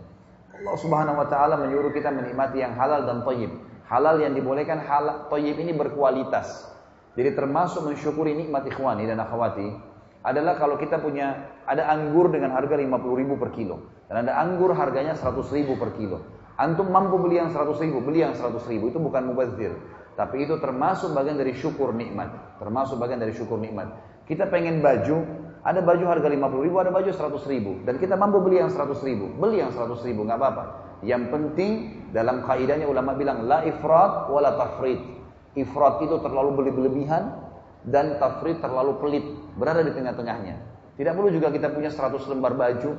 Allah Subhanahu wa taala menyuruh kita menikmati yang halal dan thayyib. Halal yang dibolehkan halal thayyib ini berkualitas. Jadi termasuk mensyukuri nikmat ikhwani dan akhwati adalah kalau kita punya ada anggur dengan harga 50 ribu per kilo dan ada anggur harganya 100 ribu per kilo. Antum mampu beli yang 100 ribu, beli yang 100 ribu. Itu bukan mubazir. Tapi itu termasuk bagian dari syukur nikmat. Termasuk bagian dari syukur nikmat. Kita pengen baju, ada baju harga 50 ribu, ada baju 100 ribu. Dan kita mampu beli yang 100 ribu. Beli yang 100 ribu, nggak apa-apa. Yang penting dalam kaidahnya ulama bilang, La ifrat wala tafrid. Ifrat itu terlalu beli-belebihan, dan tafrid terlalu pelit. Berada di tengah-tengahnya. Tidak perlu juga kita punya 100 lembar baju,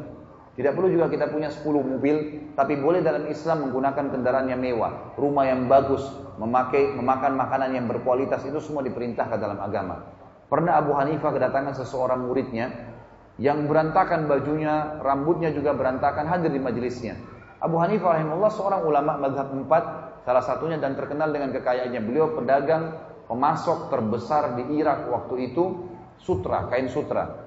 tidak perlu juga kita punya 10 mobil, tapi boleh dalam Islam menggunakan kendaraan yang mewah, rumah yang bagus, memakai memakan makanan yang berkualitas itu semua diperintahkan dalam agama. Pernah Abu Hanifah kedatangan seseorang muridnya yang berantakan bajunya, rambutnya juga berantakan hadir di majelisnya. Abu Hanifah rahimahullah seorang ulama madhab 4, salah satunya dan terkenal dengan kekayaannya. Beliau pedagang, pemasok terbesar di Irak waktu itu, sutra, kain sutra.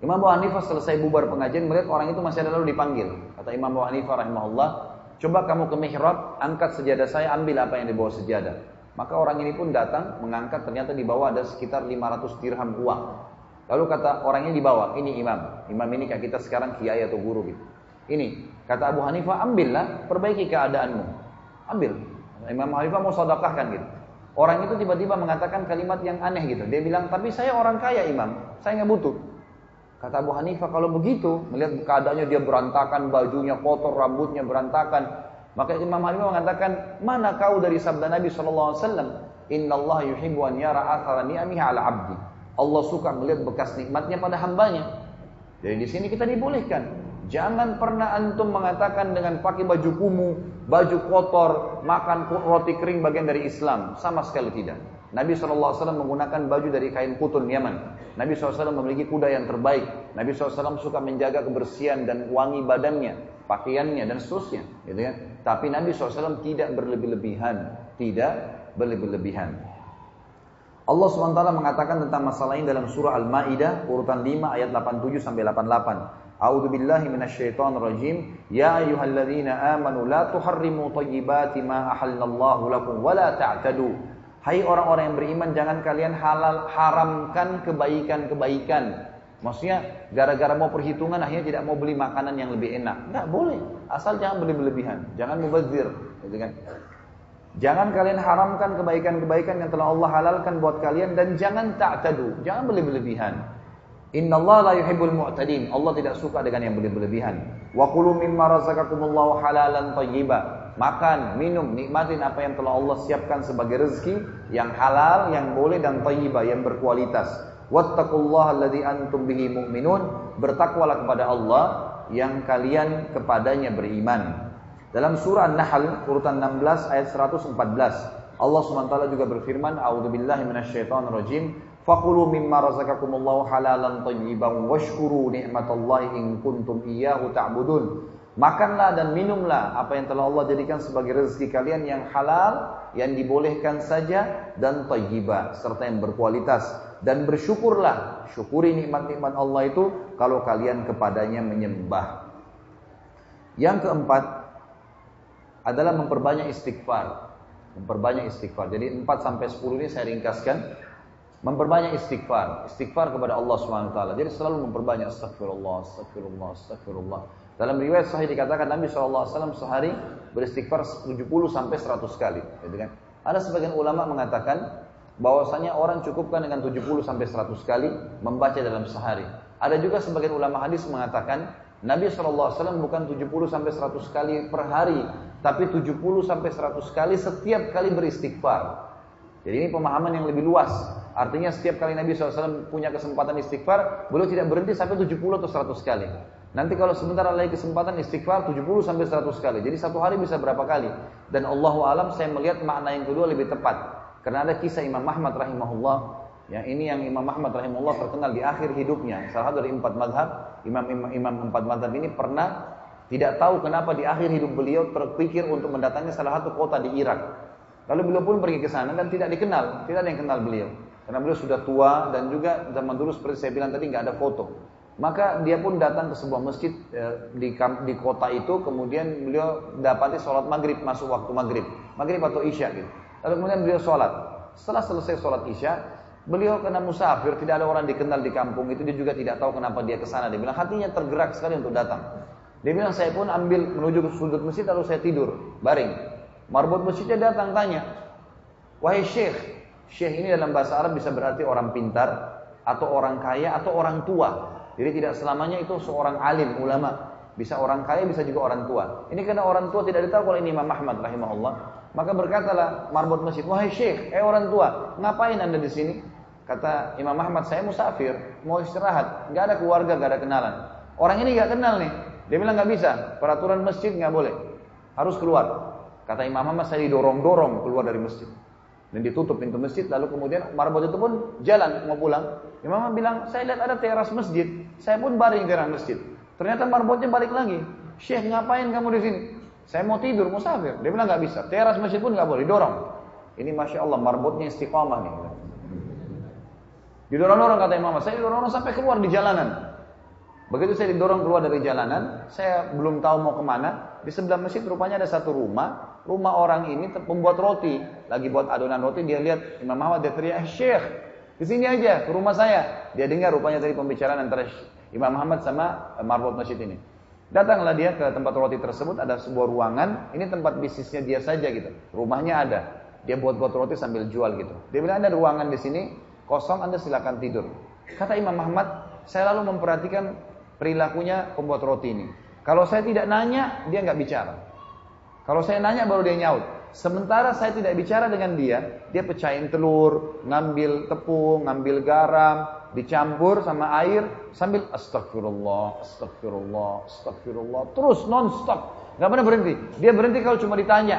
Imam Abu Hanifah selesai bubar pengajian melihat orang itu masih ada lalu dipanggil. Kata Imam Abu Hanifah rahimahullah, coba kamu ke mihrab, angkat sejadah saya, ambil apa yang dibawa sejadah. Maka orang ini pun datang, mengangkat, ternyata di bawah ada sekitar 500 dirham uang. Lalu kata orangnya bawah, ini imam. Imam ini kayak kita sekarang kiai atau guru gitu. Ini kata Abu Hanifah, ambillah, perbaiki keadaanmu. Ambil. Imam Hanifah mau sedekahkan gitu. Orang itu tiba-tiba mengatakan kalimat yang aneh gitu. Dia bilang, tapi saya orang kaya imam, saya nggak butuh. Kata Abu Hanifah, kalau begitu, melihat keadaannya dia berantakan, bajunya kotor, rambutnya berantakan. Maka Imam Hanifah mengatakan, mana kau dari sabda Nabi SAW? Inna Allah yuhibbu an yara athara ni'amihi ala abdi. Allah suka melihat bekas nikmatnya pada hambanya. Jadi di sini kita dibolehkan. Jangan pernah antum mengatakan dengan pakai baju kumuh, baju kotor, makan roti kering bagian dari Islam. Sama sekali tidak. Nabi SAW menggunakan baju dari kain kutun Yaman. Nabi SAW memiliki kuda yang terbaik. Nabi SAW suka menjaga kebersihan dan wangi badannya, pakaiannya dan seterusnya. Gitu kan? Tapi Nabi SAW tidak berlebih-lebihan. Tidak berlebih-lebihan. Allah SWT mengatakan tentang masalah ini dalam surah Al-Ma'idah urutan 5 ayat 87 sampai 88. A'udzu billahi minasyaitonir rajim. Ya ayyuhalladzina amanu la tuharrimu thayyibati ma ahallallahu lakum wa la ta'tadu. Hai orang-orang yang beriman jangan kalian halal haramkan kebaikan-kebaikan. Maksudnya gara-gara mau perhitungan akhirnya tidak mau beli makanan yang lebih enak. Enggak boleh. Asal jangan beli berlebihan, jangan mubazir, gitu kan. Jangan kalian haramkan kebaikan-kebaikan yang telah Allah halalkan buat kalian dan jangan ta'tadu, jangan beli berlebihan. Inna Allah la yuhibbul mu'tadin. Allah tidak suka dengan yang berlebihan. Wa kulu mimma razaqakumullahu halalan. Makan, minum, nikmatin apa yang telah Allah siapkan sebagai rezeki yang halal, yang boleh dan thayyiba, yang berkualitas. Wattaqullaha alladzi antum bihi mu'minun. Bertakwalah kepada Allah yang kalian kepadanya beriman. Dalam surah An-Nahl urutan 16 ayat 114 Allah SWT juga berfirman A'udzubillahi minasyaitonirrajim Fakulu mimma razaqakumullahu halalan thayyiban washkuru ni'matallahi in kuntum iyyahu ta'budun. Makanlah dan minumlah apa yang telah Allah jadikan sebagai rezeki kalian yang halal, yang dibolehkan saja dan thayyibah serta yang berkualitas dan bersyukurlah, syukuri nikmat-nikmat Allah itu kalau kalian kepadanya menyembah. Yang keempat adalah memperbanyak istighfar. Memperbanyak istighfar. Jadi 4 sampai 10 ini saya ringkaskan Memperbanyak istighfar, istighfar kepada Allah SWT. Jadi selalu memperbanyak astagfirullah, astagfirullah, astagfirullah. Dalam riwayat sahih dikatakan Nabi SAW sehari beristighfar 70 sampai 100 kali. Kan? Ada sebagian ulama mengatakan bahwasanya orang cukupkan dengan 70 sampai 100 kali membaca dalam sehari. Ada juga sebagian ulama hadis mengatakan Nabi SAW bukan 70 sampai 100 kali per hari, tapi 70 sampai 100 kali setiap kali beristighfar. Jadi ini pemahaman yang lebih luas. Artinya setiap kali Nabi SAW punya kesempatan istighfar, beliau tidak berhenti sampai 70 atau 100 kali. Nanti kalau sebentar lagi kesempatan istighfar 70 sampai 100 kali. Jadi satu hari bisa berapa kali? Dan Allah alam saya melihat makna yang kedua lebih tepat. Karena ada kisah Imam Ahmad rahimahullah. Ya, ini yang Imam Ahmad rahimahullah terkenal di akhir hidupnya. Salah satu dari empat madhab, imam, imam, imam empat madhab ini pernah tidak tahu kenapa di akhir hidup beliau terpikir untuk mendatangi salah satu kota di Irak. Lalu beliau pun pergi ke sana dan tidak dikenal, tidak ada yang kenal beliau. Karena beliau sudah tua dan juga zaman dulu seperti saya bilang tadi nggak ada foto. Maka dia pun datang ke sebuah masjid eh, di, di kota itu, kemudian beliau dapati sholat maghrib masuk waktu maghrib, maghrib atau isya gitu. Lalu kemudian beliau sholat. Setelah selesai sholat isya, beliau kena musafir, tidak ada orang dikenal di kampung itu, dia juga tidak tahu kenapa dia ke sana. Dia bilang hatinya tergerak sekali untuk datang. Dia bilang saya pun ambil menuju ke sudut masjid lalu saya tidur, baring. Marbot masjidnya datang tanya, wahai syekh, syekh ini dalam bahasa Arab bisa berarti orang pintar, atau orang kaya, atau orang tua. Jadi tidak selamanya itu seorang alim, ulama. Bisa orang kaya, bisa juga orang tua. Ini karena orang tua tidak ditahu kalau ini Imam Ahmad rahimahullah. Maka berkatalah marbot masjid, wahai syekh, eh orang tua, ngapain anda di sini? Kata Imam Ahmad, saya musafir, mau istirahat, nggak ada keluarga, nggak ada kenalan. Orang ini nggak kenal nih, dia bilang nggak bisa, peraturan masjid nggak boleh, harus keluar. Kata Imam Ahmad saya didorong-dorong keluar dari masjid. Dan ditutup pintu masjid, lalu kemudian marbot itu pun jalan mau pulang. Imam bilang, saya lihat ada teras masjid. Saya pun baring di teras masjid. Ternyata marbotnya balik lagi. Syekh ngapain kamu di sini? Saya mau tidur, mau safir. Dia bilang nggak bisa. Teras masjid pun nggak boleh, dorong. Ini masya Allah marbotnya istiqomah nih. Didorong-dorong kata Imam. Saya didorong sampai keluar di jalanan. Begitu saya didorong keluar dari jalanan, saya belum tahu mau ke mana. Di sebelah masjid rupanya ada satu rumah rumah orang ini pembuat roti, lagi buat adonan roti, dia lihat Imam Muhammad dia teriak, eh, Syekh, di sini aja ke rumah saya. Dia dengar rupanya dari pembicaraan antara Imam Muhammad sama eh, marbot masjid ini. Datanglah dia ke tempat roti tersebut, ada sebuah ruangan, ini tempat bisnisnya dia saja gitu. Rumahnya ada. Dia buat-buat roti sambil jual gitu. Dia bilang ada ruangan di sini, kosong Anda silakan tidur. Kata Imam Ahmad, saya lalu memperhatikan perilakunya pembuat roti ini. Kalau saya tidak nanya, dia nggak bicara. Kalau saya nanya baru dia nyaut. Sementara saya tidak bicara dengan dia, dia pecahin telur, ngambil tepung, ngambil garam, dicampur sama air sambil astagfirullah, astagfirullah, astagfirullah. Terus non-stop. Gak pernah berhenti. Dia berhenti kalau cuma ditanya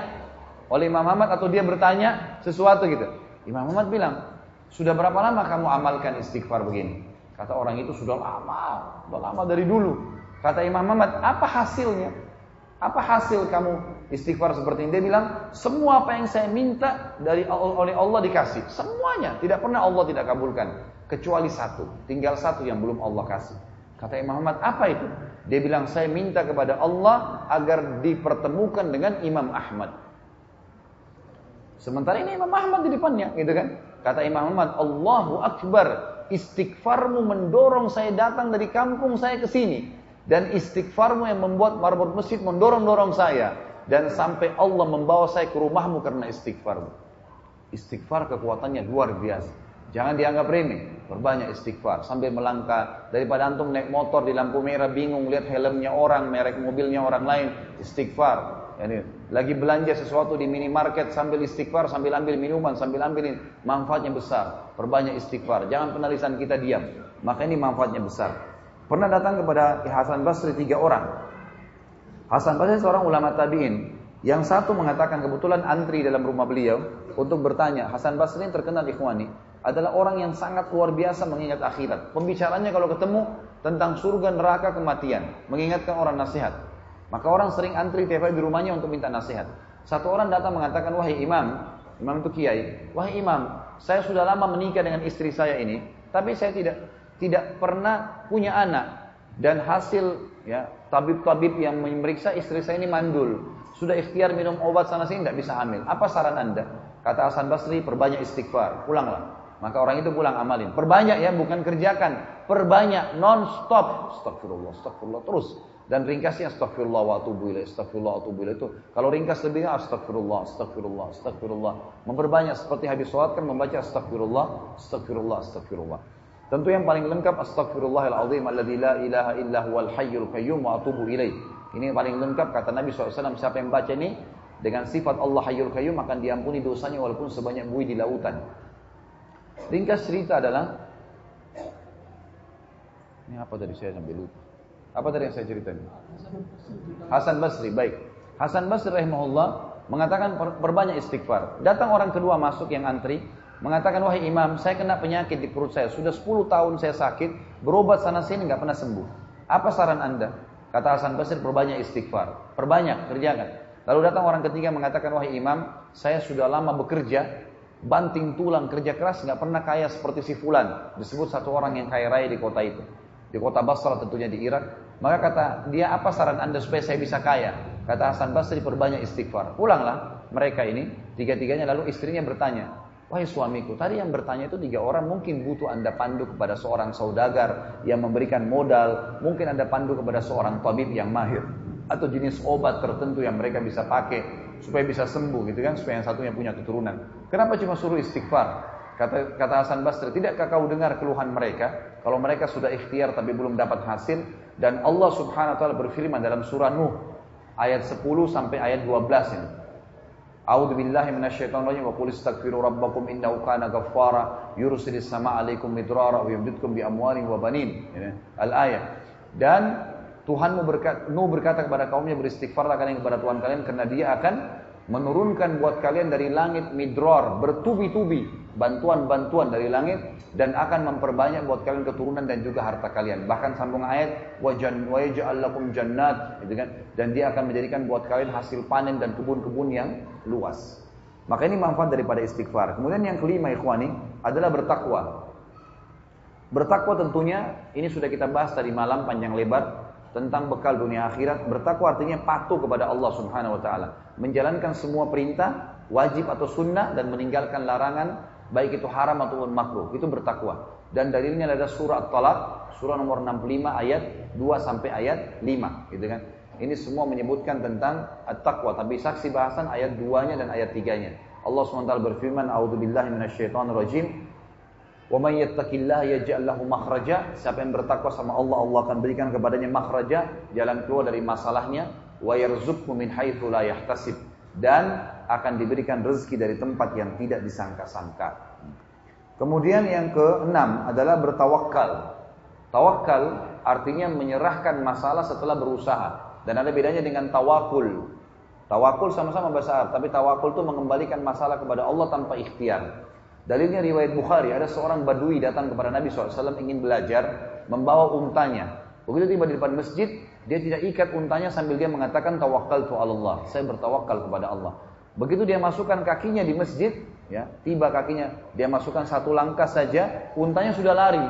oleh Imam Muhammad atau dia bertanya sesuatu gitu. Imam Muhammad bilang, sudah berapa lama kamu amalkan istighfar begini? Kata orang itu sudah lama, sudah lama dari dulu. Kata Imam Muhammad, apa hasilnya? Apa hasil kamu istighfar seperti ini? Dia bilang, semua apa yang saya minta dari oleh Allah dikasih. Semuanya. Tidak pernah Allah tidak kabulkan. Kecuali satu. Tinggal satu yang belum Allah kasih. Kata Imam Muhammad, apa itu? Dia bilang, saya minta kepada Allah agar dipertemukan dengan Imam Ahmad. Sementara ini Imam Ahmad di depannya, gitu kan? Kata Imam Muhammad, Allahu Akbar, istighfarmu mendorong saya datang dari kampung saya ke sini dan istighfarmu yang membuat marbot masjid mendorong-dorong saya dan sampai Allah membawa saya ke rumahmu karena istighfarmu. Istighfar kekuatannya luar biasa. Jangan dianggap remeh, berbanyak istighfar sambil melangkah daripada antum naik motor di lampu merah bingung lihat helmnya orang, merek mobilnya orang lain, istighfar. Yani, lagi belanja sesuatu di minimarket sambil istighfar, sambil ambil minuman, sambil ambil ini, manfaatnya besar. Perbanyak istighfar. Jangan pernah lisan kita diam. Maka ini manfaatnya besar. Pernah datang kepada Hasan Basri tiga orang. Hasan Basri seorang ulama tabi'in. Yang satu mengatakan kebetulan antri dalam rumah beliau untuk bertanya. Hasan Basri ini terkenal ikhwani. Adalah orang yang sangat luar biasa mengingat akhirat. Pembicaranya kalau ketemu tentang surga, neraka, kematian. Mengingatkan orang nasihat. Maka orang sering antri tiap di rumahnya untuk minta nasihat. Satu orang datang mengatakan, wahai imam, imam itu kiai, wahai imam, saya sudah lama menikah dengan istri saya ini, tapi saya tidak tidak pernah punya anak dan hasil ya tabib-tabib yang memeriksa istri saya ini mandul. Sudah ikhtiar minum obat sana sini tidak bisa hamil. Apa saran anda? Kata Hasan Basri perbanyak istighfar. Pulanglah. Maka orang itu pulang amalin. Perbanyak ya bukan kerjakan. Perbanyak non stop astagfirullah astagfirullah terus. Dan ringkasnya astagfirullah wa atubu ilaih astagfirullah wa atubu ilaih. Itu kalau ringkas lebihnya astagfirullah astagfirullah astagfirullah. Memperbanyak seperti habis sholat kan membaca astagfirullah astagfirullah astagfirullah Tentu yang paling lengkap astagfirullahaladzim alladzi la ilaha illa huwal hayyul qayyum wa atubu ilaih. Ini yang paling lengkap kata Nabi SAW siapa yang baca ini dengan sifat Allah hayyul qayyum akan diampuni dosanya walaupun sebanyak buih di lautan. Ringkas cerita adalah ini apa tadi saya sampai lupa. Apa tadi yang saya ceritakan? Hasan Basri, baik. Hasan Basri rahimahullah mengatakan perbanyak istighfar. Datang orang kedua masuk yang antri, mengatakan wahai imam saya kena penyakit di perut saya. Sudah 10 tahun saya sakit berobat sana sini nggak pernah sembuh. Apa saran anda? Kata Hasan Basri perbanyak istighfar. Perbanyak kerjakan. Lalu datang orang ketiga mengatakan wahai imam saya sudah lama bekerja banting tulang kerja keras nggak pernah kaya seperti si fulan. Disebut satu orang yang kaya raya di kota itu. Di kota Basra tentunya di Irak. Maka kata dia apa saran anda supaya saya bisa kaya? Kata Hasan Basri perbanyak istighfar. Pulanglah mereka ini tiga-tiganya. Lalu istrinya bertanya Wahai suamiku, tadi yang bertanya itu tiga orang mungkin butuh anda pandu kepada seorang saudagar yang memberikan modal, mungkin anda pandu kepada seorang tabib yang mahir atau jenis obat tertentu yang mereka bisa pakai supaya bisa sembuh gitu kan, supaya yang satunya punya keturunan. Kenapa cuma suruh istighfar? Kata, kata Hasan Basri, tidakkah kau dengar keluhan mereka? Kalau mereka sudah ikhtiar tapi belum dapat hasil dan Allah Subhanahu wa taala berfirman dalam surah Nuh ayat 10 sampai ayat 12 ini. A'udzu billahi minasyaitonir rajim wa qul istaghfiru rabbakum innahu kana ghaffara yursilis sama 'alaikum midrara wa yumditkum bi amwalin wa banin. Al-ayat. Dan Tuhanmu berkata, Nuh berkata kepada kaumnya beristighfarlah kalian kepada Tuhan kalian karena dia akan menurunkan buat kalian dari langit midror bertubi-tubi bantuan-bantuan dari langit dan akan memperbanyak buat kalian keturunan dan juga harta kalian. Bahkan sambung ayat wa yaj'al lakum jannat gitu kan dan dia akan menjadikan buat kalian hasil panen dan kebun-kebun yang luas. Maka ini manfaat daripada istighfar. Kemudian yang kelima ikhwani adalah bertakwa. Bertakwa tentunya ini sudah kita bahas tadi malam panjang lebar tentang bekal dunia akhirat. Bertakwa artinya patuh kepada Allah Subhanahu wa taala, menjalankan semua perintah wajib atau sunnah dan meninggalkan larangan baik itu haram ataupun makruh, itu bertakwa. dan dalilnya ada surah Talak, surah nomor 65 ayat 2 sampai ayat 5, gitu kan. Ini semua menyebutkan tentang at-taqwa, tapi saksi bahasan ayat 2-nya dan ayat 3-nya. Allah SWT berfirman, "A'udzubillahi minasyaitonirrajim." Wa may yattaqillaha yaj'al lahu makhraja. Siapa yang bertakwa sama Allah, Allah akan berikan kepadanya makhraja, jalan keluar dari masalahnya, wa yarzuqhu min la yahtasib. Dan akan diberikan rezeki dari tempat yang tidak disangka-sangka. Kemudian yang keenam adalah bertawakal. Tawakal artinya menyerahkan masalah setelah berusaha. Dan ada bedanya dengan tawakul. Tawakul sama-sama bahasa Arab, tapi tawakul itu mengembalikan masalah kepada Allah tanpa ikhtiar. Dalilnya riwayat Bukhari, ada seorang badui datang kepada Nabi SAW ingin belajar, membawa untanya. Begitu tiba di depan masjid, dia tidak ikat untanya sambil dia mengatakan tawakal tu Allah. Saya bertawakal kepada Allah. Begitu dia masukkan kakinya di masjid, ya, tiba kakinya, dia masukkan satu langkah saja, untanya sudah lari.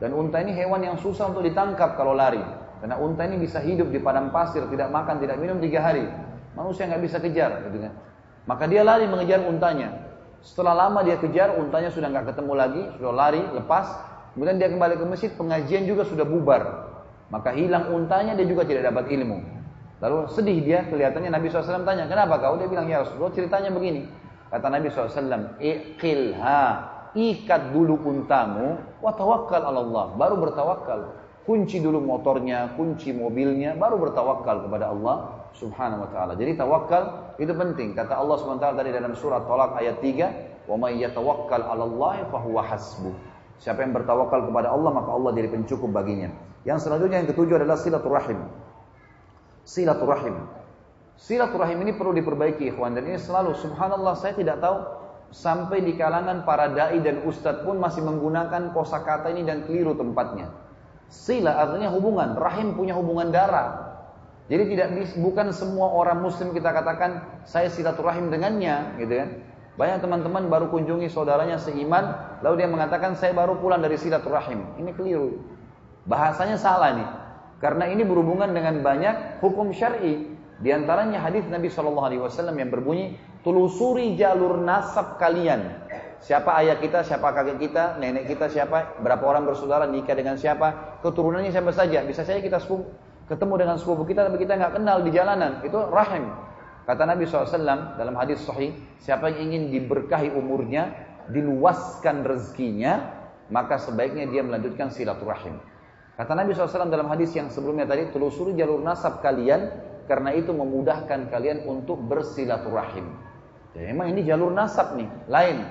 Dan unta ini hewan yang susah untuk ditangkap kalau lari. Karena unta ini bisa hidup di padang pasir, tidak makan, tidak minum tiga hari. Manusia nggak bisa kejar, gitu kan. Maka dia lari mengejar untanya. Setelah lama dia kejar, untanya sudah nggak ketemu lagi, sudah lari, lepas. Kemudian dia kembali ke masjid, pengajian juga sudah bubar. Maka hilang untanya, dia juga tidak dapat ilmu. Lalu sedih dia, kelihatannya Nabi SAW tanya, kenapa kau? Dia bilang, ya Rasulullah ceritanya begini. Kata Nabi SAW, iqilha, ikat dulu untamu, wa tawakkal Allah, baru bertawakal kunci dulu motornya, kunci mobilnya, baru bertawakal kepada Allah Subhanahu wa taala. Jadi tawakal itu penting. Kata Allah taala tadi dalam surat Talak ayat 3, "Wa may yatawakkal 'ala Allah fa huwa hasbuh." Siapa yang bertawakal kepada Allah maka Allah jadi pencukup baginya. Yang selanjutnya yang ketujuh adalah silaturahim. Silaturahim. Silaturahim ini perlu diperbaiki ikhwan dan ini selalu subhanallah saya tidak tahu sampai di kalangan para dai dan ustadz pun masih menggunakan kosakata ini dan keliru tempatnya. Sila artinya hubungan, rahim punya hubungan darah. Jadi tidak bukan semua orang muslim kita katakan saya silaturahim dengannya, gitu kan. Banyak teman-teman baru kunjungi saudaranya seiman, lalu dia mengatakan saya baru pulang dari silaturahim. Ini keliru. Bahasanya salah nih. Karena ini berhubungan dengan banyak hukum syar'i. Di antaranya hadis Nabi Shallallahu Alaihi Wasallam yang berbunyi, telusuri jalur nasab kalian. Siapa ayah kita, siapa kakek kita, nenek kita siapa, berapa orang bersaudara, nikah dengan siapa, keturunannya siapa saja. Bisa saja kita sepupu, ketemu dengan sepupu kita tapi kita nggak kenal di jalanan. Itu rahim. Kata Nabi SAW dalam hadis sahih, siapa yang ingin diberkahi umurnya, diluaskan rezekinya, maka sebaiknya dia melanjutkan silaturahim. Kata Nabi SAW dalam hadis yang sebelumnya tadi, telusuri jalur nasab kalian, karena itu memudahkan kalian untuk bersilaturahim. Ya, memang ini jalur nasab nih, lain.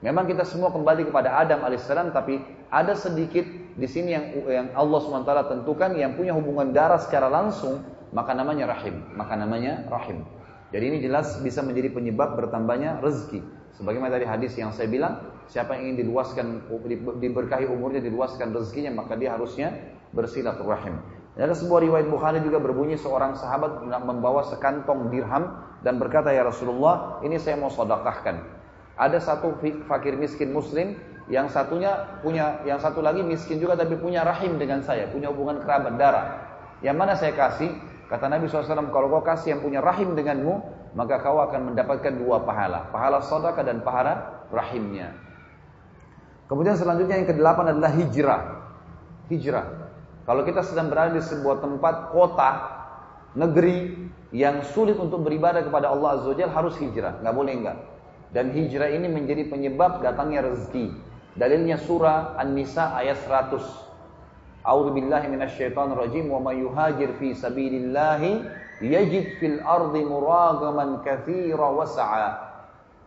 Memang kita semua kembali kepada Adam alaihissalam, tapi ada sedikit di sini yang, yang Allah swt tentukan yang punya hubungan darah secara langsung, maka namanya rahim, maka namanya rahim. Jadi ini jelas bisa menjadi penyebab bertambahnya rezeki. Sebagaimana tadi hadis yang saya bilang, siapa yang ingin diluaskan, diberkahi umurnya, diluaskan rezekinya, maka dia harusnya bersilaturahim. Ada sebuah riwayat Bukhari juga berbunyi seorang sahabat membawa sekantong dirham dan berkata ya Rasulullah, ini saya mau sodakahkan ada satu fakir miskin muslim yang satunya punya yang satu lagi miskin juga tapi punya rahim dengan saya, punya hubungan kerabat darah. Yang mana saya kasih? Kata Nabi SAW, kalau kau kasih yang punya rahim denganmu, maka kau akan mendapatkan dua pahala. Pahala sodaka dan pahala rahimnya. Kemudian selanjutnya yang kedelapan adalah hijrah. Hijrah. Kalau kita sedang berada di sebuah tempat, kota, negeri yang sulit untuk beribadah kepada Allah Azza wa harus hijrah. Nggak boleh enggak. Dan hijrah ini menjadi penyebab datangnya rezeki. Dalilnya surah An-Nisa ayat 100. A'udzu billahi minasyaitonir rajim wa may yuhajir fi sabilillah yajid fil ardi muragaman katsira wa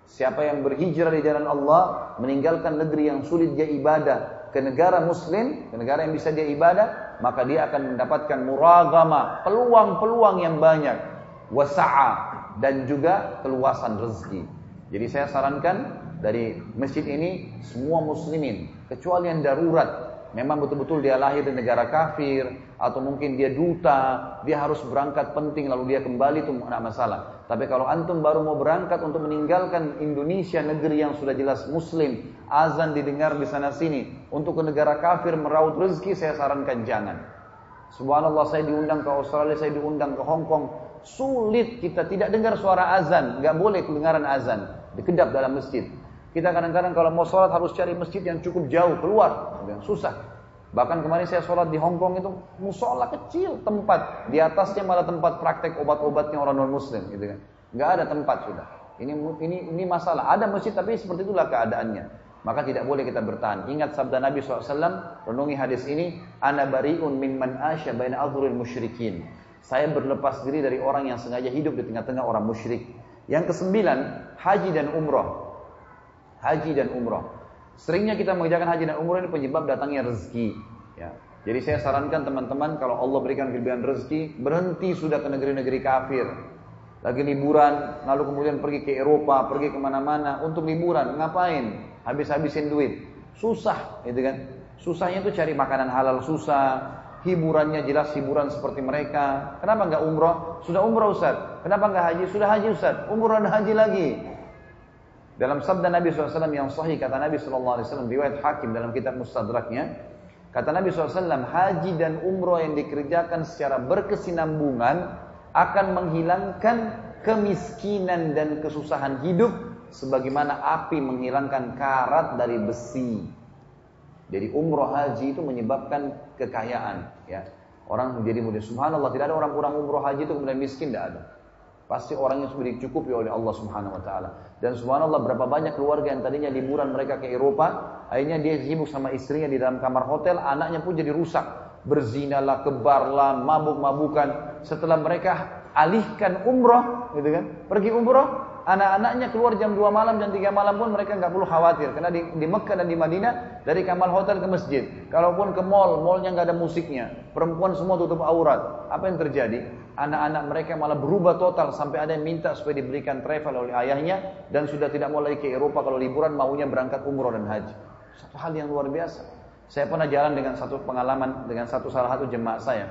Siapa yang berhijrah di jalan Allah, meninggalkan negeri yang sulit dia ibadah ke negara muslim, ke negara yang bisa dia ibadah, maka dia akan mendapatkan muragama, peluang-peluang yang banyak, wasa'a dan juga keluasan rezeki. Jadi saya sarankan dari masjid ini semua muslimin kecuali yang darurat memang betul-betul dia lahir di negara kafir atau mungkin dia duta, dia harus berangkat penting lalu dia kembali itu tidak masalah. Tapi kalau antum baru mau berangkat untuk meninggalkan Indonesia negeri yang sudah jelas muslim, azan didengar di sana sini, untuk ke negara kafir meraut rezeki saya sarankan jangan. Subhanallah saya diundang ke Australia, saya diundang ke Hong Kong, sulit kita tidak dengar suara azan, nggak boleh kedengaran azan dikedap dalam masjid. Kita kadang-kadang kalau mau sholat harus cari masjid yang cukup jauh, keluar. Yang susah. Bahkan kemarin saya sholat di Hong Kong itu musola kecil tempat. Di atasnya malah tempat praktek obat-obatnya orang non muslim gitu kan. Nggak ada tempat sudah. Ini ini ini masalah. Ada masjid tapi seperti itulah keadaannya. Maka tidak boleh kita bertahan. Ingat sabda Nabi SAW, renungi hadis ini, Ana bari'un min man asya baina adhuril musyrikin. Saya berlepas diri dari orang yang sengaja hidup di tengah-tengah orang musyrik. Yang kesembilan, haji dan umroh. Haji dan umroh. Seringnya kita mengerjakan haji dan umroh ini penyebab datangnya rezeki. Ya. Jadi saya sarankan teman-teman kalau Allah berikan kelebihan rezeki, berhenti sudah ke negeri-negeri kafir. Lagi liburan, lalu kemudian pergi ke Eropa, pergi ke mana-mana untuk liburan. Ngapain? Habis-habisin duit. Susah, gitu kan? Susahnya itu cari makanan halal susah, hiburannya jelas hiburan seperti mereka. Kenapa nggak umroh? Sudah umroh Ustaz. Kenapa nggak haji? Sudah haji Ustaz. Umroh dan haji lagi. Dalam sabda Nabi SAW yang sahih, kata Nabi SAW, riwayat hakim dalam kitab mustadraknya, kata Nabi SAW, haji dan umroh yang dikerjakan secara berkesinambungan akan menghilangkan kemiskinan dan kesusahan hidup sebagaimana api menghilangkan karat dari besi. Jadi umroh haji itu menyebabkan kekayaan. Ya. Orang menjadi mudah. Subhanallah, tidak ada orang-orang umroh haji itu kemudian miskin, tidak ada. Pasti orang yang sudah dicukupi oleh Allah Subhanahu wa taala. Dan subhanallah berapa banyak keluarga yang tadinya liburan mereka ke Eropa, akhirnya dia sibuk sama istrinya di dalam kamar hotel, anaknya pun jadi rusak. Berzinalah, kebarlah, mabuk-mabukan. Setelah mereka alihkan umroh, gitu kan? Pergi umroh, anak-anaknya keluar jam 2 malam dan 3 malam pun mereka nggak perlu khawatir karena di, di Mekah dan di Madinah dari kamar hotel ke masjid kalaupun ke mall mallnya nggak ada musiknya perempuan semua tutup aurat apa yang terjadi anak-anak mereka malah berubah total sampai ada yang minta supaya diberikan travel oleh ayahnya dan sudah tidak mau lagi ke Eropa kalau liburan maunya berangkat umroh dan haji satu hal yang luar biasa saya pernah jalan dengan satu pengalaman dengan satu salah satu jemaah saya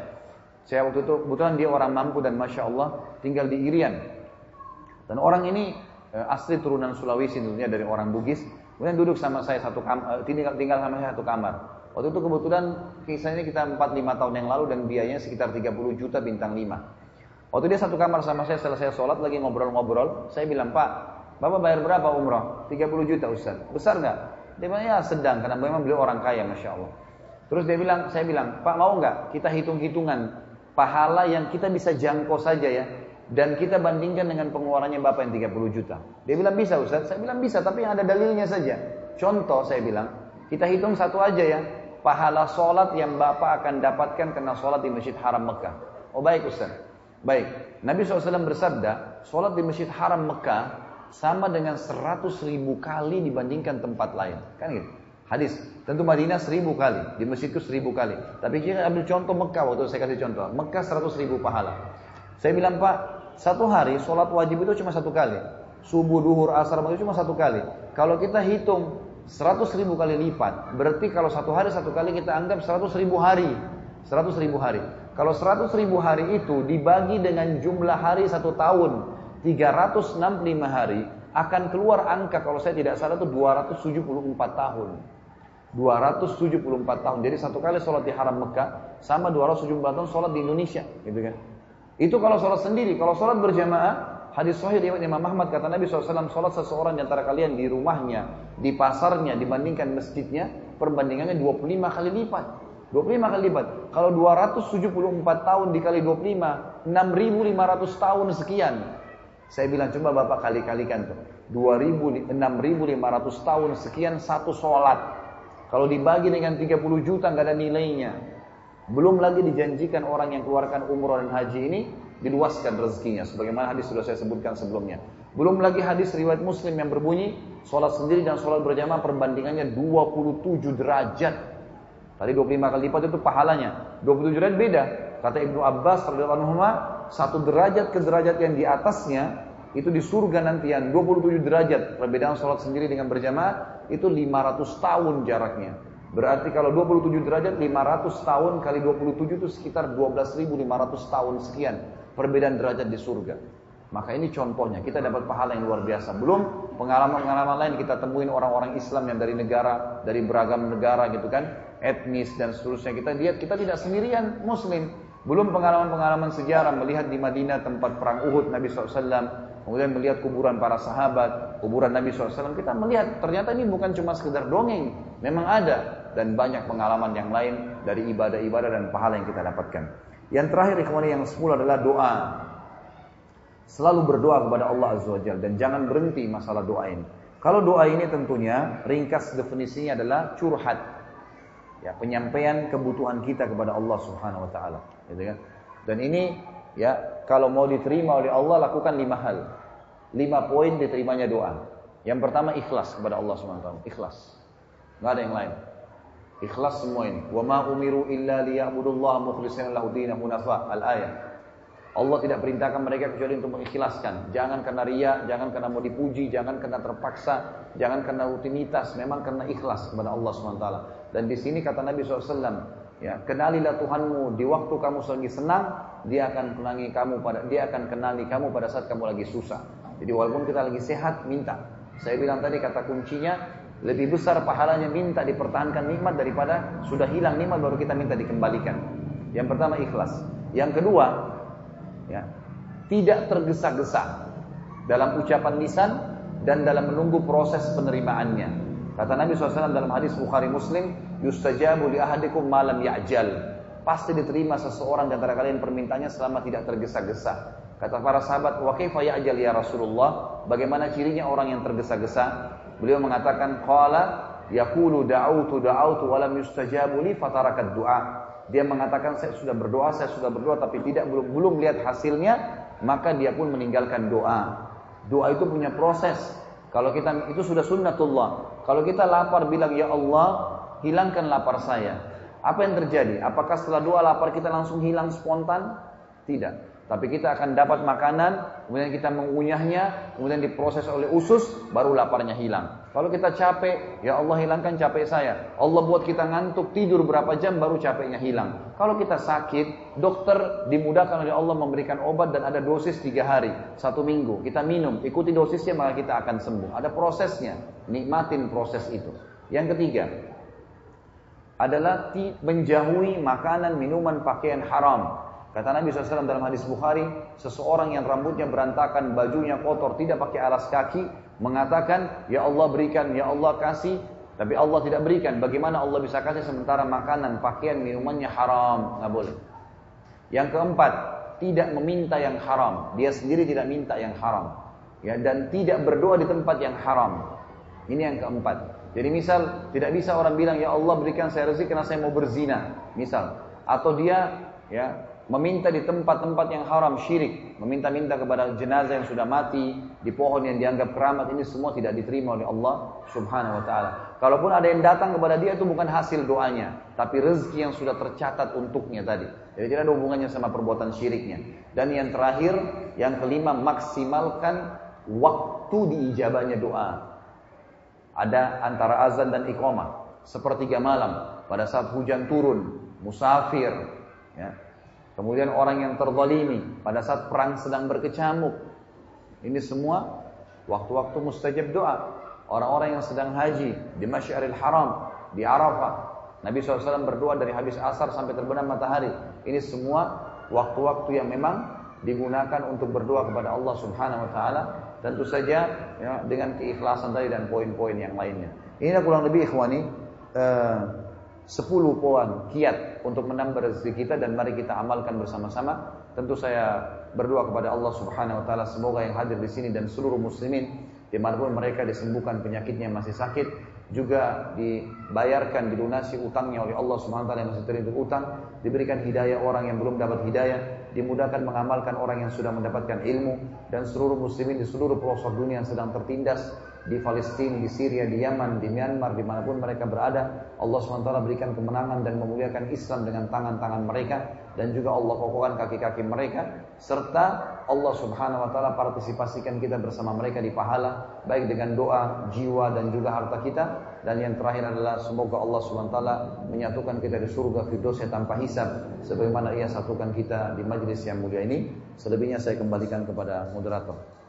saya waktu itu kebetulan dia orang mampu dan masya Allah tinggal di Irian dan orang ini eh, asli turunan Sulawesi tentunya dari orang Bugis. Kemudian duduk sama saya satu kamar, eh, tinggal, tinggal sama saya satu kamar. Waktu itu kebetulan kisah ini kita 4-5 tahun yang lalu dan biayanya sekitar 30 juta bintang 5. Waktu dia satu kamar sama saya saya sholat lagi ngobrol-ngobrol, saya bilang, Pak, Bapak bayar berapa umroh? 30 juta Ustaz. Besar nggak? Dia bilang, ya sedang, karena memang beliau orang kaya, Masya Allah. Terus dia bilang, saya bilang, Pak mau nggak kita hitung-hitungan pahala yang kita bisa jangkau saja ya dan kita bandingkan dengan pengeluarannya Bapak yang 30 juta. Dia bilang bisa Ustaz, saya bilang bisa tapi yang ada dalilnya saja. Contoh saya bilang, kita hitung satu aja ya, pahala sholat yang Bapak akan dapatkan karena sholat di Masjid Haram Mekah. Oh baik Ustaz, baik. Nabi SAW bersabda, sholat di Masjid Haram Mekah sama dengan 100 ribu kali dibandingkan tempat lain. Kan gitu. Hadis. Tentu Madinah seribu kali, di masjid itu seribu kali. Tapi kita ambil contoh Mekah waktu saya kasih contoh. Mekah 100 ribu pahala. Saya bilang Pak, satu hari sholat wajib itu cuma satu kali. Subuh, duhur, asar, maghrib cuma satu kali. Kalau kita hitung 100 ribu kali lipat, berarti kalau satu hari satu kali kita anggap 100 ribu hari. 100 ribu hari. Kalau 100 ribu hari itu dibagi dengan jumlah hari satu tahun, 365 hari, akan keluar angka kalau saya tidak salah itu 274 tahun. 274 tahun. Jadi satu kali sholat di haram Mekah sama 274 tahun sholat di Indonesia, gitu kan? Itu kalau sholat sendiri. Kalau sholat berjamaah, hadis sahih riwayat Imam Ahmad kata Nabi SAW, sholat seseorang di antara kalian di rumahnya, di pasarnya, dibandingkan masjidnya, perbandingannya 25 kali lipat. 25 kali lipat. Kalau 274 tahun dikali 25, 6.500 tahun sekian. Saya bilang coba Bapak kali-kalikan tuh. 6.500 tahun sekian satu sholat. Kalau dibagi dengan 30 juta nggak ada nilainya. Belum lagi dijanjikan orang yang keluarkan umroh dan haji ini diluaskan rezekinya. Sebagaimana hadis sudah saya sebutkan sebelumnya. Belum lagi hadis riwayat muslim yang berbunyi, sholat sendiri dan sholat berjamaah perbandingannya 27 derajat. Tadi 25 kali lipat itu pahalanya. 27 derajat beda. Kata Ibnu Abbas satu derajat ke derajat yang di atasnya itu di surga nantian 27 derajat. Perbedaan sholat sendiri dengan berjamaah itu 500 tahun jaraknya. Berarti kalau 27 derajat 500 tahun kali 27 itu sekitar 12.500 tahun sekian perbedaan derajat di surga. Maka ini contohnya, kita dapat pahala yang luar biasa. Belum pengalaman-pengalaman lain kita temuin orang-orang Islam yang dari negara, dari beragam negara gitu kan, etnis dan seterusnya. Kita lihat kita tidak sendirian muslim. Belum pengalaman-pengalaman sejarah melihat di Madinah tempat perang Uhud Nabi SAW kemudian melihat kuburan para sahabat, kuburan Nabi SAW, kita melihat ternyata ini bukan cuma sekedar dongeng, memang ada dan banyak pengalaman yang lain dari ibadah-ibadah dan pahala yang kita dapatkan. Yang terakhir ikhwani yang sepuluh adalah doa. Selalu berdoa kepada Allah Azza wa Jalla dan jangan berhenti masalah doa ini. Kalau doa ini tentunya ringkas definisinya adalah curhat. Ya, penyampaian kebutuhan kita kepada Allah Subhanahu wa taala, gitu kan? Dan ini ya, kalau mau diterima oleh Allah lakukan lima hal. Lima poin diterimanya doa. Yang pertama ikhlas kepada Allah Subhanahu wa taala, ikhlas. Enggak ada yang lain. Ikhlas semua ini. Wa ma umiru illa liya'budullaha mukhlishina lahu dinahu hunafa. Al-ayat. Allah tidak perintahkan mereka kecuali untuk mengikhlaskan. Jangan karena ria, jangan karena mau dipuji, jangan karena terpaksa, jangan karena rutinitas, memang karena ikhlas kepada Allah SWT. Dan di sini kata Nabi SAW, ya, kenalilah Tuhanmu di waktu kamu lagi senang, dia akan kenali kamu pada dia akan kenali kamu pada saat kamu lagi susah. Jadi walaupun kita lagi sehat, minta. Saya bilang tadi kata kuncinya lebih besar pahalanya minta dipertahankan nikmat daripada sudah hilang nikmat baru kita minta dikembalikan. Yang pertama ikhlas. Yang kedua, ya, tidak tergesa-gesa dalam ucapan lisan dan dalam menunggu proses penerimaannya. Kata Nabi SAW dalam hadis Bukhari Muslim, yustajabu li ahadikum malam ya'jal. Pasti diterima seseorang di antara kalian permintaannya selama tidak tergesa-gesa. Kata para sahabat, wa kaifa ya'jal ya Rasulullah? Bagaimana cirinya orang yang tergesa-gesa? Beliau mengatakan, qala yaqulu da'autu da'autu wa lam yustajabu li fatarakat du'a. Dia mengatakan saya sudah berdoa, saya sudah berdoa tapi tidak belum belum lihat hasilnya, maka dia pun meninggalkan doa. Doa itu punya proses. Kalau kita itu sudah sunnatullah. Kalau kita lapar bilang ya Allah, hilangkan lapar saya. Apa yang terjadi? Apakah setelah doa lapar kita langsung hilang spontan? Tidak. Tapi kita akan dapat makanan, kemudian kita mengunyahnya, kemudian diproses oleh usus, baru laparnya hilang. Kalau kita capek, ya Allah hilangkan capek saya. Allah buat kita ngantuk, tidur berapa jam baru capeknya hilang. Kalau kita sakit, dokter dimudahkan oleh Allah memberikan obat dan ada dosis tiga hari, satu minggu. Kita minum, ikuti dosisnya maka kita akan sembuh. Ada prosesnya, nikmatin proses itu. Yang ketiga, adalah menjauhi makanan, minuman, pakaian haram. Kata Nabi SAW dalam hadis Bukhari, seseorang yang rambutnya berantakan, bajunya kotor, tidak pakai alas kaki, mengatakan, Ya Allah berikan, Ya Allah kasih, tapi Allah tidak berikan. Bagaimana Allah bisa kasih sementara makanan, pakaian, minumannya haram? Nggak boleh. Yang keempat, tidak meminta yang haram. Dia sendiri tidak minta yang haram. Ya, dan tidak berdoa di tempat yang haram. Ini yang keempat. Jadi misal, tidak bisa orang bilang, Ya Allah berikan saya rezeki karena saya mau berzina. Misal. Atau dia ya meminta di tempat-tempat yang haram syirik, meminta-minta kepada jenazah yang sudah mati, di pohon yang dianggap keramat ini semua tidak diterima oleh Allah Subhanahu wa taala. Kalaupun ada yang datang kepada dia itu bukan hasil doanya, tapi rezeki yang sudah tercatat untuknya tadi. Jadi tidak ada hubungannya sama perbuatan syiriknya. Dan yang terakhir, yang kelima maksimalkan waktu diijabahnya doa. Ada antara azan dan iqamah, sepertiga malam pada saat hujan turun, musafir, ya, Kemudian orang yang terzalimi pada saat perang sedang berkecamuk. Ini semua waktu-waktu mustajab doa. Orang-orang yang sedang haji di Masyaril Haram, di Arafah. Nabi SAW berdoa dari habis asar sampai terbenam matahari. Ini semua waktu-waktu yang memang digunakan untuk berdoa kepada Allah Subhanahu wa taala tentu saja ya, dengan keikhlasan tadi dan poin-poin yang lainnya. Ini kurang lebih ikhwani uh, 10 poin kiat untuk menambah rezeki kita dan mari kita amalkan bersama-sama. Tentu saya berdoa kepada Allah Subhanahu wa taala semoga yang hadir di sini dan seluruh muslimin di mana pun mereka disembuhkan penyakitnya masih sakit juga dibayarkan dilunasi utangnya oleh Allah Subhanahu wa taala yang masih terlilit utang, diberikan hidayah orang yang belum dapat hidayah, dimudahkan mengamalkan orang yang sudah mendapatkan ilmu dan seluruh muslimin di seluruh pelosok dunia yang sedang tertindas di Palestina, di Syria, di Yaman, di Myanmar, di mana pun mereka berada, Allah SWT berikan kemenangan dan memuliakan Islam dengan tangan-tangan mereka dan juga Allah kokohkan kaki-kaki mereka serta Allah Subhanahu wa taala partisipasikan kita bersama mereka di pahala baik dengan doa, jiwa dan juga harta kita. Dan yang terakhir adalah semoga Allah taala menyatukan kita di surga firdaus tanpa hisab sebagaimana ia satukan kita di majlis yang mulia ini. Selebihnya saya kembalikan kepada moderator